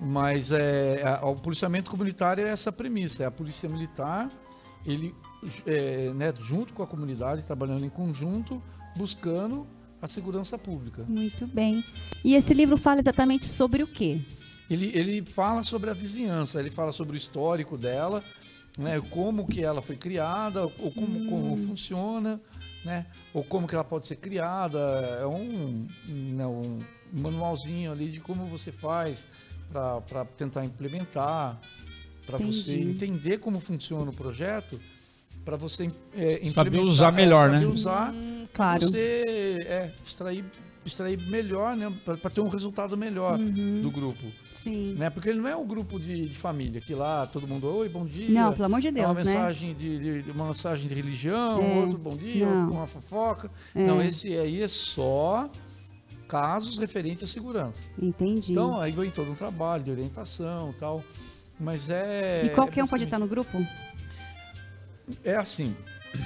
[SPEAKER 2] Mas é, a- o policiamento comunitário é essa premissa, é a polícia militar, ele é, né, junto com a comunidade, trabalhando em conjunto, buscando a segurança pública.
[SPEAKER 1] Muito bem. E esse livro fala exatamente sobre o quê?
[SPEAKER 2] Ele, ele fala sobre a vizinhança, ele fala sobre o histórico dela, né, como que ela foi criada, ou como, como funciona, né, ou como que ela pode ser criada. É um, né, um manualzinho ali de como você faz para tentar implementar, para você entender como funciona o projeto, para você é,
[SPEAKER 4] Saber usar
[SPEAKER 2] é,
[SPEAKER 4] melhor,
[SPEAKER 2] saber
[SPEAKER 4] né?
[SPEAKER 2] usar
[SPEAKER 1] claro.
[SPEAKER 2] você é, extrair, extrair melhor, né, para ter um resultado melhor
[SPEAKER 1] Uhum.
[SPEAKER 2] do grupo
[SPEAKER 1] Sim.
[SPEAKER 2] né? Porque ele não é um grupo de, de família que lá todo mundo, oi, bom dia.
[SPEAKER 1] Não, pelo amor de
[SPEAKER 2] É
[SPEAKER 1] Deus,
[SPEAKER 2] uma
[SPEAKER 1] né?
[SPEAKER 2] mensagem de, de- de- uma mensagem de religião,
[SPEAKER 1] É,
[SPEAKER 2] outro bom dia, outro uma fofoca.
[SPEAKER 1] É.
[SPEAKER 2] Não, esse aí é só casos referentes à segurança.
[SPEAKER 1] Entendi.
[SPEAKER 2] Então, aí vem todo um trabalho de orientação e tal. Mas é.
[SPEAKER 1] e qualquer
[SPEAKER 2] é
[SPEAKER 1] um pode estar no grupo?
[SPEAKER 2] É assim.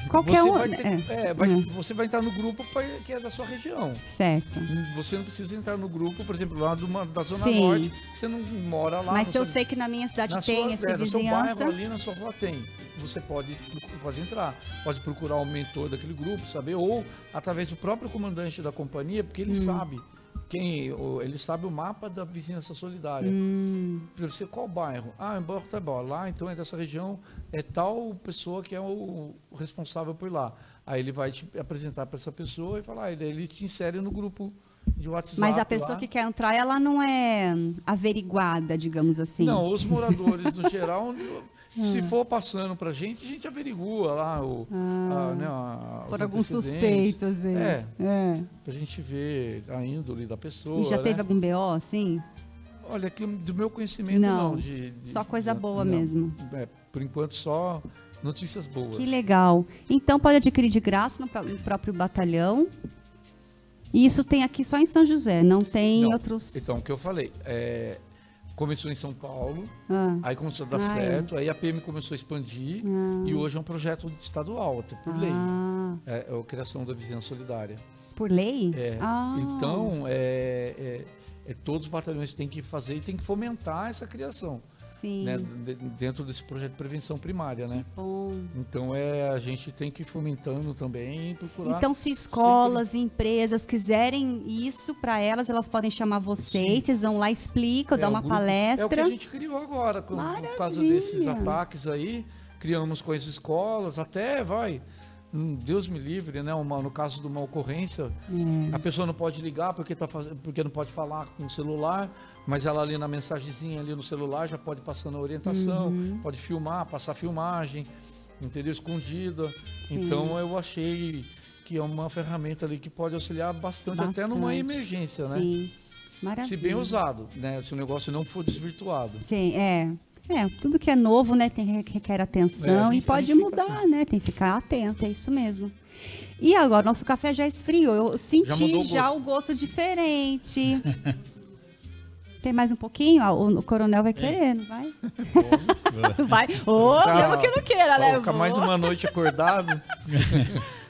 [SPEAKER 1] Qualquer
[SPEAKER 2] você
[SPEAKER 1] um.
[SPEAKER 2] Vai ter-
[SPEAKER 1] é,
[SPEAKER 2] é, vai-
[SPEAKER 1] é,
[SPEAKER 2] Você vai entrar no grupo que é da sua região.
[SPEAKER 1] certo.
[SPEAKER 2] Você não precisa entrar no grupo, por exemplo, lá de uma- da Zona
[SPEAKER 1] Sim.
[SPEAKER 2] Norte, você não mora lá.
[SPEAKER 1] Mas se eu sei que na minha cidade
[SPEAKER 2] na
[SPEAKER 1] tem
[SPEAKER 2] sua,
[SPEAKER 1] essa
[SPEAKER 2] é, no seu
[SPEAKER 1] vizinhança.
[SPEAKER 2] bairro, ali na sua rua tem. Você pode, pode entrar, pode procurar o mentor daquele grupo, saber, ou através do próprio comandante da companhia, porque ele
[SPEAKER 1] Hum.
[SPEAKER 2] sabe quem, ele sabe o mapa da vizinhança solidária.
[SPEAKER 1] Hum,
[SPEAKER 2] Pra você, qual bairro? Ah, em Bortabó. Lá, então, é dessa região, é tal pessoa que é o, responsável por lá. Aí ele vai te apresentar para essa pessoa e falar, e daí ele te insere no grupo de WhatsApp.
[SPEAKER 1] mas a pessoa
[SPEAKER 2] lá.
[SPEAKER 1] que quer entrar, ela não é averiguada, digamos assim.
[SPEAKER 2] Não, os moradores, no geral, se
[SPEAKER 1] Hum.
[SPEAKER 2] for passando pra gente, a gente averigua lá o, a, né, a,
[SPEAKER 1] Por alguns suspeitos.
[SPEAKER 2] É.
[SPEAKER 1] é.
[SPEAKER 2] Pra gente ver a índole da pessoa.
[SPEAKER 1] E já
[SPEAKER 2] né?
[SPEAKER 1] teve algum BO, assim?
[SPEAKER 2] Olha, que do meu conhecimento,
[SPEAKER 1] Não,
[SPEAKER 2] não. de- de-
[SPEAKER 1] só coisa
[SPEAKER 2] de-
[SPEAKER 1] boa
[SPEAKER 2] não.
[SPEAKER 1] mesmo.
[SPEAKER 2] É, por enquanto, só notícias boas.
[SPEAKER 1] Que legal. Então pode adquirir de graça no, no próprio batalhão. E isso tem aqui só em São José, não tem em
[SPEAKER 2] Não,
[SPEAKER 1] outros.
[SPEAKER 2] Então, o que eu falei, é, começou em São Paulo,
[SPEAKER 1] Ah,
[SPEAKER 2] aí começou a dar
[SPEAKER 1] Ah, é.
[SPEAKER 2] certo, aí a PM começou a expandir, e hoje é um projeto estadual, até por lei.
[SPEAKER 1] ah,
[SPEAKER 2] É, é a criação da vizinhança solidária.
[SPEAKER 1] por lei?
[SPEAKER 2] É,
[SPEAKER 1] Ah,
[SPEAKER 2] Então, é, é- é, todos os batalhões têm que fazer e têm que fomentar essa criação,
[SPEAKER 1] sim.
[SPEAKER 2] né, de- dentro desse projeto de prevenção primária, né?
[SPEAKER 1] Bom.
[SPEAKER 2] Então, é, a gente tem que ir fomentando também e procurar...
[SPEAKER 1] Então, se escolas, empresas quiserem isso para elas, elas podem chamar vocês,
[SPEAKER 2] Sim.
[SPEAKER 1] vocês vão lá, explicam,
[SPEAKER 2] É,
[SPEAKER 1] dá
[SPEAKER 2] o
[SPEAKER 1] uma
[SPEAKER 2] grupo- É o que
[SPEAKER 1] palestra.
[SPEAKER 2] a gente criou agora, com, por causa desses ataques aí, criamos com as escolas, até vai, Deus me livre, né? Uma, no caso de uma ocorrência,
[SPEAKER 1] É.
[SPEAKER 2] a pessoa não pode ligar porque, tá faz... porque não pode falar com o celular, mas ela ali na mensagenzinha ali no celular já pode passar na orientação,
[SPEAKER 1] Uhum.
[SPEAKER 2] pode filmar, passar filmagem, entendeu? Escondida.
[SPEAKER 1] Sim.
[SPEAKER 2] Então eu achei que é uma ferramenta ali que pode auxiliar bastante, até numa
[SPEAKER 1] Bastante.
[SPEAKER 2] emergência, né?
[SPEAKER 1] Sim. Maravilha.
[SPEAKER 2] Se bem usado, né? Se o negócio não for desvirtuado.
[SPEAKER 1] Sim, é. É, tudo que é novo, né, tem, requer
[SPEAKER 2] É,
[SPEAKER 1] atenção
[SPEAKER 2] a
[SPEAKER 1] e pode
[SPEAKER 2] fica
[SPEAKER 1] mudar, né? Tem que ficar atento, é isso mesmo. E agora, nosso café já esfriou. Eu senti
[SPEAKER 2] mudou
[SPEAKER 1] já,
[SPEAKER 2] o
[SPEAKER 1] gosto diferente. Tem mais um pouquinho? Ah, O, o coronel vai querer, não vai? vai. Ô,
[SPEAKER 2] Tá.
[SPEAKER 1] mesmo que não queira, né?
[SPEAKER 2] Ficar mais uma noite acordado.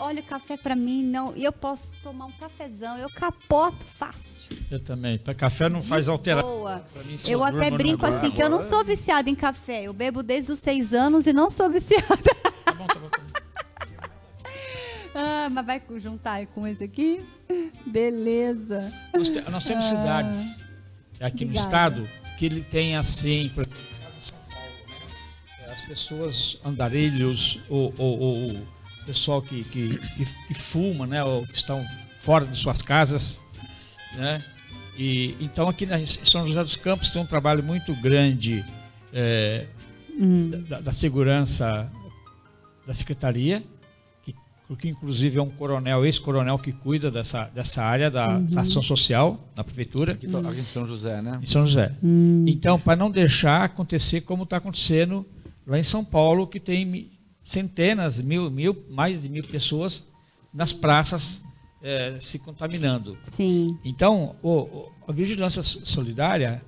[SPEAKER 1] Olha, café pra mim não. E eu posso tomar um cafezão, eu capoto fácil.
[SPEAKER 4] Eu também. Para café não
[SPEAKER 1] De
[SPEAKER 4] faz alteração.
[SPEAKER 1] boa.
[SPEAKER 4] Mim,
[SPEAKER 1] Eu até
[SPEAKER 4] no
[SPEAKER 1] brinco assim que eu não sou viciada em café. Eu bebo desde os seis anos e não sou viciada.
[SPEAKER 4] Tá bom, tá bom, tá.
[SPEAKER 1] Ah, mas vai juntar com esse aqui? Beleza.
[SPEAKER 4] Nós, te- nós temos cidades aqui no
[SPEAKER 1] Obrigada.
[SPEAKER 4] estado que ele tem assim, por exemplo, em São Paulo, né? as pessoas andarilhos, ou, ou, ou pessoal que, que, que, que fuma, né, ou que estão fora de suas casas, né? E então aqui na, em São José dos Campos tem um trabalho muito grande é, da, da segurança da secretaria, que, que inclusive é um coronel, ex-coronel que cuida dessa, dessa área da ação social na prefeitura
[SPEAKER 2] Aqui, tá- aqui em São José, né?
[SPEAKER 4] em São José. Então, para não deixar acontecer como está acontecendo lá em São Paulo, que tem centenas, mil, mil, mais de mil pessoas nas praças eh, se contaminando.
[SPEAKER 1] Sim.
[SPEAKER 4] Então, o- a vigilância solidária,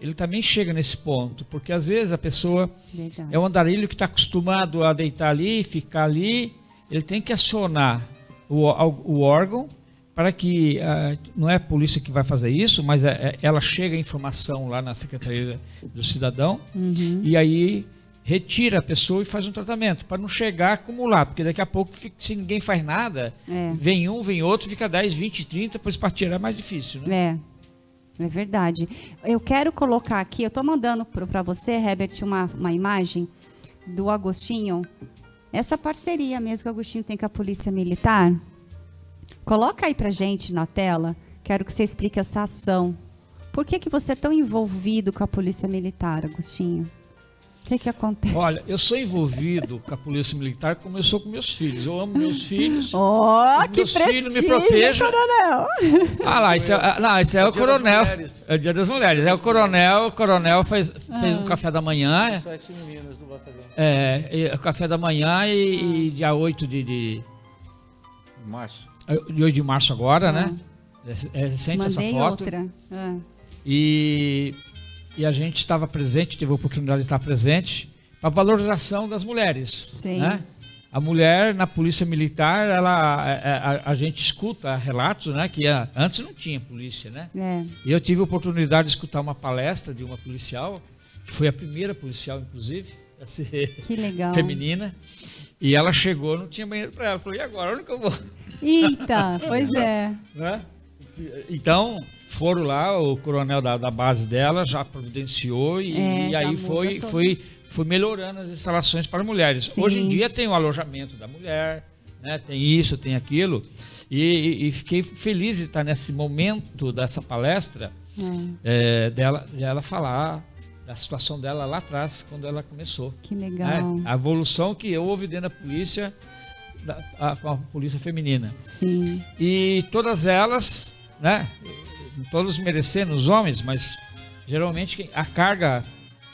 [SPEAKER 4] ele também chega nesse ponto, porque às vezes a pessoa é um andarilho que está acostumado a deitar ali, ficar ali, ele tem que acionar o, o órgão para que ah, não é a polícia que vai fazer isso, mas é- é- ela chega a informação lá na Secretaria do Cidadão
[SPEAKER 1] Uhum.
[SPEAKER 4] e aí retira a pessoa e faz um tratamento para não chegar a acumular, porque daqui a pouco se ninguém faz nada,
[SPEAKER 1] É.
[SPEAKER 4] vem um, vem outro, fica 10, 20, 30, depois para tirar é mais difícil, né?
[SPEAKER 1] É. É verdade. Eu quero colocar aqui, eu tô mandando para você, Herbert, uma, uma imagem do Agostinho. Essa parceria mesmo que o Agostinho tem com a Polícia Militar. Coloca aí pra gente na tela. Quero que você explique essa ação. Por que, que você é tão envolvido com a Polícia Militar, Agostinho? O que, que acontece?
[SPEAKER 4] Olha, eu sou envolvido com a Polícia Militar sou com meus filhos. Eu amo meus filhos.
[SPEAKER 1] Oh, que
[SPEAKER 4] Meus filhos me protejam.
[SPEAKER 1] coronel!
[SPEAKER 4] Ah lá, isso é, ah, não, isso é o,
[SPEAKER 2] o Dia
[SPEAKER 4] coronel. É o dia das mulheres. É o coronel, o coronel fez, fez
[SPEAKER 1] Ah.
[SPEAKER 4] um café da manhã.
[SPEAKER 2] Sete meninas do batalhão.
[SPEAKER 4] É, e- o café da manhã e, e dia 8 de, de,
[SPEAKER 2] Márcio.
[SPEAKER 4] de 8 de março agora, né? É, é recente
[SPEAKER 1] Mandei
[SPEAKER 4] essa foto.
[SPEAKER 1] outra. Ah,
[SPEAKER 4] E, e a gente estava presente, teve a oportunidade de estar presente, para valorização das mulheres.
[SPEAKER 1] Sim.
[SPEAKER 4] né? A mulher na polícia militar, ela, a, a- a gente escuta relatos, né? Que a- antes não tinha polícia, né?
[SPEAKER 1] é.
[SPEAKER 4] E eu tive a oportunidade de escutar uma palestra de uma policial, que foi a primeira policial, inclusive, a ser
[SPEAKER 1] Que legal.
[SPEAKER 4] feminina. E ela chegou, não tinha banheiro para ela. Falei, e agora? Onde que eu vou?
[SPEAKER 1] Eita, pois é.
[SPEAKER 4] né? Então, foram lá, o coronel da, da base dela já providenciou e,
[SPEAKER 1] É,
[SPEAKER 4] e aí foi, foi, foi melhorando as instalações para mulheres.
[SPEAKER 1] Sim.
[SPEAKER 4] Hoje em dia tem o alojamento da mulher, né? tem isso, tem aquilo. E, e- fiquei feliz de estar nesse momento dessa palestra, é, dela, de ela falar da situação dela lá atrás, quando ela começou.
[SPEAKER 1] Que
[SPEAKER 4] né?
[SPEAKER 1] legal.
[SPEAKER 4] A evolução que houve dentro da polícia, da, a, com a polícia feminina.
[SPEAKER 1] Sim.
[SPEAKER 4] E todas elas, né? Todos merecendo os homens, mas geralmente a carga,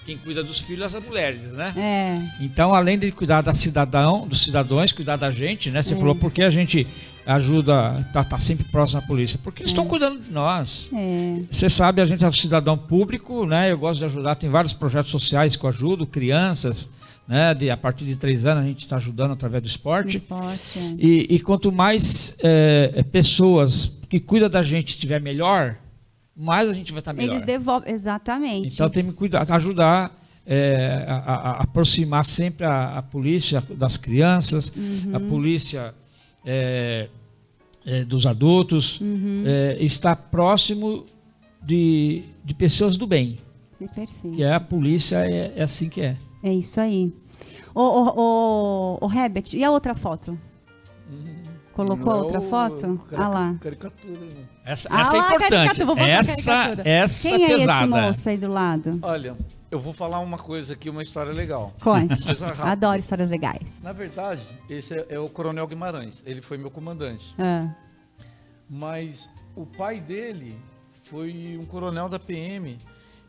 [SPEAKER 4] quem cuida dos filhos, é as mulheres, né?
[SPEAKER 1] É.
[SPEAKER 4] Então, além de cuidar da cidadão, dos cidadãos, cuidar da gente, né? Você
[SPEAKER 1] É.
[SPEAKER 4] falou por que a gente ajuda, tá, tá sempre próximo da polícia? Porque eles estão cuidando de nós.
[SPEAKER 1] É.
[SPEAKER 4] Você sabe, a gente é um cidadão público, né? Eu gosto de ajudar, tem vários projetos sociais que eu ajudo, crianças, né? De, a partir de três anos a gente está ajudando através do esporte.
[SPEAKER 1] Esporte. é.
[SPEAKER 4] E, e quanto mais é, é, pessoas que cuidam da gente estiver melhor, mais a gente vai estar melhor.
[SPEAKER 1] Eles devolvem. Exatamente.
[SPEAKER 4] Então tem que cuidar, ajudar é, a, a- a aproximar sempre a, a polícia das crianças, a
[SPEAKER 1] Uhum.
[SPEAKER 4] polícia é, é, dos adultos,
[SPEAKER 1] Uhum.
[SPEAKER 4] é, estar próximo de, de pessoas do bem.
[SPEAKER 1] É perfeito.
[SPEAKER 4] Que é a polícia é, é assim que é.
[SPEAKER 1] É isso aí. Ô, ô, ô, ô, Herbert, e a outra foto? Colocou
[SPEAKER 2] Não é
[SPEAKER 1] outra
[SPEAKER 2] o-
[SPEAKER 1] foto?
[SPEAKER 2] carica-
[SPEAKER 1] Ah lá.
[SPEAKER 2] Caricatura, né?
[SPEAKER 4] Essa,
[SPEAKER 1] Ah
[SPEAKER 4] essa é importante.
[SPEAKER 1] botar
[SPEAKER 4] Essa,
[SPEAKER 1] caricatura.
[SPEAKER 4] essa
[SPEAKER 1] Quem é
[SPEAKER 4] pesada.
[SPEAKER 1] esse moço aí do lado?
[SPEAKER 2] Olha, eu vou falar uma coisa aqui, uma história legal.
[SPEAKER 1] Conte. Adoro histórias legais.
[SPEAKER 2] Na verdade, esse é, é o Coronel Guimarães. Ele foi meu comandante.
[SPEAKER 1] Ah,
[SPEAKER 2] Mas o pai dele foi um coronel da PM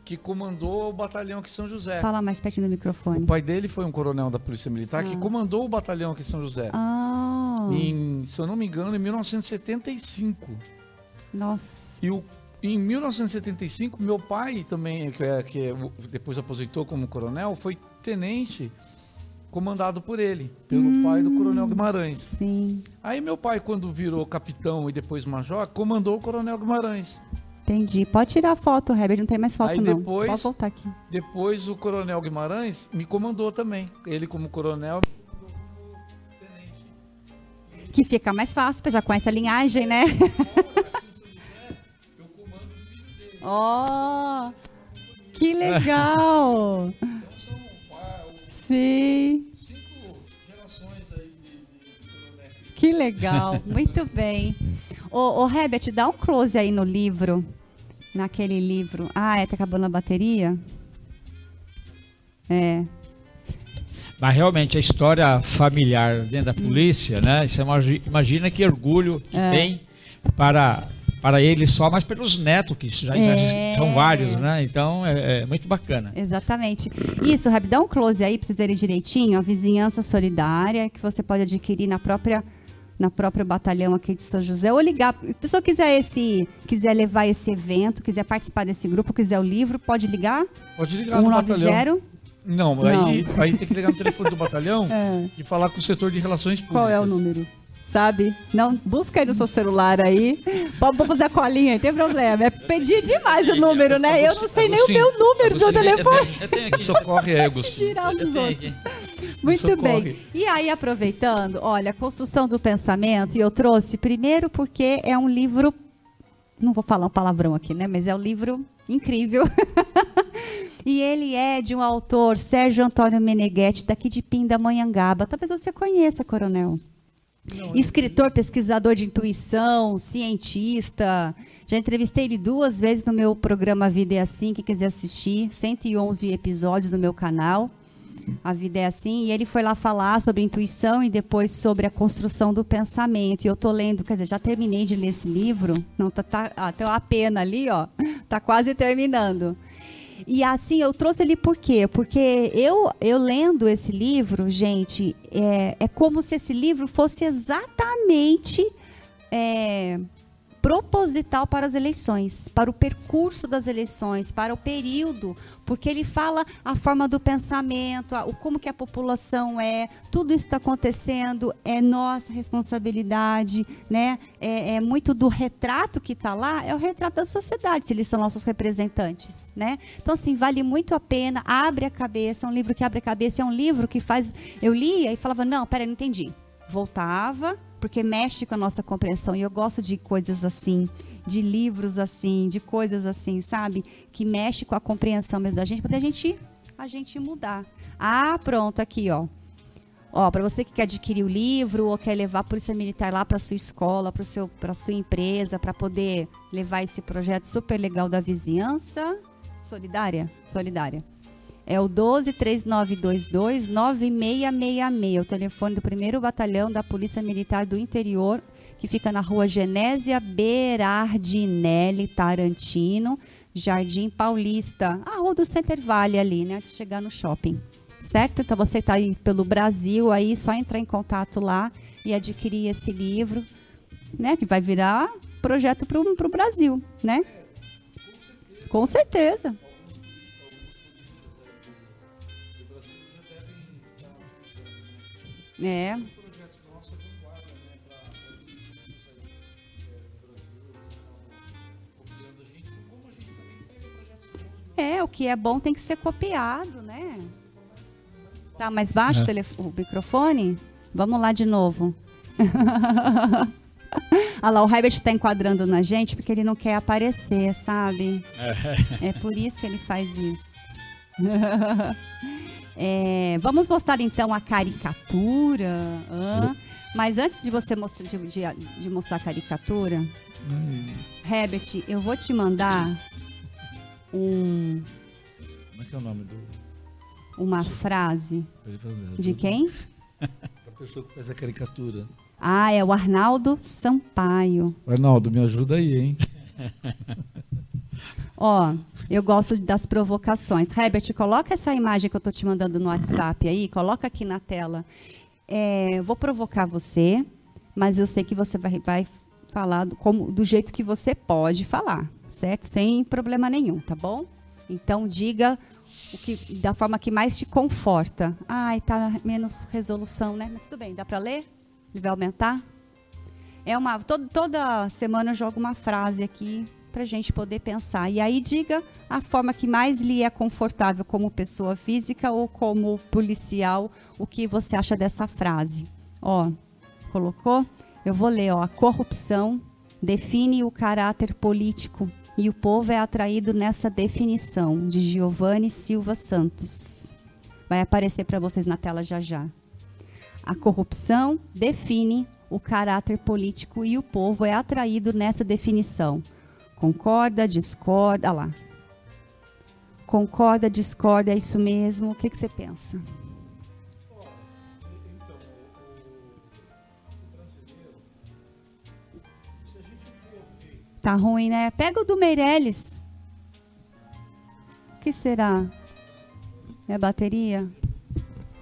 [SPEAKER 2] que comandou o batalhão aqui em São José.
[SPEAKER 1] fala mais pertinho do
[SPEAKER 2] O
[SPEAKER 1] microfone.
[SPEAKER 2] pai dele foi um coronel da Polícia Militar que
[SPEAKER 1] Ah.
[SPEAKER 2] comandou o batalhão aqui em São José.
[SPEAKER 1] Ah,
[SPEAKER 2] Em, se eu não me engano, em 1975.
[SPEAKER 1] nossa.
[SPEAKER 2] E o, em 1975, meu pai também, que, é, que é o- depois aposentou como coronel, foi tenente comandado por ele, pelo pai do coronel Guimarães.
[SPEAKER 1] Sim,
[SPEAKER 2] Aí meu pai, quando virou capitão e depois major, comandou o coronel Guimarães.
[SPEAKER 1] Entendi. Pode tirar a foto, Herbert, não tem mais foto
[SPEAKER 2] Aí
[SPEAKER 1] não.
[SPEAKER 2] depois-
[SPEAKER 1] Pode voltar aqui.
[SPEAKER 2] Depois o coronel Guimarães me comandou também. Ele como coronel.
[SPEAKER 1] Que fica mais fácil, já conhece a linhagem, né? Ó, que legal! Sim. Que legal, muito bem. Ô, ô Herbert, dá um close aí no livro, naquele livro. Ah, é, tá acabando a bateria? É,
[SPEAKER 4] Mas realmente a história familiar dentro da polícia, né? Você imagi- imagina que orgulho que
[SPEAKER 1] É.
[SPEAKER 4] tem para, para ele só, mas pelos netos, que já, já
[SPEAKER 1] É.
[SPEAKER 4] são vários, né? Então é, é muito bacana.
[SPEAKER 1] Exatamente. Isso, Reb, dá um close aí pra vocês verem direitinho. A vizinhança solidária que você pode adquirir na própria na própria batalhão aqui de São José ou ligar. Se a pessoa quiser esse, quiser levar esse evento, quiser participar desse grupo, quiser o livro, pode ligar
[SPEAKER 2] Pode ligar no batalhão.
[SPEAKER 1] 190.
[SPEAKER 2] Não,
[SPEAKER 1] Não.
[SPEAKER 2] Aí, aí tem que ligar no telefone do batalhão
[SPEAKER 1] É.
[SPEAKER 2] e falar com o setor de relações públicas.
[SPEAKER 1] Qual é o número? Sabe? Não, busca aí no seu celular aí. Pode pode fazer a colinha, não tem problema. É pedir demais o número, né? Eu não sei nem o meu número do telefone.
[SPEAKER 4] Eu tenho aqui.
[SPEAKER 2] Socorre é, Agostinho.
[SPEAKER 1] Tirar
[SPEAKER 4] Eu
[SPEAKER 1] dos
[SPEAKER 4] tenho
[SPEAKER 1] outros. Muito
[SPEAKER 2] Socorre.
[SPEAKER 1] bem. E aí, aproveitando, olha, construção do pensamento, e eu trouxe primeiro porque é um livro. Não vou falar um palavrão aqui, né? Mas é um livro incrível. e ele é de um autor, Sérgio Antônio Meneghetti, daqui de Pindamonhangaba. Talvez você conheça, coronel. Escritor, pesquisador de intuição, cientista. Já entrevistei ele duas vezes no meu programa Vida é Assim, quem quiser assistir. 111 episódios no meu canal. A Vida é Assim. E ele foi lá falar sobre intuição e depois sobre a construção do pensamento. E eu tô lendo, quer dizer, já terminei de ler esse livro. Não, tá, tá até a pena ali, ó. Tá quase terminando. E assim, eu trouxe ele por quê? Porque eu, eu lendo esse livro, gente, é, é como se esse livro fosse exatamente é, proposital para as eleições, para o percurso das eleições, para o período, porque ele fala a forma do pensamento, a, o como que a população é, tudo isso está acontecendo, é nossa responsabilidade, né? É, é muito do retrato que está lá, é o retrato da sociedade, se eles são nossos representantes, né? Então, assim, vale muito a pena, abre a cabeça, é um livro que abre a cabeça, é um livro que faz. Eu lia e falava, não, peraí, não entendi. Voltava, porque mexe com a nossa compreensão. E eu gosto de coisas assim, de livros assim, de coisas assim, sabe? Que mexe com a compreensão mesmo da gente, para a gente, a gente mudar. Ah, pronto, aqui, ó. Ó, para você que quer adquirir o livro ou quer levar a Polícia Militar lá para sua escola, para seu para sua empresa, para poder levar esse projeto super legal da vizinhança solidária, solidária. É o 123922-9666, o telefone do primeiro batalhão da Polícia Militar do Interior, que fica na rua Genésia Berardinelli Tarantino, Jardim Paulista, a rua do Center Valley ali, né, de chegar no shopping. Certo? Então você está aí pelo Brasil, aí só entrar em contato lá e adquirir esse livro, né, que vai virar projeto para o Brasil, né? Com certeza. É. É, o que é bom tem que ser copiado, né? Tá mais baixo
[SPEAKER 4] É.
[SPEAKER 1] o, o microfone? Vamos lá de novo. Olha lá, o Herbert está enquadrando na gente porque ele não quer aparecer, sabe? É por isso que ele faz isso. É, vamos mostrar então a caricatura. hã? Mas antes de você mostrar, de, de- de mostrar a caricatura, Herbert, eu vou te mandar um,
[SPEAKER 2] Como é que é o nome do.
[SPEAKER 1] uma frase de quem?
[SPEAKER 2] Da pessoa que faz a caricatura.
[SPEAKER 1] Ah, é o Arnaldo Sampaio.
[SPEAKER 2] Arnaldo, me ajuda aí, hein?
[SPEAKER 1] Ó, eu gosto das provocações. Herbert, coloca essa imagem que eu tô te mandando no WhatsApp aí, coloca aqui na tela. É, vou provocar você, mas eu sei que você vai, vai falar do, como, do jeito que você pode falar, certo? Sem problema nenhum, tá bom? Então diga o que, da forma que mais te conforta. Ai, tá menos resolução, né? Mas tudo bem, dá para ler? Ele vai aumentar? É uma todo, toda semana eu jogo uma frase aqui para gente poder pensar. E aí diga a forma que mais lhe é confortável como pessoa física ou como policial, o que você acha dessa frase. Ó, colocou? Eu vou ler, ó, a corrupção define o caráter político e o povo é atraído nessa definição de Giovanni Silva Santos. Vai aparecer para vocês na tela já já. A corrupção define o caráter político e o povo é atraído nessa definição. Concorda, discorda, olha lá. Concorda, discorda, é isso mesmo. O que, que você pensa? Tá ruim, né? Pega o do Meirelles. O que será? É bateria?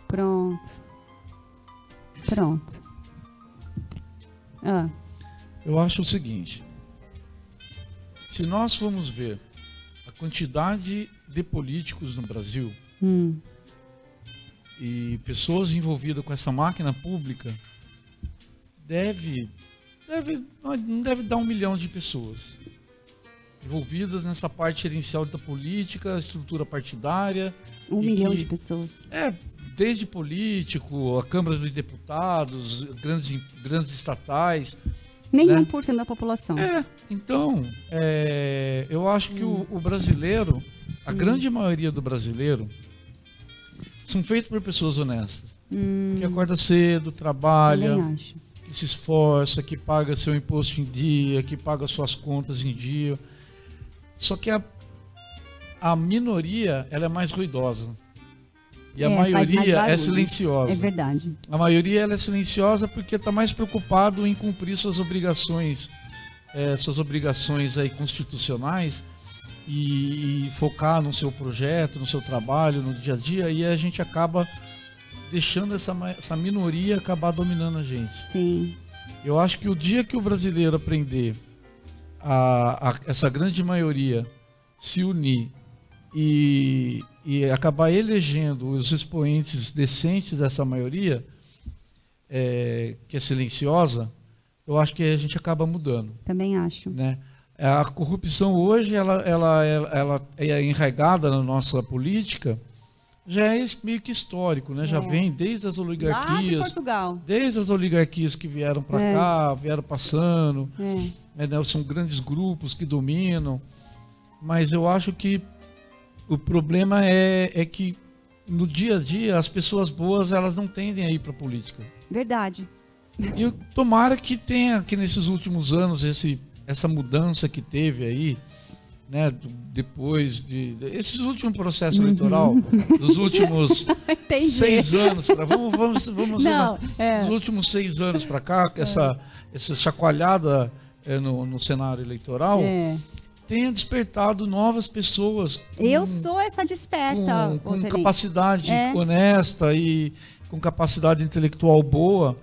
[SPEAKER 1] Pronto. Pronto. Ah,
[SPEAKER 2] Eu acho o seguinte: se nós formos ver a quantidade de políticos no Brasil
[SPEAKER 1] hum,
[SPEAKER 2] e pessoas envolvidas com essa máquina pública, deve, deve, não deve dar um milhão de pessoas envolvidas nessa parte gerencial da política, estrutura partidária.
[SPEAKER 1] um milhão
[SPEAKER 2] que-
[SPEAKER 1] de pessoas.
[SPEAKER 2] É, desde político, a Câmara dos Deputados, grandes, grandes estatais.
[SPEAKER 1] Nenhum
[SPEAKER 2] né?
[SPEAKER 1] por cento da população.
[SPEAKER 2] É, então, é, eu acho que o, o brasileiro, a grande maioria do brasileiro, são feitos por pessoas honestas.
[SPEAKER 1] Hum,
[SPEAKER 2] Que acorda cedo, trabalha, que se esforça, que paga seu imposto em dia, que paga suas contas em dia. Só que a, a minoria, ela é mais ruidosa. E a
[SPEAKER 1] É, mais
[SPEAKER 2] maioria é silenciosa.
[SPEAKER 1] É verdade.
[SPEAKER 2] A maioria ela é silenciosa porque está mais preocupado em cumprir suas obrigações, eh, suas obrigações aí constitucionais e, e focar no seu projeto, no seu trabalho, no dia a dia e a gente acaba deixando essa, essa minoria acabar dominando a gente.
[SPEAKER 1] Sim.
[SPEAKER 2] Eu acho que o dia que o brasileiro aprender a, a, essa grande maioria se unir e, e acabar elegendo os expoentes decentes dessa maioria, é, que é silenciosa, eu acho que a gente acaba mudando.
[SPEAKER 1] Também acho.
[SPEAKER 2] Né? A corrupção hoje ela, ela, ela, é enraigada na nossa política, já é meio que histórico, né? Já
[SPEAKER 1] É.
[SPEAKER 2] vem desde as
[SPEAKER 1] Lá de
[SPEAKER 2] oligarquias,
[SPEAKER 1] Portugal.
[SPEAKER 2] desde as oligarquias que vieram para
[SPEAKER 1] É.
[SPEAKER 2] cá, vieram passando,
[SPEAKER 1] é,
[SPEAKER 2] né, são grandes grupos que dominam, mas eu acho que o problema é, é que no dia a dia as pessoas boas elas não tendem a ir para a política.
[SPEAKER 1] Verdade.
[SPEAKER 2] E eu- tomara que tenha que nesses últimos anos esse, essa mudança que teve aí, né, do- depois de, de- esses últimos processos eleitoral dos últimos seis anos para vamos vamos vamos
[SPEAKER 1] Não, é.
[SPEAKER 2] nos últimos seis anos para cá que essa essa chacoalhada é, no, no cenário eleitoral
[SPEAKER 1] É.
[SPEAKER 2] tenha despertado novas pessoas com,
[SPEAKER 1] Eu sou essa desperta,
[SPEAKER 2] com, com capacidade
[SPEAKER 1] É.
[SPEAKER 2] honesta e com capacidade intelectual boa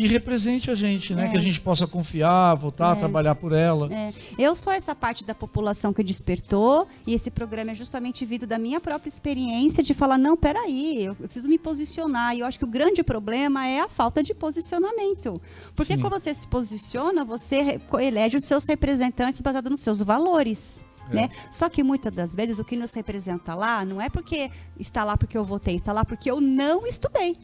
[SPEAKER 2] que represente a gente, né?
[SPEAKER 1] É.
[SPEAKER 2] Que a gente possa confiar, voltar a
[SPEAKER 1] É.
[SPEAKER 2] trabalhar por ela.
[SPEAKER 1] É, eu sou essa parte da população que despertou e esse programa é justamente vindo da minha própria experiência de falar, não, peraí, eu, eu preciso me posicionar. E eu acho que o grande problema é a falta de posicionamento. Porque
[SPEAKER 2] Sim.
[SPEAKER 1] quando você se posiciona, você elege os seus representantes baseados nos seus valores.
[SPEAKER 2] É.
[SPEAKER 1] Né? Só que muitas das vezes o que nos representa lá não é porque está lá porque eu votei, está lá porque eu não estudei.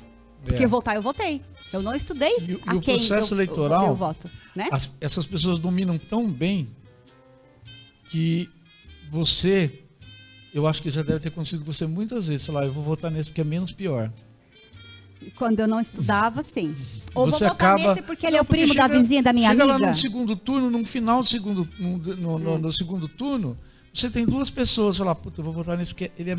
[SPEAKER 1] Porque
[SPEAKER 2] É.
[SPEAKER 1] votar eu votei. Eu não estudei
[SPEAKER 2] E e o processo
[SPEAKER 1] eu,
[SPEAKER 2] eleitoral-
[SPEAKER 1] eu voto. Né?
[SPEAKER 2] As- essas pessoas dominam tão bem que você, eu acho que já deve ter acontecido com você muitas vezes, falar, eu vou votar nesse porque é menos pior.
[SPEAKER 1] Quando eu não estudava, sim. Ou
[SPEAKER 2] você
[SPEAKER 1] vou votar
[SPEAKER 2] acaba
[SPEAKER 1] nesse porque ele é
[SPEAKER 2] Não,
[SPEAKER 1] o primo da
[SPEAKER 2] chega-
[SPEAKER 1] vizinha da minha
[SPEAKER 2] chega
[SPEAKER 1] amiga.
[SPEAKER 2] lá no segundo turno, no final do segundo, no, no- no- no segundo turno, você tem duas pessoas, falar, puta, eu vou votar nesse porque ele é.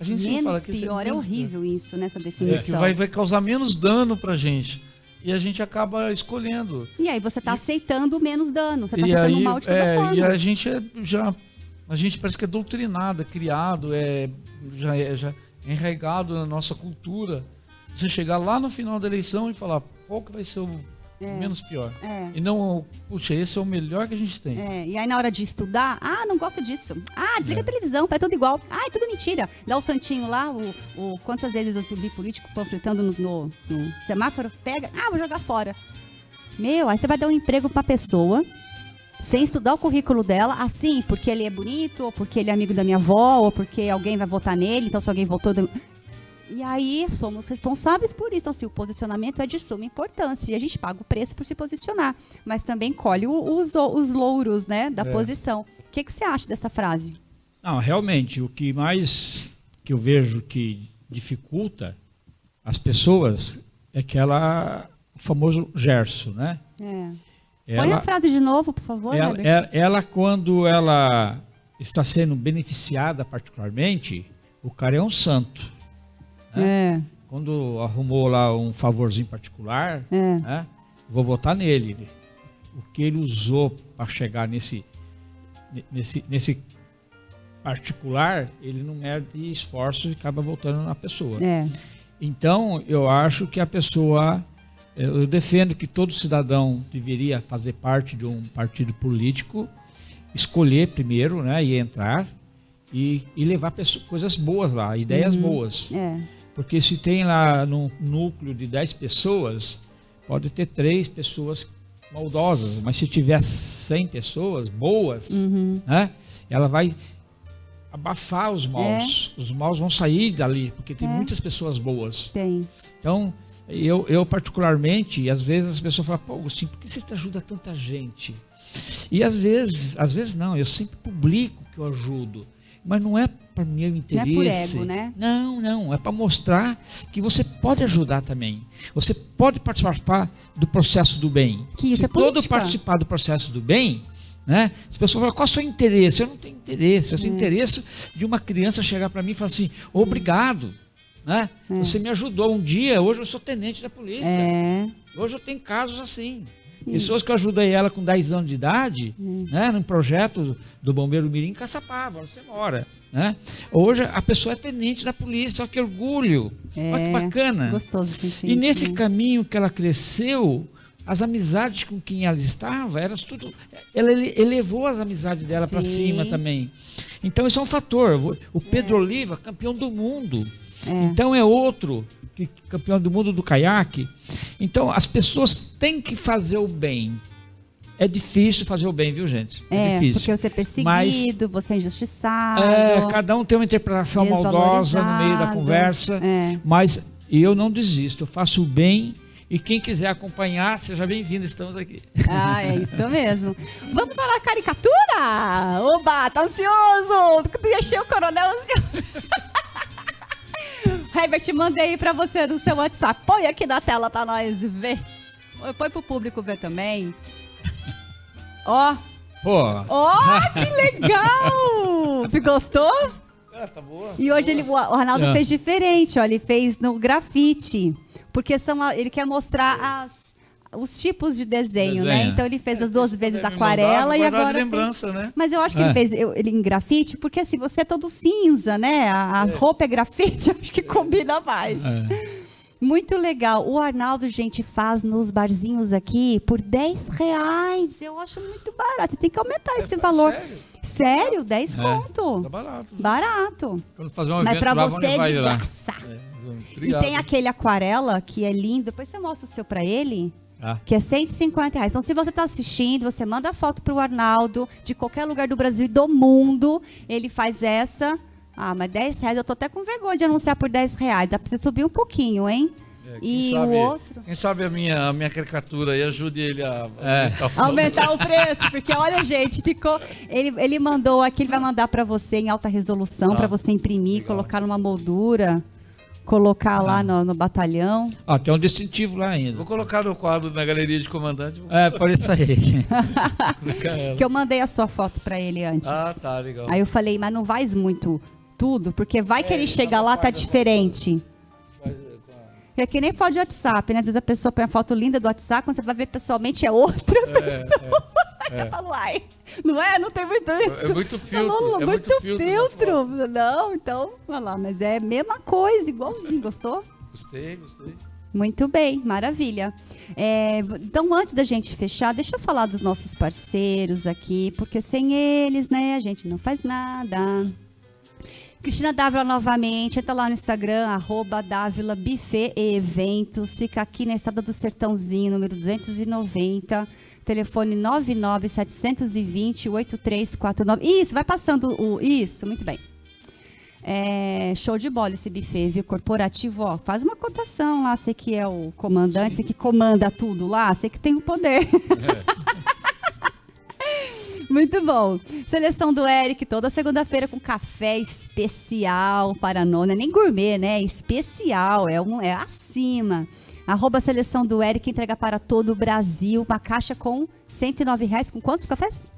[SPEAKER 2] A gente sempre fala
[SPEAKER 1] Menos
[SPEAKER 2] que esse
[SPEAKER 1] pior, é
[SPEAKER 2] menos
[SPEAKER 1] horrível isso, nessa
[SPEAKER 2] pior. É, que
[SPEAKER 1] definição.
[SPEAKER 2] vai, vai causar menos dano pra gente. E a gente acaba escolhendo.
[SPEAKER 1] E aí você está aceitando menos dano, você está
[SPEAKER 2] e
[SPEAKER 1] aceitando
[SPEAKER 2] aí,
[SPEAKER 1] mal de toda
[SPEAKER 2] é,
[SPEAKER 1] forma.
[SPEAKER 2] e a gente é já. A gente parece que é doutrinado, é criado, é, já, é, já é enraigado na nossa cultura. Você chegar lá no final da eleição e falar qual que vai ser o menos pior.
[SPEAKER 1] É.
[SPEAKER 2] E não, puxa, esse é o melhor que a gente tem.
[SPEAKER 1] É, e aí na hora de estudar, ah, não gosto disso. Ah, desliga
[SPEAKER 2] É.
[SPEAKER 1] a televisão, é tudo igual. Ah, é tudo mentira. Dá o santinho lá, o, o quantas vezes eu vi político panfletando no, no- no semáforo, pega, ah, vou jogar fora. Meu, aí você vai dar um emprego pra pessoa sem estudar o currículo dela, assim, porque ele é bonito, ou porque ele é amigo da minha avó, ou porque alguém vai votar nele, então se alguém votou. E aí somos responsáveis por isso. Então, assim, o posicionamento é de suma importância e a gente paga o preço por se posicionar, mas também colhe os, os louros, né, da
[SPEAKER 2] É.
[SPEAKER 1] posição. O que, que você acha dessa frase?
[SPEAKER 4] Não, realmente, o que mais que eu vejo que dificulta as pessoas é aquela o famoso Gerson, né?
[SPEAKER 1] É. Põe a frase de novo, por favor,
[SPEAKER 4] ela, ela- ela, quando ela está sendo beneficiada particularmente, o cara é um santo.
[SPEAKER 1] É,
[SPEAKER 4] Quando arrumou lá um favorzinho particular,
[SPEAKER 1] é.
[SPEAKER 4] né? Vou votar nele. O que ele usou para chegar nesse, nesse, nesse particular, ele não mede esforços e acaba voltando na pessoa.
[SPEAKER 1] É.
[SPEAKER 4] Então, eu acho que a pessoa. Eu defendo que todo cidadão deveria fazer parte de um partido político, escolher primeiro, né, e entrar e, e levar pessoas, coisas boas lá, ideias boas.
[SPEAKER 1] É.
[SPEAKER 4] Porque se tem lá num núcleo de 10 pessoas, pode ter três pessoas maldosas, mas se tiver 100 pessoas boas,
[SPEAKER 1] Uhum.
[SPEAKER 4] né, ela vai abafar os maus. Os maus vão sair dali, porque tem
[SPEAKER 1] É.
[SPEAKER 4] muitas pessoas boas.
[SPEAKER 1] Tem.
[SPEAKER 4] Então, eu, eu particularmente, às vezes as pessoas falam, pô, Agostinho, por que você ajuda tanta gente? E às vezes, às vezes não, eu sempre publico que eu ajudo. Mas não é para meu
[SPEAKER 1] Não é
[SPEAKER 4] interesse.
[SPEAKER 1] por ego, né?
[SPEAKER 4] Não, não. É para mostrar que você pode ajudar também. Você pode participar do processo do bem.
[SPEAKER 1] Que isso
[SPEAKER 4] Se
[SPEAKER 1] é
[SPEAKER 4] todo participar do processo do bem, né? As pessoas falam, qual é o seu interesse? Eu não tenho interesse. Eu
[SPEAKER 1] É.
[SPEAKER 4] tenho interesse de uma criança chegar para mim e falar assim, obrigado. Né? Você me ajudou um dia, hoje eu sou tenente da polícia.
[SPEAKER 1] É.
[SPEAKER 4] Hoje eu tenho casos assim. Pessoas que eu ajudei ela com 10 anos de idade, né, num projeto do Bombeiro Mirim em Caçapava, onde você mora. Né? Hoje a pessoa é tenente da polícia, olha que orgulho, olha que
[SPEAKER 1] É.
[SPEAKER 4] bacana.
[SPEAKER 1] Gostoso sentir
[SPEAKER 4] E nesse
[SPEAKER 1] né?
[SPEAKER 4] caminho que ela cresceu, as amizades com quem ela estava, elas tudo. Ela ele- elevou as amizades dela para cima também. Então isso é um fator. O- O Pedro Oliva, campeão do mundo. Então é outro campeão do mundo do caiaque. Então as pessoas têm que fazer o bem. É difícil fazer o bem, viu, gente?
[SPEAKER 1] É,
[SPEAKER 4] difícil.
[SPEAKER 1] porque você é perseguido, você é injustiçado.
[SPEAKER 4] É, cada um tem uma interpretação maldosa no meio da conversa,
[SPEAKER 1] É.
[SPEAKER 4] mas eu não desisto, eu faço o bem e quem quiser acompanhar, seja bem-vindo, estamos aqui.
[SPEAKER 1] Ah, é isso mesmo. Vamos para a caricatura! Oba, tá ansioso! Deixei o coronel ansioso. Herbert, mandei pra você no seu WhatsApp. Põe aqui na tela pra nós ver. Põe pro público ver também. Ó,
[SPEAKER 4] Pô,
[SPEAKER 1] ó, que legal! Gostou?
[SPEAKER 2] Ah, tá boa.
[SPEAKER 1] E hoje ele, o Arnaldo
[SPEAKER 4] É.
[SPEAKER 1] fez diferente, ó, ele fez no grafite, porque são, ele quer mostrar as, os tipos de desenho, né?
[SPEAKER 4] Desenho.
[SPEAKER 1] Então ele fez as duas vezes aquarela
[SPEAKER 2] mandar,
[SPEAKER 1] e agora
[SPEAKER 2] de
[SPEAKER 1] fez-
[SPEAKER 2] lembrança, né?
[SPEAKER 1] Mas eu acho que
[SPEAKER 4] É.
[SPEAKER 1] ele fez ele em grafite, porque assim, você é todo cinza, né? A, a roupa é grafite, eu acho que combina mais.
[SPEAKER 4] é,
[SPEAKER 1] Muito legal. O Arnaldo, gente, faz nos barzinhos aqui por 10 reais. Eu acho muito barato. Tem que aumentar esse valor.
[SPEAKER 2] Sério?
[SPEAKER 1] Sério? 10
[SPEAKER 4] É.
[SPEAKER 1] conto.
[SPEAKER 2] Tá barato.
[SPEAKER 1] Barato.
[SPEAKER 4] quando fazer um
[SPEAKER 1] Mas
[SPEAKER 4] lá,
[SPEAKER 1] você é de graça. E
[SPEAKER 2] Obrigado.
[SPEAKER 1] tem aquele aquarela que é lindo. Depois você mostra o seu pra ele.
[SPEAKER 4] Ah,
[SPEAKER 1] Que é 150 reais. Então, se você tá assistindo, você manda foto pro Arnaldo, de qualquer lugar do Brasil e do mundo. Ele faz essa. Ah, mas 10 reais, eu tô até com vergonha de anunciar por 10 reais. Dá pra você subir um pouquinho, hein?
[SPEAKER 2] É,
[SPEAKER 1] e
[SPEAKER 2] sabe-
[SPEAKER 1] o outro.
[SPEAKER 2] Quem sabe a minha, a minha caricatura aí ajude ele a.
[SPEAKER 4] É.
[SPEAKER 2] aumentar o-
[SPEAKER 1] Aumentar o preço, porque olha, gente, ficou. Ele, ele mandou aqui, ele vai mandar pra você em alta resolução,
[SPEAKER 2] Ah,
[SPEAKER 1] pra você imprimir,
[SPEAKER 2] legal.
[SPEAKER 1] colocar numa moldura, colocar lá no, no batalhão.
[SPEAKER 4] ó, tem um distintivo lá ainda.
[SPEAKER 2] Vou colocar no quadro na galeria de comandante.
[SPEAKER 4] É, por isso aí.
[SPEAKER 2] colocar ela.
[SPEAKER 1] Que eu mandei a sua foto pra ele antes.
[SPEAKER 2] Ah, tá, legal.
[SPEAKER 1] Aí eu falei, mas não faz muito tudo, porque vai que
[SPEAKER 2] É,
[SPEAKER 1] ele
[SPEAKER 2] ele
[SPEAKER 1] chega
[SPEAKER 2] tá
[SPEAKER 1] lá, tá diferente.
[SPEAKER 2] É,
[SPEAKER 1] É que nem foto de WhatsApp, né? Às vezes a pessoa põe a foto linda do WhatsApp, quando você vai ver pessoalmente é outra pessoa. Aí eu falo, ai, não é? Não tem muito isso.
[SPEAKER 2] É muito filtro.
[SPEAKER 1] Não,
[SPEAKER 2] é
[SPEAKER 1] muito,
[SPEAKER 2] filtro.
[SPEAKER 1] filtro.
[SPEAKER 2] foto.
[SPEAKER 1] Não, então, olha lá, mas é a mesma coisa, igualzinho, gostou?
[SPEAKER 2] Gostei, gostei.
[SPEAKER 1] Muito bem, maravilha. É, então, antes da gente fechar, deixa eu falar dos nossos parceiros aqui, porque sem eles, né, a gente não faz nada. Cristina Dávila novamente, entra lá no Instagram, arroba Dávila Buffet e Eventos, fica aqui na Estrada do Sertãozinho, número 290, telefone 99720-8349. Isso, vai passando o... Isso, muito bem. É, show de bola esse buffet, viu? Corporativo, ó, faz uma cotação lá, você que é o comandante, você que comanda tudo lá, você que tem o poder. Muito bom. Seleção do Eric, toda segunda-feira com café especial para nona. Nem gourmet, né? Especial, é, um, é acima. Arroba Seleção do Eric, entrega para todo o Brasil. Uma caixa com 109 reais. Com quantos cafés?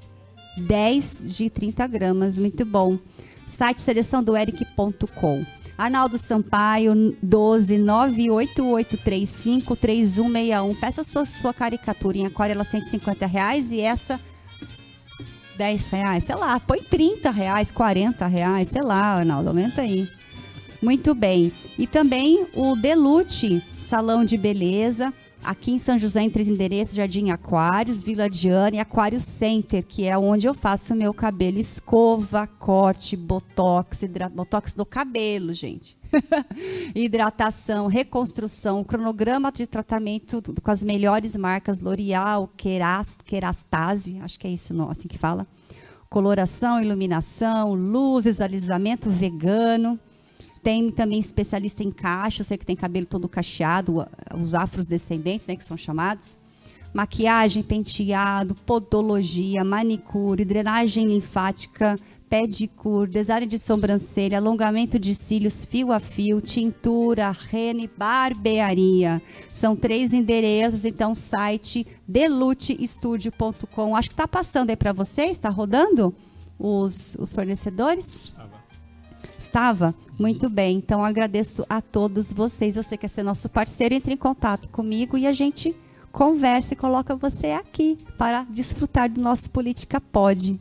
[SPEAKER 1] 10 de 30 gramas. Muito bom. Site seleçãodoeric.com. Arnaldo Sampaio, 12 98835 3161. Peça sua, sua caricatura em aquarela 150 reais e essa 10 reais, sei lá, põe 30 reais, 40 reais, sei lá, Arnaldo, aumenta aí. Muito bem. E também o Delute Salão de Beleza, aqui em São José, em três endereços, Jardim Aquários, Vila Diana e Aquário Center, que é onde eu faço o meu cabelo, escova, corte, botox, hidra- botox no cabelo, gente. Hidratação, reconstrução, cronograma de tratamento com as melhores marcas L'Oreal, Keras, Kerastase, acho que é isso não, assim que fala. Coloração, iluminação, luzes, alisamento vegano. Tem também especialista em cacho, sei que tem cabelo todo cacheado, os afros descendentes, né, que são chamados. Maquiagem, penteado, podologia, manicure, drenagem linfática, pedicure, design de sobrancelha, alongamento de cílios, fio a fio, tintura, rene, barbearia. São três endereços, então site delutestudio.com. Acho que está passando aí para vocês, está rodando os, os fornecedores? Estava? Muito bem. Então agradeço a todos vocês. Você quer ser nosso parceiro, entre em contato comigo e a gente conversa e coloca você aqui para desfrutar do nosso Política Pode.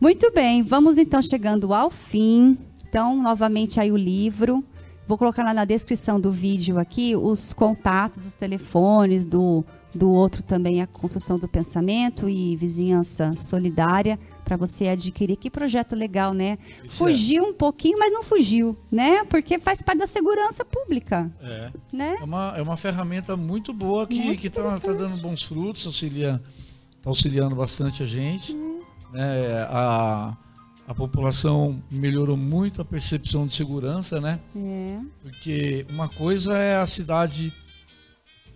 [SPEAKER 1] Muito bem, vamos então chegando ao fim. Então, novamente aí o livro. Vou colocar lá na descrição do vídeo aqui os contatos, os telefones do do outro também a construção do pensamento e vizinhança solidária para você adquirir. Que projeto legal, né?
[SPEAKER 2] Isso
[SPEAKER 1] fugiu um pouquinho, mas não fugiu, né? Porque faz parte da segurança pública,
[SPEAKER 2] É.
[SPEAKER 1] né?
[SPEAKER 2] É uma, é uma ferramenta muito boa que está dando bons frutos, auxilia, tá auxiliando bastante a gente. Né? A, a população melhorou muito a percepção de segurança, né?
[SPEAKER 1] É.
[SPEAKER 2] Porque uma coisa é a cidade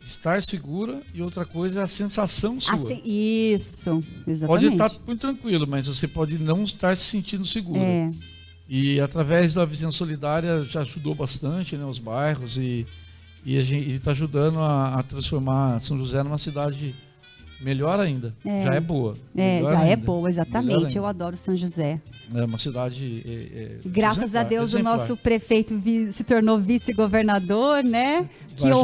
[SPEAKER 2] estar segura e outra coisa é a sensação sua.
[SPEAKER 1] Assim, isso,
[SPEAKER 2] pode
[SPEAKER 1] exatamente.
[SPEAKER 2] estar muito tranquilo, mas você pode não estar se sentindo seguro.
[SPEAKER 1] É,
[SPEAKER 2] E através da Vizinhança Solidária já ajudou bastante né, os bairros e, e está ajudando a, a transformar São José numa cidade melhor ainda.
[SPEAKER 1] É.
[SPEAKER 2] Já é boa.
[SPEAKER 1] é,
[SPEAKER 2] melhor
[SPEAKER 1] já é
[SPEAKER 2] ainda,
[SPEAKER 1] boa,
[SPEAKER 2] melhor
[SPEAKER 1] exatamente. Eu adoro São José.
[SPEAKER 2] É uma cidade. é, é,
[SPEAKER 1] Graças a
[SPEAKER 2] exemplar,
[SPEAKER 1] Deus
[SPEAKER 2] exemplar.
[SPEAKER 1] o nosso prefeito se tornou vice-governador, né?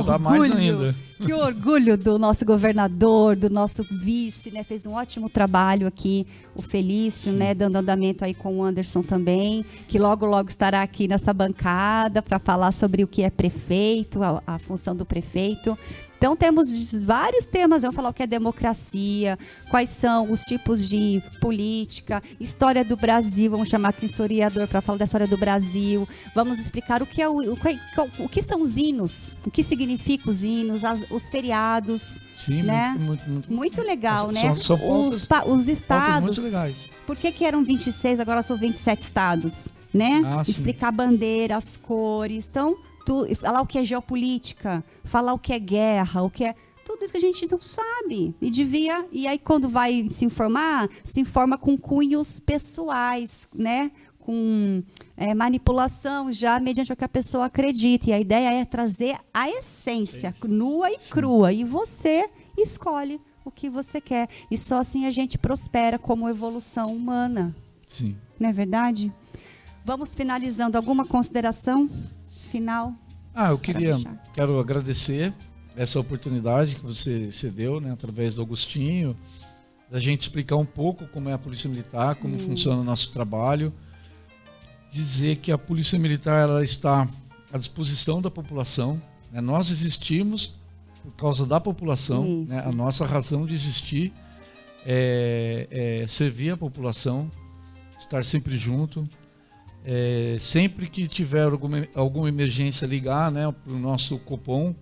[SPEAKER 2] Vai mais ainda.
[SPEAKER 1] Que orgulho do nosso governador, do nosso vice, né? Fez um ótimo trabalho aqui, o Felício, né? Dando andamento aí com o Anderson também, que logo, logo estará aqui nessa bancada para falar sobre o que é prefeito, a, a função do prefeito. Então temos vários temas, vamos falar o que é democracia, quais são os tipos de política, história do Brasil, vamos chamar aqui um historiador para falar da história do Brasil, vamos explicar o que, é o, o, que- o que são os hinos, o que significam os hinos, as- os feriados.
[SPEAKER 2] Sim,
[SPEAKER 1] né?
[SPEAKER 2] muito, muito, muito.
[SPEAKER 1] Muito legal,
[SPEAKER 2] São-
[SPEAKER 1] né?
[SPEAKER 2] são pautas-
[SPEAKER 1] os, pa- os
[SPEAKER 2] Pautas
[SPEAKER 1] estados.
[SPEAKER 2] muito legais.
[SPEAKER 1] Por que, que eram 26, agora são 27 estados? Né?
[SPEAKER 2] Ah.
[SPEAKER 1] Explicar a bandeira, as cores. Então, tu, falar o que é geopolítica, falar o que é guerra, o que é. Tudo isso que a gente não sabe. E devia. E aí, quando vai se informar, se informa com cunhos pessoais, né? Com é, manipulação já mediante o que a pessoa acredita. E a ideia é trazer a essência, nua e crua. E você escolhe o que você quer. E só assim a gente prospera como evolução humana.
[SPEAKER 2] Sim.
[SPEAKER 1] Não é verdade? Vamos finalizando. Alguma consideração final?
[SPEAKER 2] Ah, eu queria, quero agradecer essa oportunidade que você cedeu, né, através do Agostinho, da gente explicar um pouco como é a Polícia Militar, como funciona o nosso trabalho, dizer que a Polícia Militar ela está à disposição da população. né, nós existimos por causa da população, né, a nossa razão de existir é, é servir a população, estar sempre junto. É, sempre que tiver alguma, alguma emergência, ligar né, para o nosso Copom,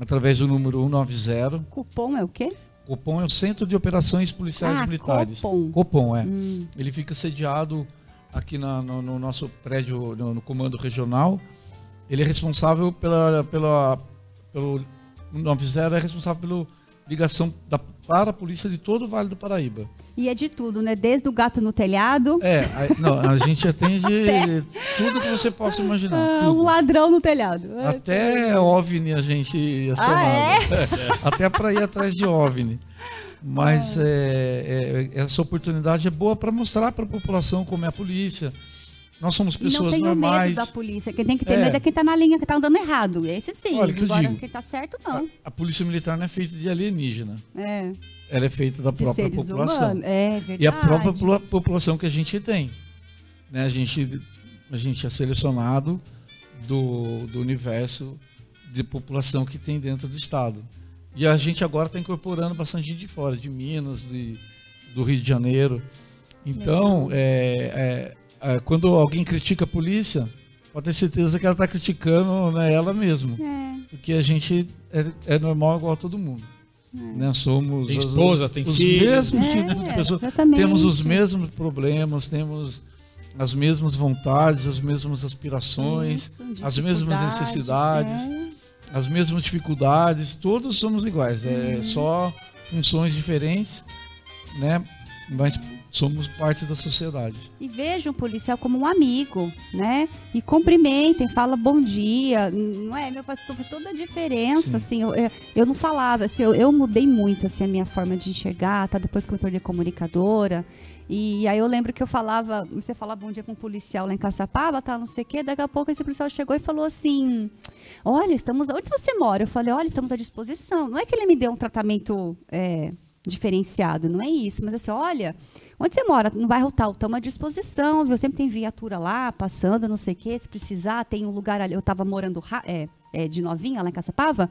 [SPEAKER 2] através do número 190.
[SPEAKER 1] Cupom é o quê?
[SPEAKER 2] Copom é o Centro de Operações Policiais
[SPEAKER 1] Ah,
[SPEAKER 2] Militares.
[SPEAKER 1] Copom.
[SPEAKER 2] Copom, é.
[SPEAKER 1] Hum,
[SPEAKER 2] Ele fica sediado aqui na- no, no nosso prédio, no, no comando regional. Ele é responsável pela, pela pelo 90 é responsável pela ligação da, para a polícia de todo o Vale do Paraíba.
[SPEAKER 1] E é de tudo, né? Desde o gato no telhado,
[SPEAKER 2] É, a, não, a gente atende tudo que você possa imaginar.
[SPEAKER 1] ah, um ladrão no telhado.
[SPEAKER 2] Até OVNI a gente acionava.
[SPEAKER 1] Ah,
[SPEAKER 2] Até para ir atrás de OVNI. Mas é, é, essa oportunidade é boa para mostrar para a população como é a polícia. Nós somos
[SPEAKER 1] E não
[SPEAKER 2] pessoas
[SPEAKER 1] tenho
[SPEAKER 2] normais.
[SPEAKER 1] medo da polícia. Quem tem que ter
[SPEAKER 2] É.
[SPEAKER 1] medo é quem tá na linha, que tá andando errado. Esse sim.
[SPEAKER 2] Olha, que eu
[SPEAKER 1] Agora,
[SPEAKER 2] digo.
[SPEAKER 1] quem tá certo,
[SPEAKER 2] A,
[SPEAKER 1] não.
[SPEAKER 2] a polícia militar não é feita de alienígena.
[SPEAKER 1] É,
[SPEAKER 2] Ela é feita da
[SPEAKER 1] de
[SPEAKER 2] própria população.
[SPEAKER 1] humanos. É verdade.
[SPEAKER 2] E a própria popula- população que a gente tem. Né? A, gente, a gente é selecionado do, do universo de população que tem dentro do estado. E a gente agora está incorporando bastante gente de fora, de Minas, de, do Rio de Janeiro. Então, é, é, quando alguém critica a polícia, pode ter certeza que ela está criticando né, ela mesma.
[SPEAKER 1] É.
[SPEAKER 2] Porque a gente é, é normal igual a todo mundo. Né? Somos
[SPEAKER 4] Tem
[SPEAKER 2] as-
[SPEAKER 4] esposa, tem
[SPEAKER 2] os
[SPEAKER 4] filho.
[SPEAKER 2] mesmos
[SPEAKER 1] É,
[SPEAKER 2] tipos de pessoas.
[SPEAKER 1] exatamente.
[SPEAKER 2] Temos os mesmos problemas, temos as mesmas vontades, as mesmas aspirações,
[SPEAKER 1] Isso,
[SPEAKER 2] as mesmas necessidades,
[SPEAKER 1] é.
[SPEAKER 2] as mesmas dificuldades, todos somos iguais. É só funções diferentes, né? Mas somos parte da sociedade.
[SPEAKER 1] E vejam o policial como um amigo, né? E cumprimentem, fala bom dia, não é? Meu pastor faz toda a diferença,
[SPEAKER 2] Sim.
[SPEAKER 1] assim, eu, eu- eu não falava, assim, eu, eu mudei muito, assim, a minha forma de enxergar, tá? Depois que eu me tornei comunicadora, e aí eu lembro que eu falava, você falava bom dia com um policial lá em Caçapava, tá, não sei o quê, daqui a pouco esse policial chegou e falou assim, olha, estamos, onde você mora? Eu falei, olha, estamos à disposição. Não é que ele me deu um tratamento, é, diferenciado, não é isso. Mas assim, olha, onde você mora? No bairro tal, estamos à disposição, viu? Sempre tem viatura lá, passando, não sei o quê. Se precisar, tem um lugar ali. Eu estava morando é, é, de novinha lá em Caçapava.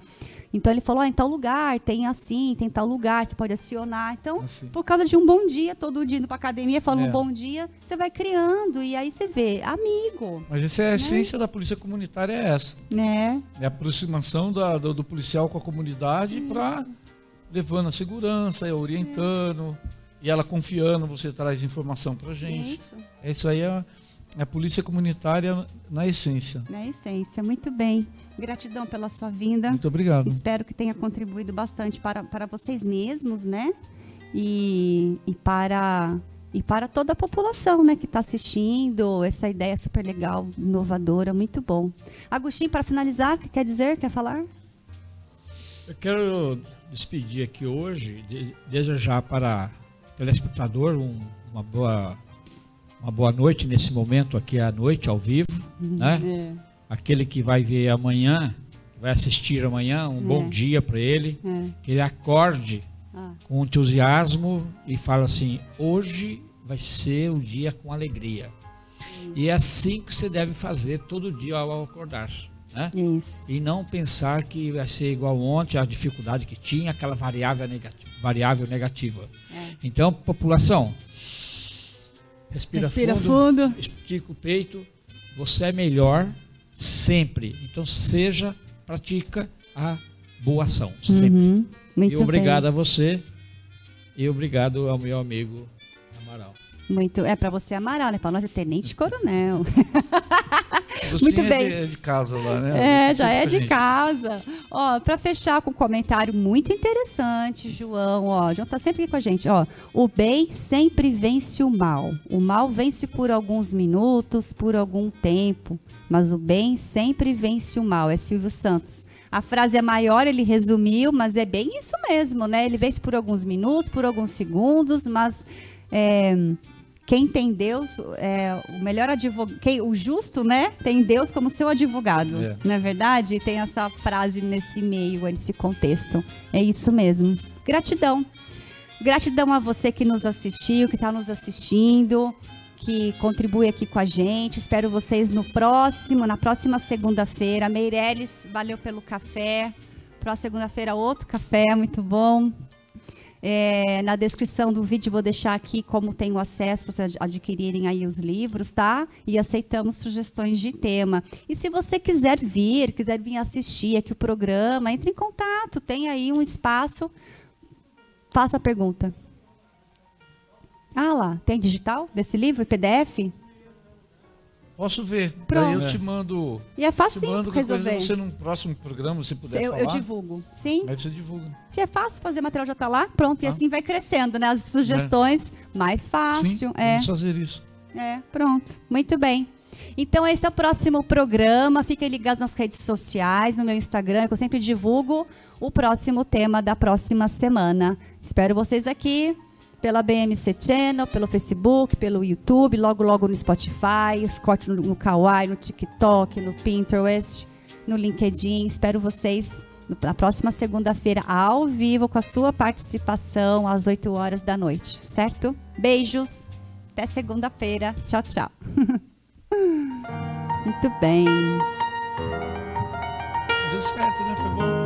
[SPEAKER 1] Então ele falou, oh, em tal lugar, tem assim, tem tal lugar, você pode acionar. Então, assim. por causa de um bom dia, todo dia indo para academia, falando é. um bom dia, você vai criando e aí você vê, amigo.
[SPEAKER 2] Mas essa é a né? essência da polícia comunitária, é essa.
[SPEAKER 1] Né?
[SPEAKER 2] É a aproximação da, do, do policial com a comunidade para levando a segurança, orientando, é. e ela confiando, você traz informação para gente. Isso. É isso aí é a polícia comunitária na essência.
[SPEAKER 1] Na essência, muito bem. Gratidão pela sua vinda.
[SPEAKER 2] Muito obrigado.
[SPEAKER 1] Espero que tenha contribuído bastante para, para vocês mesmos, né? E, e para e para toda a população, né, que está assistindo, essa ideia super legal, inovadora, muito bom. Agostinho, para finalizar, quer dizer, quer falar?
[SPEAKER 4] Eu quero despedir aqui hoje, desejar para o telespectador um, uma boa uma boa noite nesse momento aqui à noite, ao vivo, uhum. né? É. Aquele que vai ver amanhã, vai assistir amanhã, um é. bom dia para ele, é. que ele acorde ah. com entusiasmo e fala assim: hoje vai ser um dia com alegria. Isso. E é assim que você deve fazer todo dia ao acordar. Né?
[SPEAKER 1] Isso.
[SPEAKER 4] E não pensar que vai ser igual ontem, a dificuldade que tinha, aquela variável negativa. Variável negativa. É. Então, população, Respira, Respira fundo, fundo, estica o peito. Você é melhor sempre. Então seja, pratica a boa ação sempre. Uhum, e obrigado bem. a você e obrigado ao meu amigo Amaral.
[SPEAKER 1] Muito, é para você Amaral, né? Para nós é tenente coronel.
[SPEAKER 2] Muito bem. É de, é de, casa lá, né?
[SPEAKER 1] É, já é de gente. casa. Ó, para fechar com um comentário muito interessante, João, ó, João tá sempre aqui com a gente, ó. O bem sempre vence o mal. O mal vence por alguns minutos, por algum tempo, mas o bem sempre vence o mal. É Silvio Santos. A frase é maior, ele resumiu, mas é bem isso mesmo, né? Ele vence por alguns minutos, por alguns segundos, mas é, quem tem Deus, é, o melhor advogado, o justo, né, tem Deus como seu advogado, é. não é verdade? E tem essa frase nesse meio, nesse contexto. É isso mesmo. Gratidão. Gratidão a você que nos assistiu, que está nos assistindo, que contribui aqui com a gente. Espero vocês no próximo, na próxima segunda-feira. Meireles, valeu pelo café. Próxima segunda-feira, outro café, muito bom. É, na descrição do vídeo vou deixar aqui como tem o acesso para vocês adquirirem aí os livros, tá? E aceitamos sugestões de tema. E se você quiser vir, quiser vir assistir aqui o programa, entre em contato, tem aí um espaço. Faça a pergunta. Ah lá, tem digital desse livro, PDF?
[SPEAKER 2] Posso ver. Pronto. Daí eu te mando.
[SPEAKER 1] E é fácil resolver.
[SPEAKER 2] Você num próximo programa, se puder eu, falar.
[SPEAKER 1] Eu divulgo. Sim.
[SPEAKER 2] Aí você divulga.
[SPEAKER 1] Que é fácil fazer material já tá lá, pronto. E ah. assim vai crescendo, né? As sugestões é. mais fácil. Sim, é.
[SPEAKER 2] Vamos fazer isso.
[SPEAKER 1] É, pronto. Muito bem. Então, esse é o próximo programa. Fiquem ligados nas redes sociais, no meu Instagram, que eu sempre divulgo o próximo tema da próxima semana. Espero vocês aqui pela BMC Channel, pelo Facebook, pelo YouTube, logo logo no Spotify, os cortes no, Kawaii, no TikTok, no Pinterest, no LinkedIn. Espero vocês na próxima segunda-feira ao vivo com a sua participação às 8 horas da noite, certo? Beijos. Até segunda-feira. Tchau, tchau. Muito bem.
[SPEAKER 2] Deu certo, né? Foi bom.